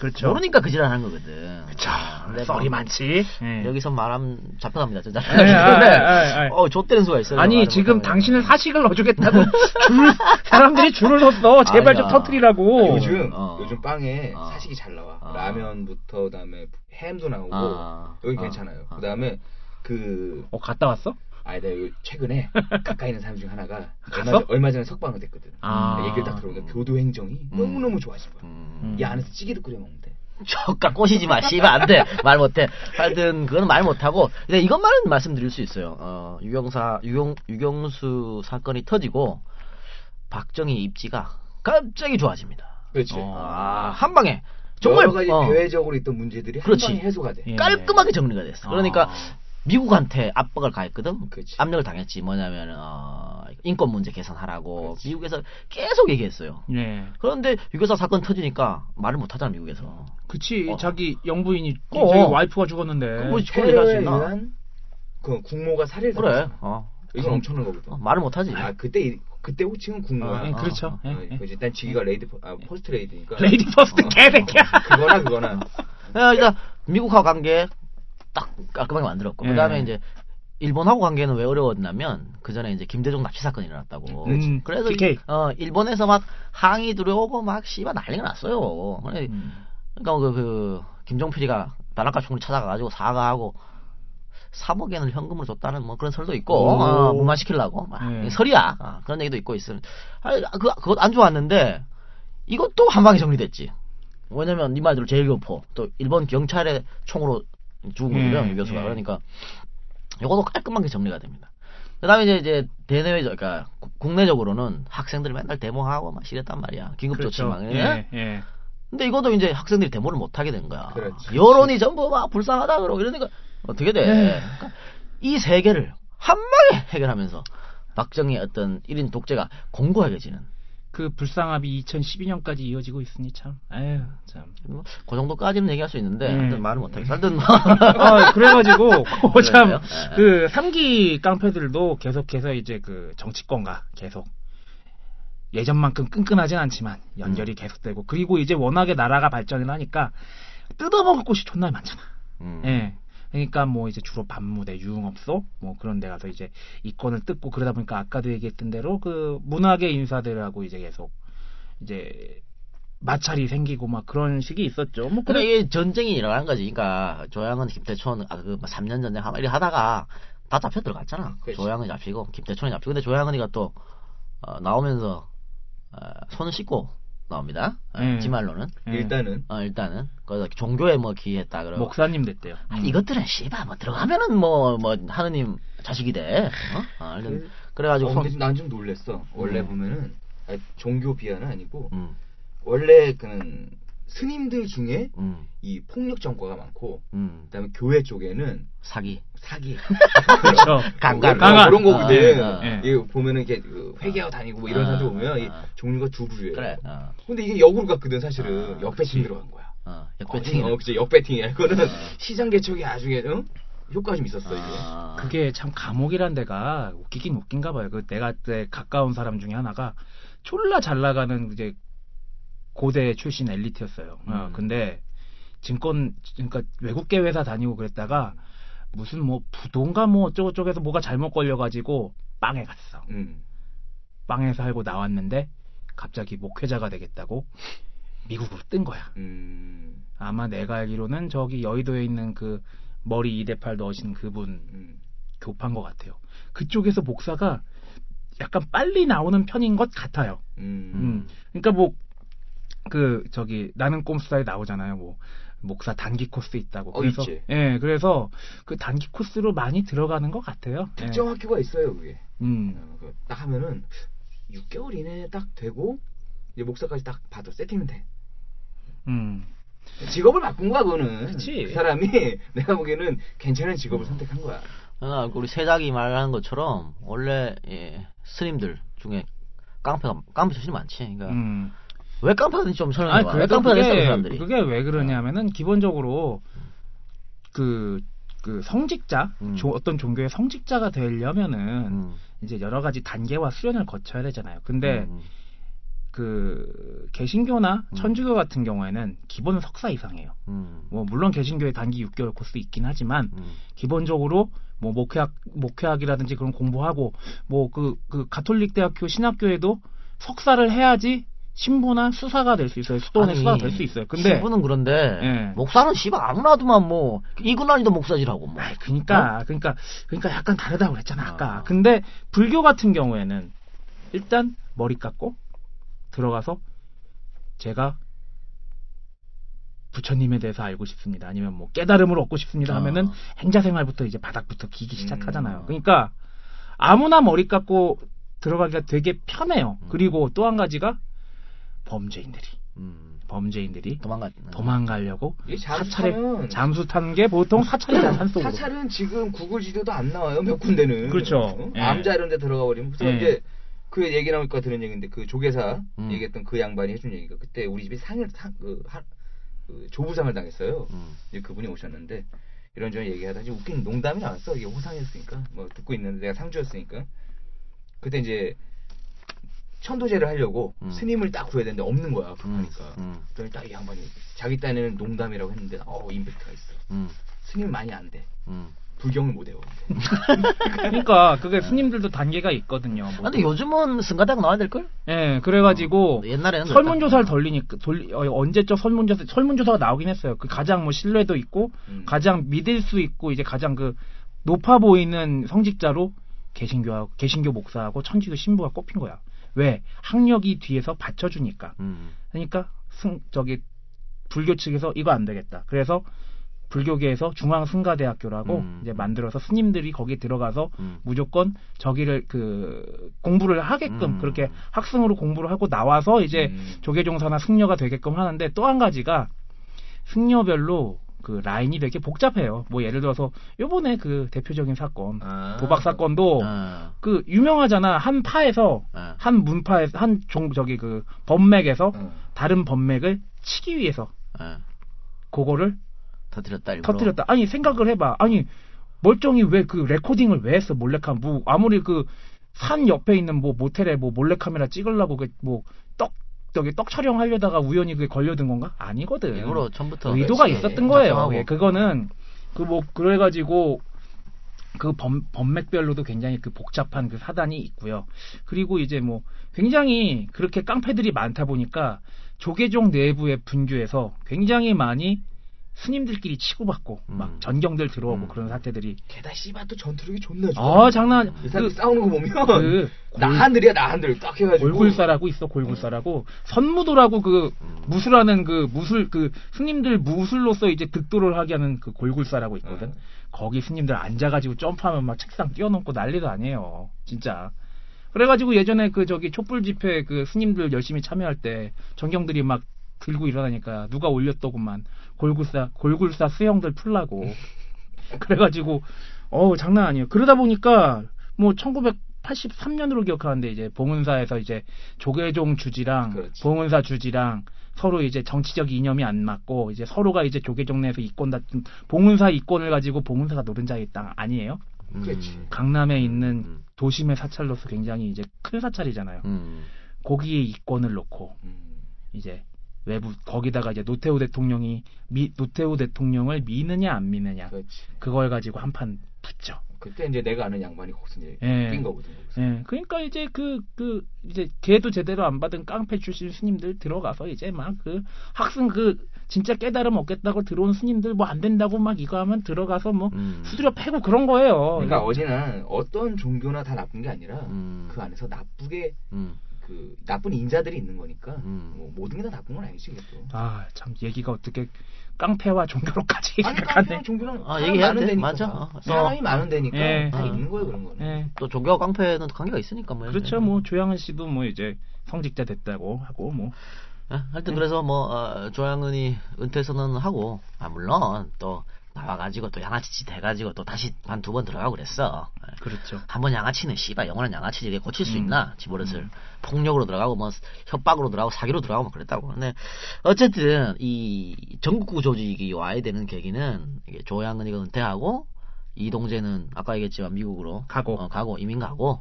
그렇죠. 모르니까 그 짓을 하는 거거든. 그쵸. 근데 썰이 뭐 많지. 예. 여기서 말하면 잡혀갑니다, 진짜. 예, 예, 예, 예. 어, 좆되는 수가 있어요. 아니 지금 못하면. 당신을 사식을 넣어주겠다고 줄 사람들이 줄을 섰어. 제발 좀 아니야. 터트리라고. 요즘 어. 요즘 빵에 어. 사식이 잘 나와. 어. 라면부터 그 다음에 햄도 나오고 어. 여기 어. 괜찮아요. 어. 그다음에 그 어 갔다 왔어? 아니 내가 요- 최근에 가까이 있는 사람 중 하나가 얼마? 전- 얼마 전에 석방을 됐거든. 아. 얘기를 딱 들어보니까 교도 행정이 음. 너무 너무 좋아진 거야. 음. 이 안에서 찌개도 끓여 먹는데. 저까 꼬시지 마, 씨발, 안 돼. 말 못해. 하여튼, 그거는 말 못하고, 근데 이것만은 말씀드릴 수 있어요. 어, 유경사, 유경, 유경수 사건이 터지고, 박정희 입지가 갑자기 좋아집니다. 그렇지. 아, 한 방에. 정말, 여러 가지 어, 대외적으로 있던 문제들이 그렇지. 한 방에 해소가 돼. 예. 깔끔하게 정리가 됐어. 그러니까, 아. 미국한테 압박을 가했거든. 그렇지. 압력을 당했지. 뭐냐면, 어, 인권 문제 개선하라고. 그렇지. 미국에서 계속 얘기했어요. 예. 그런데 유교사 사건 터지니까 말을 못 하잖아, 미국에서. 그치. 어. 자기 영부인이 어. 자기 와이프가 죽었는데. 뭐 그걸? 의한 그 국모가 살해를 그래. 당했잖아. 어. 이건 엄청난 거거든. 어, 말을 못 하지. 아 그때 이- 그때 호칭은 국모야. 어, 예, 그렇죠. 어, 예, 어, 예. 그지. 일단 자기가 레이디 포- 아, 퍼스트 레이디니까. lady first 어. 개새끼야. 그거나 그거나. 야, 일단 미국하고 관계 딱 깔끔하게 만들었고 예. 그다음에 이제 일본하고 관계는 왜 어려웠냐면 그 전에 이제 김대중 납치 사건이 일어났다고. 음, 그래서 이-. 어 일본에서 막 항의 들어오고 막 씨발 난리가 났어요. 음. 그러니까 그, 그 김종필이가 다나카 총리 찾아가가지고 사과하고 3억 엔을 현금으로 줬다는 뭐 그런 설도 있고 오. 어, 무마시키려고 막 네. 설이야 어, 그런 얘기도 있고 있어. 아니, 그 그것 안 좋았는데 이것도 한 방에 정리됐지. 왜냐면 네 말대로 제일교포 또 일본 경찰의 총으로 죽은 예, 거거든 유 교수가 예. 그러니까 이것도 깔끔하게 정리가 됩니다. 그다음에 이제 이제 대내외적 그러니까 국- 국내적으로는 학생들이 맨날 데모하고 막 이랬단 말이야 긴급 조치 막. 예? 예, 예. 근데 이것도 이제 학생들이 데모를 못 하게 된 거야. 그렇지. 여론이 전부 막 불쌍하다 그러고 이러니까 어떻게 돼? 그러니까 이세 개를 한 방에 해결하면서 박정희의 어떤 1인 독재가 공고하게 지는 그 불쌍함이 2012년까지 이어지고 있으니 참. 아유, 참. 뭐, 그 정도까지는 얘기할 수 있는데 음. 하여튼 말을 못 하겠어. 하여튼 뭐 아, 그래가지고, 참, 그래요? 예. 그, 3기 깡패들도 계속해서 이제 그 정치권과 계속 예전만큼 끈끈하진 않지만 연결이 계속되고, 그리고 이제 워낙에 나라가 발전을 하니까 뜯어먹을 곳이 존나 많잖아. 음. 예. 그러니까 뭐 이제 주로 반무대, 유흥업소 뭐 그런 데 가서 이제 이권을 뜯고 그러다 보니까 아까도 얘기했던 대로 그 문학의 인사들하고 이제 계속 이제 마찰이 생기고 막 그런 식이 있었죠. 뭐 그래 이게 전쟁이 일어난 거지. 그러니까 조양은 김태촌 아그 3년 전쟁 하마 이리 하다가 다 잡혀 들어갔잖아. 그치. 조양은 잡히고 김태촌이 잡히고 근데 조양은이가 또 어, 나오면서 어, 손을 씻고 나옵니다. 어, 음. 지 말로는 예. 일단은 어, 일단은 거기서 종교에 뭐 기했다 그러고 목사님 됐대요. 아, 음. 이것들은 씨발 뭐 들어가면은 뭐뭐 하느님 자식이 돼. 어? 어, 하여튼 그래가지고 어, 손 근데 난좀 놀랬어. 원래 음. 보면은 아니, 종교 비하는 아니고 음, 원래 그 스님들 중에 음, 이 폭력 전과가 많고 음. 그다음에 교회 쪽에는 사기. 사기 그렇죠. 강간. 강간. 그런 거거든. 어, 어, 어. 이거 보면은 이렇게 그 회개하고 다니고 뭐 이런 어, 사람들 보면 이 어. 종류가 두 부류예요. 그래. 어, 근데 이게 역으로 갔거든 사실은 어, 역배팅 들어간 거야. 어, 어, 역배팅. 어, 그치 역배팅이야. 이거는 시장 개척이 아주 응? 효과가 좀 있었어 이게. 아, 그게 참 감옥이란 데가 웃기긴 웃긴가 봐요. 그 내가 때 가까운 사람 중에 하나가 졸라 잘 나가는 이제 고대 출신 엘리트였어요. 어, 음. 근데 증권 그러니까 외국계 회사 다니고 그랬다가 무슨 뭐 부동가 뭐 어쩌고 저쩌고해서 뭐가 잘못 걸려가지고 빵에 갔어. 음. 빵에 살고 나왔는데 갑자기 목회자가 되겠다고 미국으로 뜬 거야. 음. 아마 내가 알기로는 저기 여의도에 있는 그 머리 2대8 넣으신 그분 음. 교파인 것 같아요. 그쪽에서 목사가 약간 빨리 나오는 편인 것 같아요. 음. 음. 그러니까 뭐 그 저기 나는 꼼수다에 나오잖아요. 뭐 목사 단기 코스 있다고. 어, 그래서 있지. 예, 그래서 그 단기 코스로 많이 들어가는 것 같아요. 예. 특정 학교가 있어요 그게. 음. 어, 그딱 하면은 6개월 이내에 딱 되고 이제 목사까지 딱 받아 세팅은 돼. 음. 직업을 바꾼 거야 그거는. 그치. 그 사람이 내가 보기에는 괜찮은 직업을 선택한 거야. 아, 우리 세작이 말하는 것처럼 원래 예, 스님들 중에 깡패가 깡패 출신이 많지. 그러니까 음. 왜 깡패인지 좀 설명해 봐. 왜 깡패가 됐어 그 사람들이? 그게 왜 그러냐면은 기본적으로 그, 그 성직자, 음. 조- 어떤 종교의 성직자가 되려면은 음, 이제 여러 가지 단계와 수련을 거쳐야 되잖아요. 근데 음, 그 개신교나 천주교 같은 경우에는 기본 석사 이상이에요. 음. 뭐 물론 개신교에 단기 6개월 코스 있긴 하지만 음. 기본적으로 뭐 목회학 목회학이라든지 그런 공부하고 뭐 그그 가톨릭 대학교 신학교에도 석사를 해야지 신부나 수사가 될 수 있어요. 수도원의 수사가 될 수 있어요. 근데 신부는 그런데 예. 목사는 씨발 아무나 놔두면 뭐 이근환이도 목사지라고 뭐. 아이, 그러니까 그러니까 그러니까 약간 다르다고 그랬잖아 아까. 아. 근데 불교 같은 경우에는 일단 머리 깎고 들어가서 제가 부처님에 대해서 알고 싶습니다. 아니면 뭐 깨달음을 얻고 싶습니다. 하면은 아. 행자 생활부터 이제 바닥부터 기기 시작하잖아요. 음. 그러니까 아무나 머리 깎고 들어가기가 되게 편해요. 음. 그리고 또 한 가지가 범죄인들이 음. 범죄인들이 도망가. 도망가려고 이게 잠수 사찰에 잠수 타는 게 보통 사찰이다 산속으로. 사찰은 지금 구글 지도도 안 나와요 몇 군데는 그렇죠. 어? 예. 암자 이런 데 들어가 버리면 그래서 예. 이제 그 얘기 나오니까 들은 얘기인데 그 조계사 음. 얘기했던 그 양반이 해준 얘기가 그때 우리 집이 상을 상, 그, 하, 그 조부상을 당했어요 음. 이제 그분이 오셨는데 이런저런 얘기하다 이제 웃긴 농담이 나왔어 이게 호상이었으니까 뭐 듣고 있는데 내가 상주였으니까 그때 이제 천도제를 하려고 음. 스님을 딱 구해야 되는데 없는 거야 음. 급하니까 음. 그랬더니 딱이 양반이 자기 딴에는 농담이라고 했는데 어 임팩트가 있어 음. 스님 많이 안돼 음. 불경을 못 외워 그러니까 그게 스님들도 단계가 있거든요. 뭐. 아, 근데 요즘은 승가대학 나와야 될 걸? 예, 그래가지고 옛날에는 설문조사를 돌리니까 돌리 어, 언제적 설문조사 설문조사가 나오긴 했어요. 그 가장 뭐 신뢰도 있고 음. 가장 믿을 수 있고 이제 가장 그 높아 보이는 성직자로 개신교 개신교 목사하고 천주교 신부가 꼽힌 거야. 왜 학력이 뒤에서 받쳐주니까. 음. 그러니까 승 저기 불교 측에서 이거 안 되겠다. 그래서 불교계에서 중앙승가대학교라고 음. 이제 만들어서 스님들이 거기 들어가서 음. 무조건 저기를 그 공부를 하게끔 음. 그렇게 학생으로 공부를 하고 나와서 이제 음. 조계종사나 승려가 되게끔 하는데 또 한 가지가 승려별로 그 라인이 되게 복잡해요. 뭐 예를 들어서 요번에 그 대표적인 사건 아. 도박 사건도 아. 그 유명하잖아 한 파에서 아. 한 문파에서 한 종 저기 그 범맥에서 어. 다른 범맥을 치기 위해서 아. 그거를 터뜨렸다 일부러. 터뜨렸다. 아니 생각을 해봐. 아니 멀쩡히 왜 그 레코딩을 왜 했어 몰래카 뭐 아무리 그 산 옆에 있는 뭐 모텔에 뭐 몰래카메라 찍으려고 그뭐떡 저기 떡 촬영하려다가 우연히 그게 걸려든 건가? 아니거든. 일부러 처음부터 의도가 그렇지. 있었던 거예요. 예, 그거는 그 뭐 그래가지고 그 범, 범맥별로도 굉장히 그 복잡한 그 사단이 있고요. 그리고 이제 뭐 굉장히 그렇게 깡패들이 많다 보니까 조계종 내부의 분규에서 굉장히 많이 스님들끼리 치고받고 음. 막 전경들 들어오고 음. 그런 사태들이 게다가 씨발 또 전투력이 존나 좋아. 아 장난. 이 사람 그, 싸우는 거 보면 그 나한들이야 나한들 딱 해가지고. 골굴사라고 있어 골굴사라고. 선무도라고 그 무술하는 그 무술 그 스님들 무술로서 이제 득도를 하게 하는 그 골굴사라고 있거든. 음. 거기 스님들 앉아가지고 점프하면 막 책상 뛰어넘고 난리도 아니에요 진짜. 그래가지고 예전에 그 저기 촛불 집회 그 스님들 열심히 참여할 때 전경들이 막 들고 일어나니까 누가 올렸더구만 골굴사 골굴사 수영들 풀라고 그래가지고 어우 장난 아니에요 그러다 보니까 뭐 1983년으로 기억하는데 이제 봉은사에서 이제 조계종 주지랑 그렇지. 봉은사 주지랑 서로 이제 정치적 이념이 안 맞고 이제 서로가 이제 조계종 내에서 이권 다툼 봉은사 이권을 가지고 봉은사가 노른자의 땅 아니에요? 음. 그렇지. 강남에 있는 음. 도심의 사찰로서 굉장히 이제 큰 사찰이잖아요. 음. 거기에 이권을 놓고 음. 이제 외부 거기다가 이제 노태우 대통령이 미, 노태우 대통령을 미느냐 안 미느냐 그렇지 그걸 가지고 한 판 붙죠. 그때 이제 내가 아는 양반이 거기서 이제 예. 낀 거거든 거기서. 예, 그러니까 이제 그, 그, 이제 계도 제대로 안 받은 깡패 출신 스님들 들어가서 이제 막 그 학생 그 진짜 깨달음 얻겠다고 들어온 스님들 뭐 안 된다고 막 이거 하면 들어가서 뭐 음. 두드려 패고 그런 거예요. 그러니까 어제는 어떤 종교나 다 나쁜 게 아니라 음. 그 안에서 나쁘게 음. 그 나쁜 인자들이 있는 거니까 음. 뭐 모든 게 다 나쁜 건 아니지 또. 아, 참 얘기가 어떻게 깡패와 종교로까지 아니 아, 사람이 얘기해야 많은 돼. 데니까 맞아. 다. 어. 사람이 많은 데니까 예. 다 어. 있는 거예요 그런 거는. 예. 또 종교와 깡패는 또 관계가 있으니까 뭐. 그렇죠. 뭐 조양은 씨도 뭐 이제 성직자 됐다고 하고 뭐 예, 하여튼 그래서 뭐 어, 조양은이 은퇴 선언하고 아 물론 또 나와가지고 또 양아치짓 해가지고 또 다시 한두번 들어가고 그랬어. 예. 그렇죠. 한 번 양아치는 씨발 영원한 양아치지 이게 고칠 수 음. 있나 지버릇을 폭력으로 들어가고 뭐 협박으로 들어가고 사기로 들어가고 뭐 그랬다고 근데 어쨌든 이 전국구 조직이 와야 되는 계기는 이게 조양은이가 은퇴하고 이동재는 아까 얘기했지만 미국으로 가고. 어, 가고 이민 가고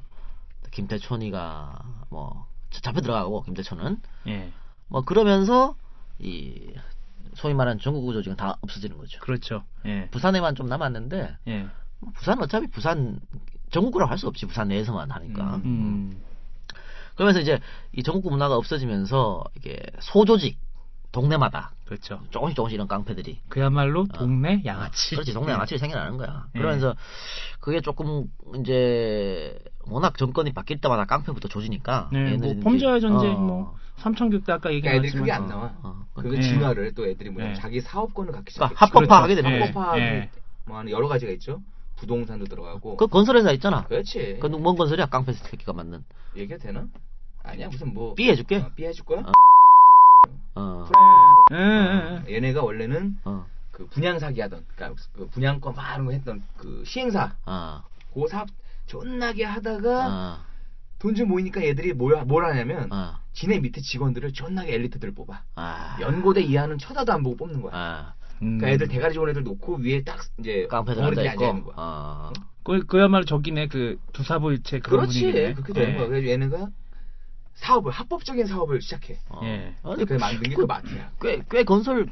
김태촌이가 뭐 잡혀 들어가고 김대천은 예. 뭐 그러면서 이 소위 말하는 전국 구 조직은 다 없어지는 거죠. 그렇죠. 예. 부산에만 좀 남았는데 예. 뭐 부산은 어차피 부산 전국구라고 할수 없지 부산 내에서만 하니까. 음. 그러면서 이제 이 전국구 문화가 없어지면서 이게 소조직 동네마다 그렇죠. 조금씩 조금씩 이런 깡패들이 그야말로 동네 양아치. 어. 그렇지 동네 양아치가 생겨나는 거야. 예. 그러면서 그게 조금 이제 워낙 정권이 바뀔 때마다 깡패부터 조지니까. 네, 뭐 범죄와의 전쟁, 어. 뭐 삼천교대 아까 그러니까 애들이 그게 안 나와. 어. 그 예. 진화를 또 애들이 뭐냐 예. 자기 사업권을 갖기 그러니까 시작했지. 합법화하게 되는 그렇죠. 거죠. 합법화하고 예. 뭐 하는 여러 가지가 있죠. 부동산도 들어가고. 그 건설회사 있잖아. 그렇지. 그뭔 건설이야 깡패 새끼가 만든. 얘기해도 되나? 아니야 무슨 뭐. 삐 해줄게. 어, 삐 해줄 거야? 어. 예, 예, 예. 얘네가 원래는 어. 그 분양 사기 하던, 그러니까 그 분양권 막 이런 거 했던 그 시행사. 어. 그 사업 존나게 하다가 어. 돈좀 모이니까 얘들이 뭘, 뭘 하냐면 어. 지네 밑에 직원들을 존나게 엘리트들 뽑아. 아. 연고대 이하는 쳐다도 안 보고 뽑는 거야. 아. 음. 그러니까 애들 대가리 좋은 애들 놓고 위에 딱 이제 깡패들 앉아 있는. 거야. 어. 그, 그야말로 저기네 그 두사부일체 그런 그렇지. 분위기네. 그렇게 되는 예. 거야. 그래서 얘네가 사업을 합법적인 사업을 시작해. 어. 예. 아니, 그 만든 게 그 마트야. 꽤, 꽤 건설,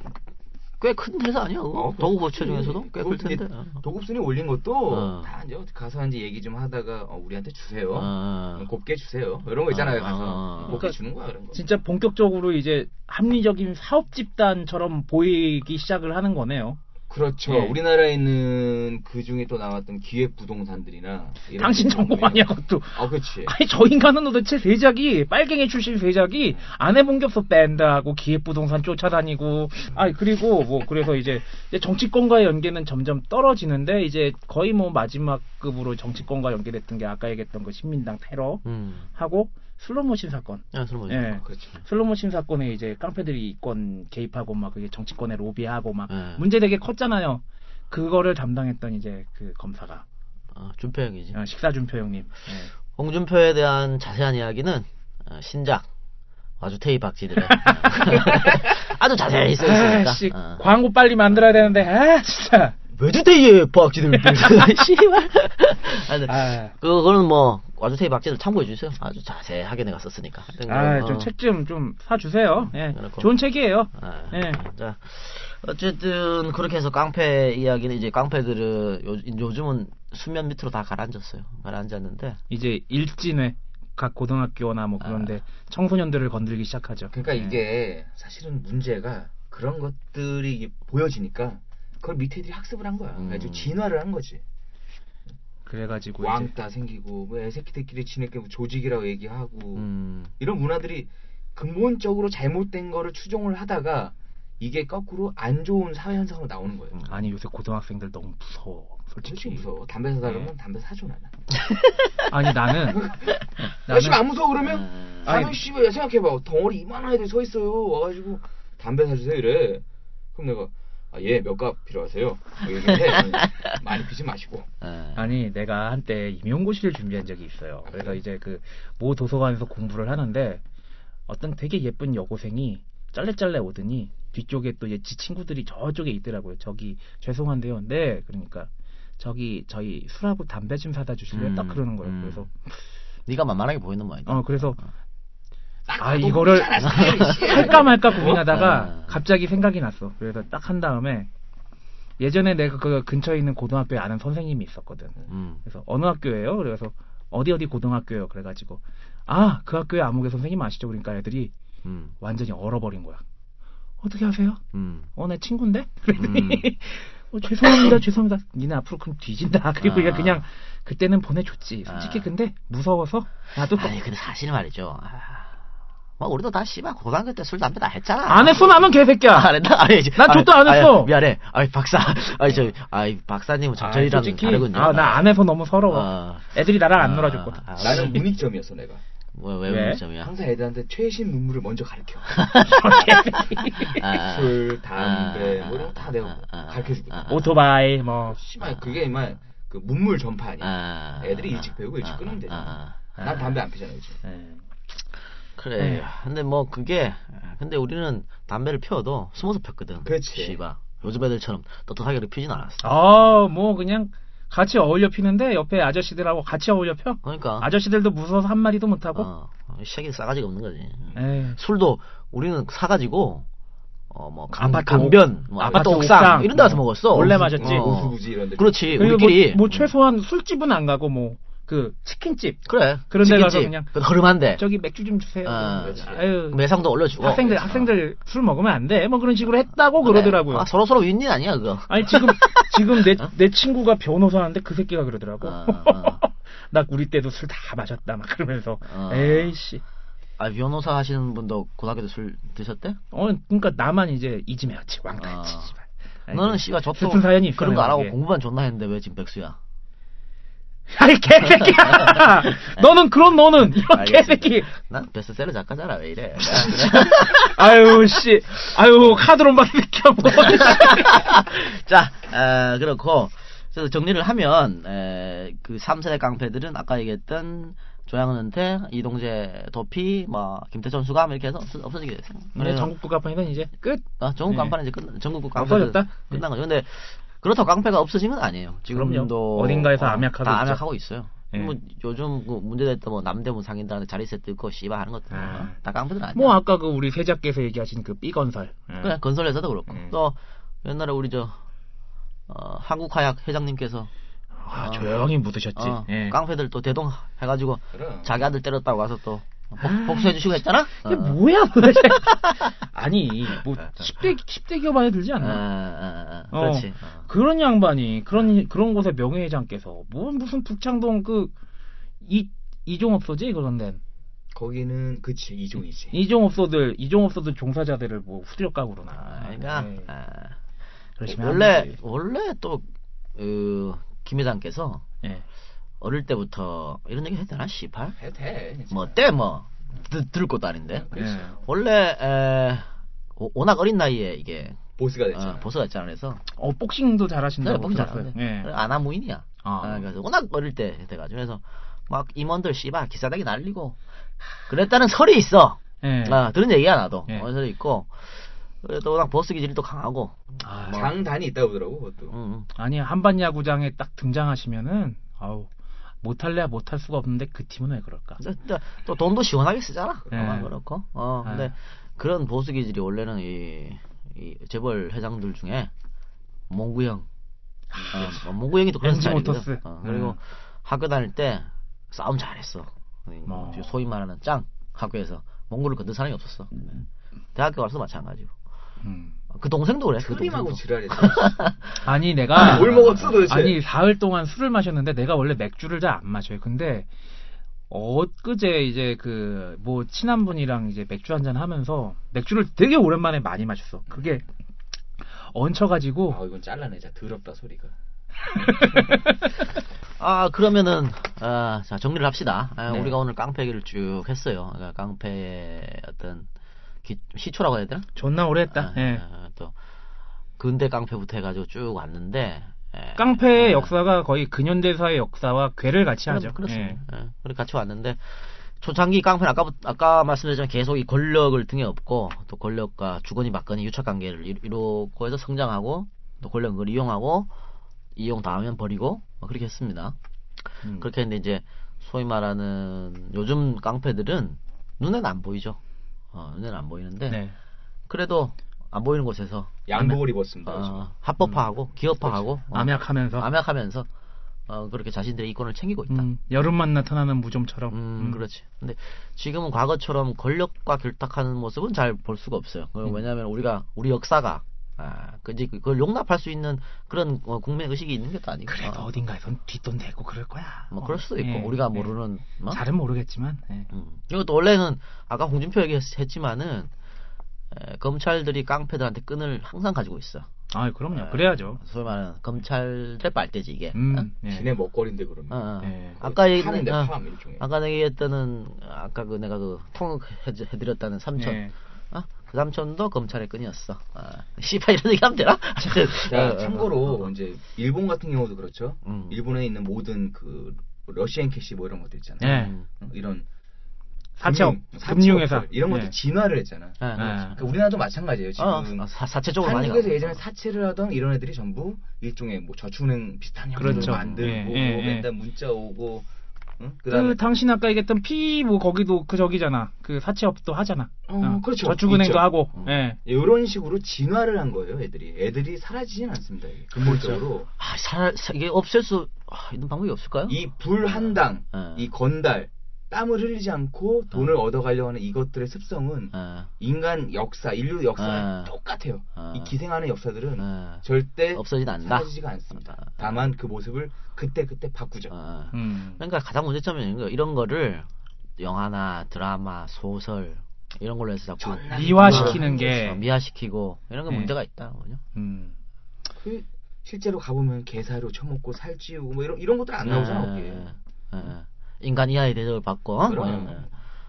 꽤 큰 회사 아니야? 어, 도구거체 그렇지. 중에서도 꽤 클 텐데. 어. 도급순위 올린 것도 어. 다 이제 가서 이제 얘기 좀 하다가 어, 우리한테 주세요. 어. 곱게 주세요. 이런 거 있잖아요. 어, 가서 어, 어. 곱게 주는 거야 그런 거. 진짜 본격적으로 이제 합리적인 사업 집단처럼 보이기 시작을 하는 거네요. 그렇죠. 예. 우리나라에 있는 그 중에 또 나왔던 기획 부동산들이나 당신 아니야 그것도. 아, 그렇지. 아니 저 인간은 도대체 세작이 빨갱이 출신 세작이 아내 본격서 밴드하고 기획 부동산 쫓아다니고 아 그리고 뭐 그래서 이제, 이제 정치권과의 연계는 점점 떨어지는데 이제 거의 뭐 마지막급으로 정치권과 연계됐던 게 아까 얘기했던 그 신민당 테러 음. 하고 슬로모신 사건 야, 술 뭐지? 예. 그렇죠. 슬로모신 사건에 이제 깡패들이 이권 개입하고 막 그게 정치권에 로비하고 막 예. 문제 되게 컸잖아요. 그거를 담당했던 이제 그 검사가 어, 준표 형이지. 어, 식사 준표 형님. 예. 홍준표에 대한 자세한 이야기는 어, 신작 와주테이 박쥐들의 아주 자세히 써 있으니까. 아씨 어. 광고 빨리 만들어야 되는데 아 진짜 외주테이의 박쥐들 씨발. 아니, 아, 그거는 뭐 와주테이 박쥐들 참고해 주세요. 아주 자세하게 내가 썼으니까. 아, 어. 책좀 좀 사주세요. 예, 그렇고. 좋은 책이에요. 아, 예. 자, 어쨌든 그렇게 해서 깡패 이야기는 이제 깡패들은 요, 요즘은 수면 밑으로 다 가라앉았어요. 가라앉았는데 이제 일진회 각 고등학교나 뭐 그런데 청소년들을 건들기 시작하죠. 그러니까 예. 이게 사실은 문제가 그런 것들이 보여지니까 그걸 밑에 애들이 학습을 한 거야. 음. 그래가지고 진화를 한 거지. 그래가지고 이제 왕따 생기고 뭐 애새끼들끼리 지네끼리 조직이라고 얘기하고 음, 이런 문화들이 근본적으로 잘못된 거를 추종을 하다가 이게 거꾸로 안 좋은 사회 현상으로 나오는 거예요. 아니 요새 고등학생들 너무 무서워. 솔직히 솔직히. 무서워. 담배 그러면 네. 담배 사줘 나는. 아니 나는 야, 씨발 안 무서워 그러면? 음. 아니. 씨발 생각해봐. 덩어리 이만한 애들 서 있어요. 와가지고 담배 사주세요 이래. 그럼 내가 아, 예, 몇갑 필요하세요? 뭐 얘기해. 많이 피지 마시고. 예. 아니 내가 한때 임용고시를 준비한 적이 있어요. 그래서 이제 그 모 도서관에서 공부를 하는데 어떤 되게 예쁜 여고생이 짤래짤래 오더니 뒤쪽에 또 지 친구들이 저쪽에 있더라고요. 저기 죄송한데요. 네 그러니까 저기 저희 술하고 담배 좀 사다 주실래요? 음, 딱 그러는 거예요. 음. 그래서 네가 만만하게 보이는 모양이다. 어 그래서 딱 아 이거를. 할까 말까 고민하다가 어? 갑자기 생각이 났어. 그래서 딱 한 다음에 예전에 내가 그 근처에 있는 고등학교에 아는 선생님이 있었거든. 음. 그래서 어느 학교예요? 그래서 어디 어디 고등학교예요. 그래가지고 아 그 학교에 아무개 선생님 아시죠? 그러니까 애들이 음. 완전히 얼어버린 거야. 어떻게 하세요? 음. 어내 친구인데? 음. 어, 죄송합니다 죄송합니다. 니네 앞으로 그럼 뒤진다. 그리고 아. 그냥 그냥 그때는 보내줬지. 솔직히 아. 근데 무서워서 나도 또 아니 근데 사실 말이죠. 아, 뭐 우리도 다 씨발 고등학교 때 술 담배 다 했잖아. 안 했어 나는 개새끼야. 안 했다. 아니, 이제- 난 아니, 족도 안 했어. 아니, 미안해. 아니 박사. 아니 저 아이 박사님은 저- 아, 다르군요. 아, 나 안 해서 너무 서러워. 어. 애들이 나랑 안 아, 놀아줬거든. 아, 나는 문익점이었어 내가. 뭐왜 왜? 문점이야? 항상 애들한테 최신 문물을 먼저 가르쳐. 아, 술, 담배, 아, 뭐 이런 거 다 내가 아, 아, 가르쳐 주거든. 아, 아. 오토바이 뭐 씨발 그게 이만 그 문물 전파 아니야. 아, 애들이 아, 일찍 배우고 일찍 아, 끊으면 되잖아. 아, 아. 난 담배 안 피잖아 요즘. 예. 그래. 네. 근데 뭐 그게 근데 우리는 담배를 피워도 숨어서 폈거든. 그렇지. 씨발. 요즘 애들처럼 떳떳하게 피진 않았어. 아 뭐 그냥 같이 어울려 피는데 옆에 아저씨들하고 같이 어울려 펴. 그러니까. 아저씨들도 무서워서 한 마디도 못 하고. 어. 시작이 싸가지가 없는 거지. 에이. 술도 우리는 사가지고 어뭐 아파트 강변, 뭐 아파트 아파트 옥상, 옥상. 이런 데서 먹었어. 원래 마셨지. 어. 이런 데. 그렇지. 그리고 우리끼리 뭐, 뭐 최소한 술집은 안 가고 뭐 그 치킨집 그래. 그런 데 가서. 그냥 그 허름한데. 저기 맥주 좀 주세요. 어, 아유 매상도 올려주고. 학생들 학생들 술 먹으면 안 돼. 뭐 그런 식으로 했다고 그러더라고요. 아, 서로 서로 윈윈 아니야 그거. 아니 지금 지금 내 내 친구가 변호사 하는데 그 새끼가 그러더라고. 어, 어. 나 우리 때도 술 다 마셨다 막 그러면서 어. 에이씨. 아 변호사 하시는 분도 고등학교 때 술 드셨대? 어 그러니까 나만 이제 이지매였지 왕따였지. 어. 너는 그 씨가 저도. 그런 거 안 하고 공부만 존나 했는데 왜 지금 백수야? 아이 개새끼야. 너는 그럼 너는 이런 알겠습니다. 개새끼. 난 베스트셀러 작가잖아 왜 이래? 아유 씨. 아유 카드론 박 새끼야 뭐. 자, 어, 그렇고 그래서 정리를 하면 에, 그 3세대 깡패들은 아까 얘기했던 조양은퇴, 이동재, 도피, 뭐 김태천 수감 이렇게 해서 없어, 없어지게 됐어요. 네, 전국구 가판이던 이제 끝. 어, 전국 네. 깡패는 이제 끝, 전국구 없어졌다? 끝난 거죠. 근데 그렇다고 깡패가 없어진 건 아니에요. 지금도 그럼요. 어딘가에서 암약하고 다. 암약하고 있어요. 네. 뭐 요즘 그 문제됐던 뭐 남대문 상인들한테 자리세 뜯고 씨발 하는 것들 아. 다 깡패들 아니야. 뭐 아까 그 우리 세자께서 얘기하신 그 삐건설. 예. 그래 건설회사도 그렇고 음. 또 옛날에 우리 저 어, 한국화약 회장님께서 아, 어. 조용히 묻으셨지. 어, 예. 깡패들 또 대동 해가지고 그럼. 자기 아들 때렸다고 와서 또 복, 아. 복수해 주시고 했잖아. 이게 어. 뭐야 도대체? 아니 뭐 10대 10대 기업 안에 들지 어, 않나? 어, 어, 어. 그렇지. 어. 그런 양반이 그런 그런 곳의 명예회장께서 뭐 무슨 북창동 그 이 이종업소지 그런 데는 거기는 그치 이종이지. 이종업소들 이종업소들 종사자들을 뭐 후dir각으로나 아, 그러니까 네. 아, 그러시면 안 원래. 원래 또 어, 김 회장께서 예. 어릴 때부터 이런 얘기 했잖아. 씨발. 해도 돼. 진짜. 뭐때뭐 들을 것도 아닌데. 예. 원래 에, 오- 워낙 어린 나이에 이게 보스가 됐잖아. 어, 보스가 있잖아. 그래서 어 복싱도 잘하신다고 뽕 들었어요. 잘하는데. 예. 아나무인이야. 아. 아, 그래서 워낙 어릴 때 돼가지고 그래서 막 임원들 씨발 기사대기 날리고 그랬다는 설이 있어. 예. 아, 들은 얘기야 나도. 예. 어, 설이 있고 그래도 워낙 보스 기질이 또 강하고. 아, 장단이 있다고 그러더라고 그것도. 음, 아니 한반 야구장에 딱 등장하시면은 아우 못할래야 못할 수가 없는데 그 팀은 왜 그럴까? 또, 돈도 시원하게 쓰잖아. 예. 어, 그렇고. 어, 아. 근데 그런 보수 기질이 원래는 이, 이 재벌 회장들 중에 몽구형. 어, 몽구형이 또 그런 스타일이거든. 어, 그리고 음. 학교 다닐 때 싸움 잘했어. 어. 소위 말하는 짱 학교에서 몽구를 건든 사람이 없었어. 대학교 가서 마찬가지고. 음. 그 동생도 그래. 그 트림하고 동생도. 지랄했어. 아니 내가 뭘 먹었어, 도대체? 아니 사흘 동안 술을 마셨는데 내가 원래 맥주를 잘 안 마셔요. 근데 엊그제 이제 그 뭐 친한 분이랑 이제 맥주 한잔 하면서 맥주를 되게 오랜만에 많이 마셨어. 그게 얹혀가지고 아 이건 잘라내자. 더럽다 소리가. 아 그러면은 아, 자 정리를 합시다. 아, 네. 우리가 오늘 깡패 얘기를 쭉 했어요. 그러니까 깡패의 어떤 기- 시초라고 해야 되나? 존나 오래 했다. 아, 예. 아, 또 근대 깡패부터 해가지고 쭉 왔는데 예. 깡패의 예. 역사가 거의 근현대사의 역사와 괴를 같이 하죠. 그렇습니다. 예. 예. 그렇게 같이 왔는데 초창기 깡패는 아까 아까 말씀드렸지만 계속 이 권력을 등에 업고 또 권력과 주거니 받거니 유착 관계를 이- 이루고 해서 성장하고 또 권력을 이용하고 이용 당하면 버리고 뭐 그렇게 했습니다. 음. 그렇게 했는데 이제 소위 말하는 요즘 깡패들은 눈에는 안 보이죠. 어, 눈에는 안 보이는데 네. 그래도 안 보이는 곳에서 양복을 입었습니다. 요즘. 어, 합법화하고 기업화하고 어, 암약하면서 암약하면서 어, 그렇게 자신들의 이권을 챙기고 있다. 음, 여름만 나타나는 무좀처럼. 음, 음. 그렇지. 근데 지금은 과거처럼 권력과 결탁하는 모습은 잘 볼 수가 없어요. 그 음. 왜냐하면 우리가 우리 역사가 아, 그 이제 그걸 용납할 수 있는 그런 어, 국민 의식이 있는 것도 아니고. 그래도 어, 어딘가에선 뒷돈 대고 그럴 거야. 뭐 어, 그럴 수도 있고 예, 우리가 예. 모르는 뭐? 잘은 모르겠지만. 예. 음. 그리고 또 원래는 아까 홍준표 얘기했지만은 에, 검찰들이 깡패들한테 끈을 항상 가지고 있어. 아, 그럼요. 에, 그래야죠. 소위 말하는 검찰의 빨대지 이게. 어? 음, 예. 지네 먹거리인데 그러면. 어, 어. 예. 아까 얘기 파는데 어, 팜 일종의. 아까 얘기했던 아까 그 내가 그 통역해드렸다는 삼촌. 예. 어? 그 삼촌도 검찰의 끈이었어. 아, 씨발 이런 얘기 하면 되나? 자, 어, 어, 참고로 어, 어. 이제 일본 같은 경우도 그렇죠. 음. 일본에 있는 모든 그 러시앤캐시 뭐 이런 것들 있잖아요. 예. 음. 어, 이런 사채업, 금융, 금융회사. 사채업들, 이런 것들 예. 진화를 했잖아. 예, 예. 그러니까 우리나라도 마찬가지예요. 지금 어, 사, 사채 쪽으로 많이 한국에서. 예전에 사채를 하던 이런 애들이 전부 일종의 뭐 저축은행 비슷한 형태로 그렇죠. 만들고 예, 예, 뭐 예. 맨날 문자 오고 응? 그 그다음에 당신 아까 얘기했던 피 뭐 거기도 그 저기잖아. 그 사채업도 하잖아. 어, 그렇죠. 저축은행도 있죠. 하고. 음. 예. 이런 식으로 진화를 한 거예요, 애들이. 애들이 사라지진 않습니다. 근본적으로 아, 살, 사- 이게 없앨 수, 아, 있는 방법이 없을까요? 이 불 한 당, 예. 이 건달, 땀을 흘리지 않고 돈을 어. 얻어가려고 하는 이것들의 습성은 예, 인간 역사, 인류 역사랑 예. 똑같아요. 어. 이 기생하는 역사들은 예. 절대 없어지지 않는다. 사라지지가 않습니다. 아. 다만 그 모습을 그때 그때 바꾸죠. 어. 음. 그러니까 가장 문제점은 이런, 거, 이런 거를 영화나 드라마, 소설 이런 걸로 해서 자꾸 미화시키는 어, 게. 미화시키고 이런 게 네. 문제가 있다. 음. 그 실제로 가보면 개사료 처먹고 살찌우고 뭐 이런 이런 것들 안 나오잖아. 예, 거기에. 예, 예. 인간 이하의 대접을 받고 어? 뭐. 이런 거.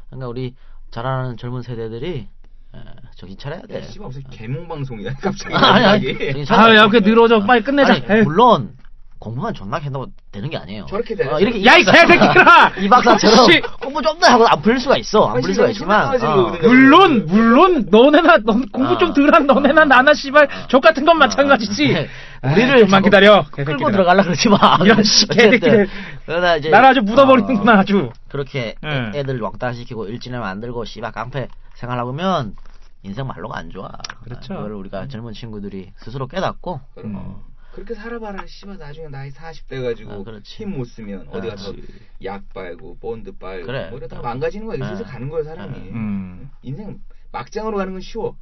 그러니까 우리 자라나는 젊은 세대들이 예, 정신 차려야 돼. 야, 씨발 무슨 개몽 방송이야 갑자기. 아, 아니, 아니, 아, 돼. 야, 그 늘어져. 빨리 끝내자. 아니. 물론 공부만 존나 해도 되는 게 아니에요. 저렇게 돼요. 어, 이렇게 야, 이 개새끼들아! 이 박사처럼 씨. 공부 좀 더 하고 안 풀릴 수가 있어. 안 풀릴 수가 있지만 어. 물론, 물론, 너네나, 넌 공부 어. 좀 덜한 너네나 나나 씨발, 족 같은 건 마찬가지지. 네. 아이, 우리를 좀만 자꾸 기다려. 끌고 개새끼들아. 들어가려 그러지 마. 이런 씨, 개새끼들. 그러다 이제 나를 아주 묻어버리는구나, 어, 아주. 그렇게 예. 애- 애들 왕따 시키고 일진에 만들고 씨발 깡패 생활하고 면 인생 말로가 안 좋아. 그렇죠. 그걸 우리가 젊은 친구들이 스스로 깨닫고 그럼. 어, 그렇게 살아봐라. 씨발 나중에 나이 40대 가지고 아, 그렇지. 힘못 쓰면 어디 가서. 약 빨고 본드 빨고 그래. 뭐 이러다 망가지는 거야. 슬슬 아. 가는 거야 사람이. 음. 인생 막장으로 가는 건 쉬워.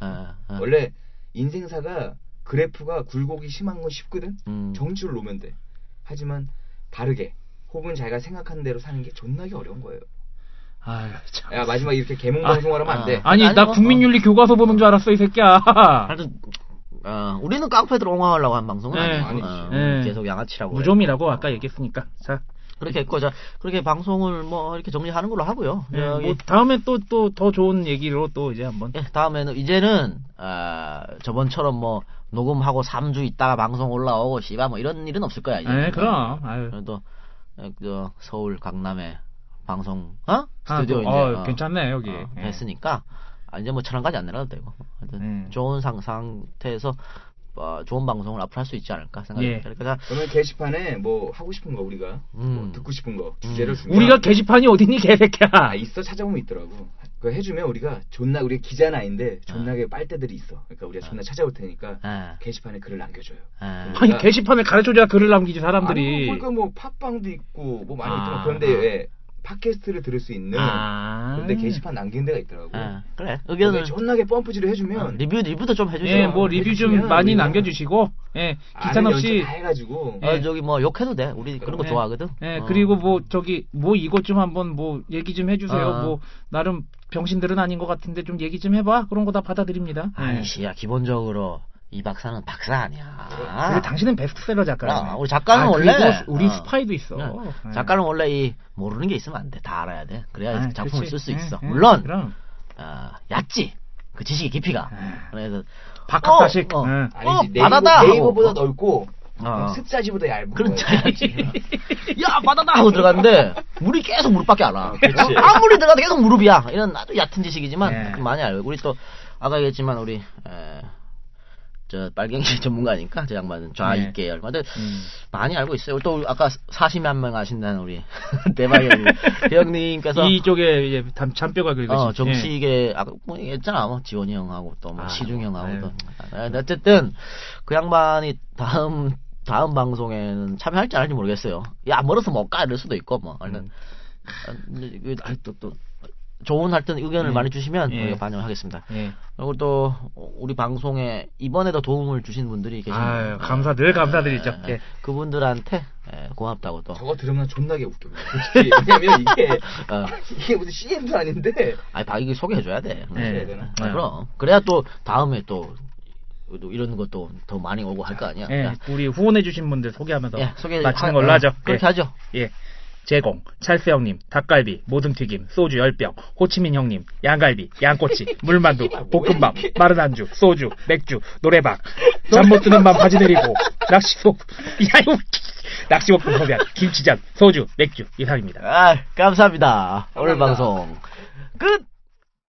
어, 어. 원래 인생사가 그래프가 굴곡이 심한 건 쉽거든. 음. 정신을 놓으면 돼. 하지만 바르게 혹은 자기가 생각하는 대로 사는 게 존나게 어려운 거예요. 아유, 참. 야 마지막 이렇게 개몽 아, 방송을 하면 안 돼. 아니, 아니, 나 뭐, 국민윤리 교과서 보는 줄 알았어, 이 새끼야. 하여튼 어, 우리는 깡패들 옹호하려고 한 방송은 네. 아니고. 어, 네. 계속 양아치라고 무좀이라고 아까 얘기했으니까. 자, 그렇게 했고 자 그렇게 방송을 뭐 이렇게 정리하는 걸로 하고요. 예, 저기, 뭐 다음에 또 또 더 좋은 얘기로 또 이제 한번. 예, 다음에는 이제는 아, 저번처럼 뭐 녹음하고 3주 있다가 방송 올라오고 씨발 뭐 이런 일은 없을 거야. 예, 그럼. 아유. 그래도 어, 그 서울 강남에 방송 어 아, 스튜디오 또, 이제 어, 어, 괜찮네, 여기. 어, 예. 됐으니까 아, 이제 뭐 천안까지 안 내려도 되고 하여튼 음. 좋은 상 상태에서 어, 좋은 방송을 앞으로 할 수 있지 않을까 생각합니다. 예. 그러니까 자, 그러면 게시판에 뭐 하고 싶은 거 우리가 뭐 음. 듣고 싶은 거 주제를 주면 우리가 게시판이 어딨니, 개새끼야. 아 있어 찾아보면 있더라고. 그거 해주면 우리가 존나 우리 기자는 아닌데 아. 존나게 빨대들이 있어. 그러니까 우리가 존나 찾아올 테니까 아, 게시판에 글을 남겨줘요. 아, 아니, 게시판에 가르쳐줘야 글을 남기지, 사람들이. 아니, 뭐, 그러니까 뭐 팟빵도 있고 뭐 많이 아. 있더라고. 그런데 왜 팟캐스트를 들을 수 있는 아. 그런데 게시판 남기는 데가 있더라고. 아, 그래 의견을 존나게 펌프질을 해주면 어, 리뷰 리뷰도 좀 해주세요. 예, 뭐 리뷰 좀 많이 남겨주시고, 예, 기탄 없이. 연출 다 해가지고 어, 저기 뭐 욕해도 돼. 우리 그런 거 예. 좋아하거든. 예, 어. 그리고 뭐 저기 뭐 이것 좀 한번 뭐 얘기 좀 해주세요. 어. 뭐 나름 병신들은 아닌 것 같은데 좀 얘기 좀 해봐. 그런 거 다 받아들입니다. 예. 아니씨야 기본적으로 이 박사는 박사 아니야. 그리고 당신은 베스트셀러 작가야. 아, 우리 작가는 원래 우리 어. 스파이도 있어. 네. 예. 작가는 원래 이 모르는 게 있으면 안 돼. 다 알아야 돼. 그래야 아, 작품을 그렇지. 쓸수 예, 있어. 예, 물론 그럼 어, 얕지. 그 지식의 깊이가. 아. 그래서 박학다식. 어, 어. 예. 아니지 어, 네이버, 바다다 하고. 네이버 보다 넓고 어. 습자지보다 얇은 그런. 차이지. 야 바다다 하고 들어갔는데 물이 계속 무릎밖에 안 와. 그치. 아무리 들어가도 계속 무릎이야. 이런 아주 얕은 지식이지만 예. 좀 많이 알고. 우리 또 아까 얘기했지만 우리 에, 저 빨갱이 전문가니까 저 양반은 좌익 네. 계열. 근데 음. 많이 알고 있어요. 또 아까 40만 명 아신다는 우리 대박이 대형님께서 이쪽에 이제 담, 잔뼈가 긁으신. 어, 정치계, 아까 뭐 얘기했잖아. 뭐 지원이 형하고 또뭐 아, 시중 형하고 아유. 또. 아, 어쨌든, 그 양반이 다음, 다음 방송에는 참여할지 안 할지 모르겠어요. 야, 멀어서 못 가, 이럴 수도 있고, 뭐. 하여튼, 아, 이게 아, 또, 또, 좋은 하여튼 의견을 예. 많이 주시면 예. 우리가 반영을 하겠습니다. 예. 그리고 또, 우리 방송에 이번에도 도움을 주신 분들이 계십니다. 감사, 늘 감사드리죠. 예, 예. 그분들한테 예, 고맙다고 또. 저거 들으면 존나게 웃겨. 솔직히. 왜냐면 이게 어. 이게 무슨 CM도 아닌데 아니, 박이기 소개해줘야 돼. 예. 되나? 아, 그럼. 그래야 또 다음에 또, 또 이런 것도 더 많이 오고 할 거 아니야. 예, 야, 우리 후원해주신 분들 소개하면서 예, 소개 마치는 하- 걸로 어, 하죠. 그렇게 예. 하죠. 예. 제공, 찰스 형님, 닭갈비, 모듬튀김, 소주 10병, 호치민 형님, 양갈비, 양꼬치, 물만두, 볶음밥, 마른 안주, 소주, 맥주, 노래방, 잠 못 드는 밤 바지 내리고, 낚시복, 야, 이거, 낚시복도 소비한 김치전, 소주, 맥주, 이상입니다. 아, 감사합니다. 오늘 감사합니다. 방송 끝!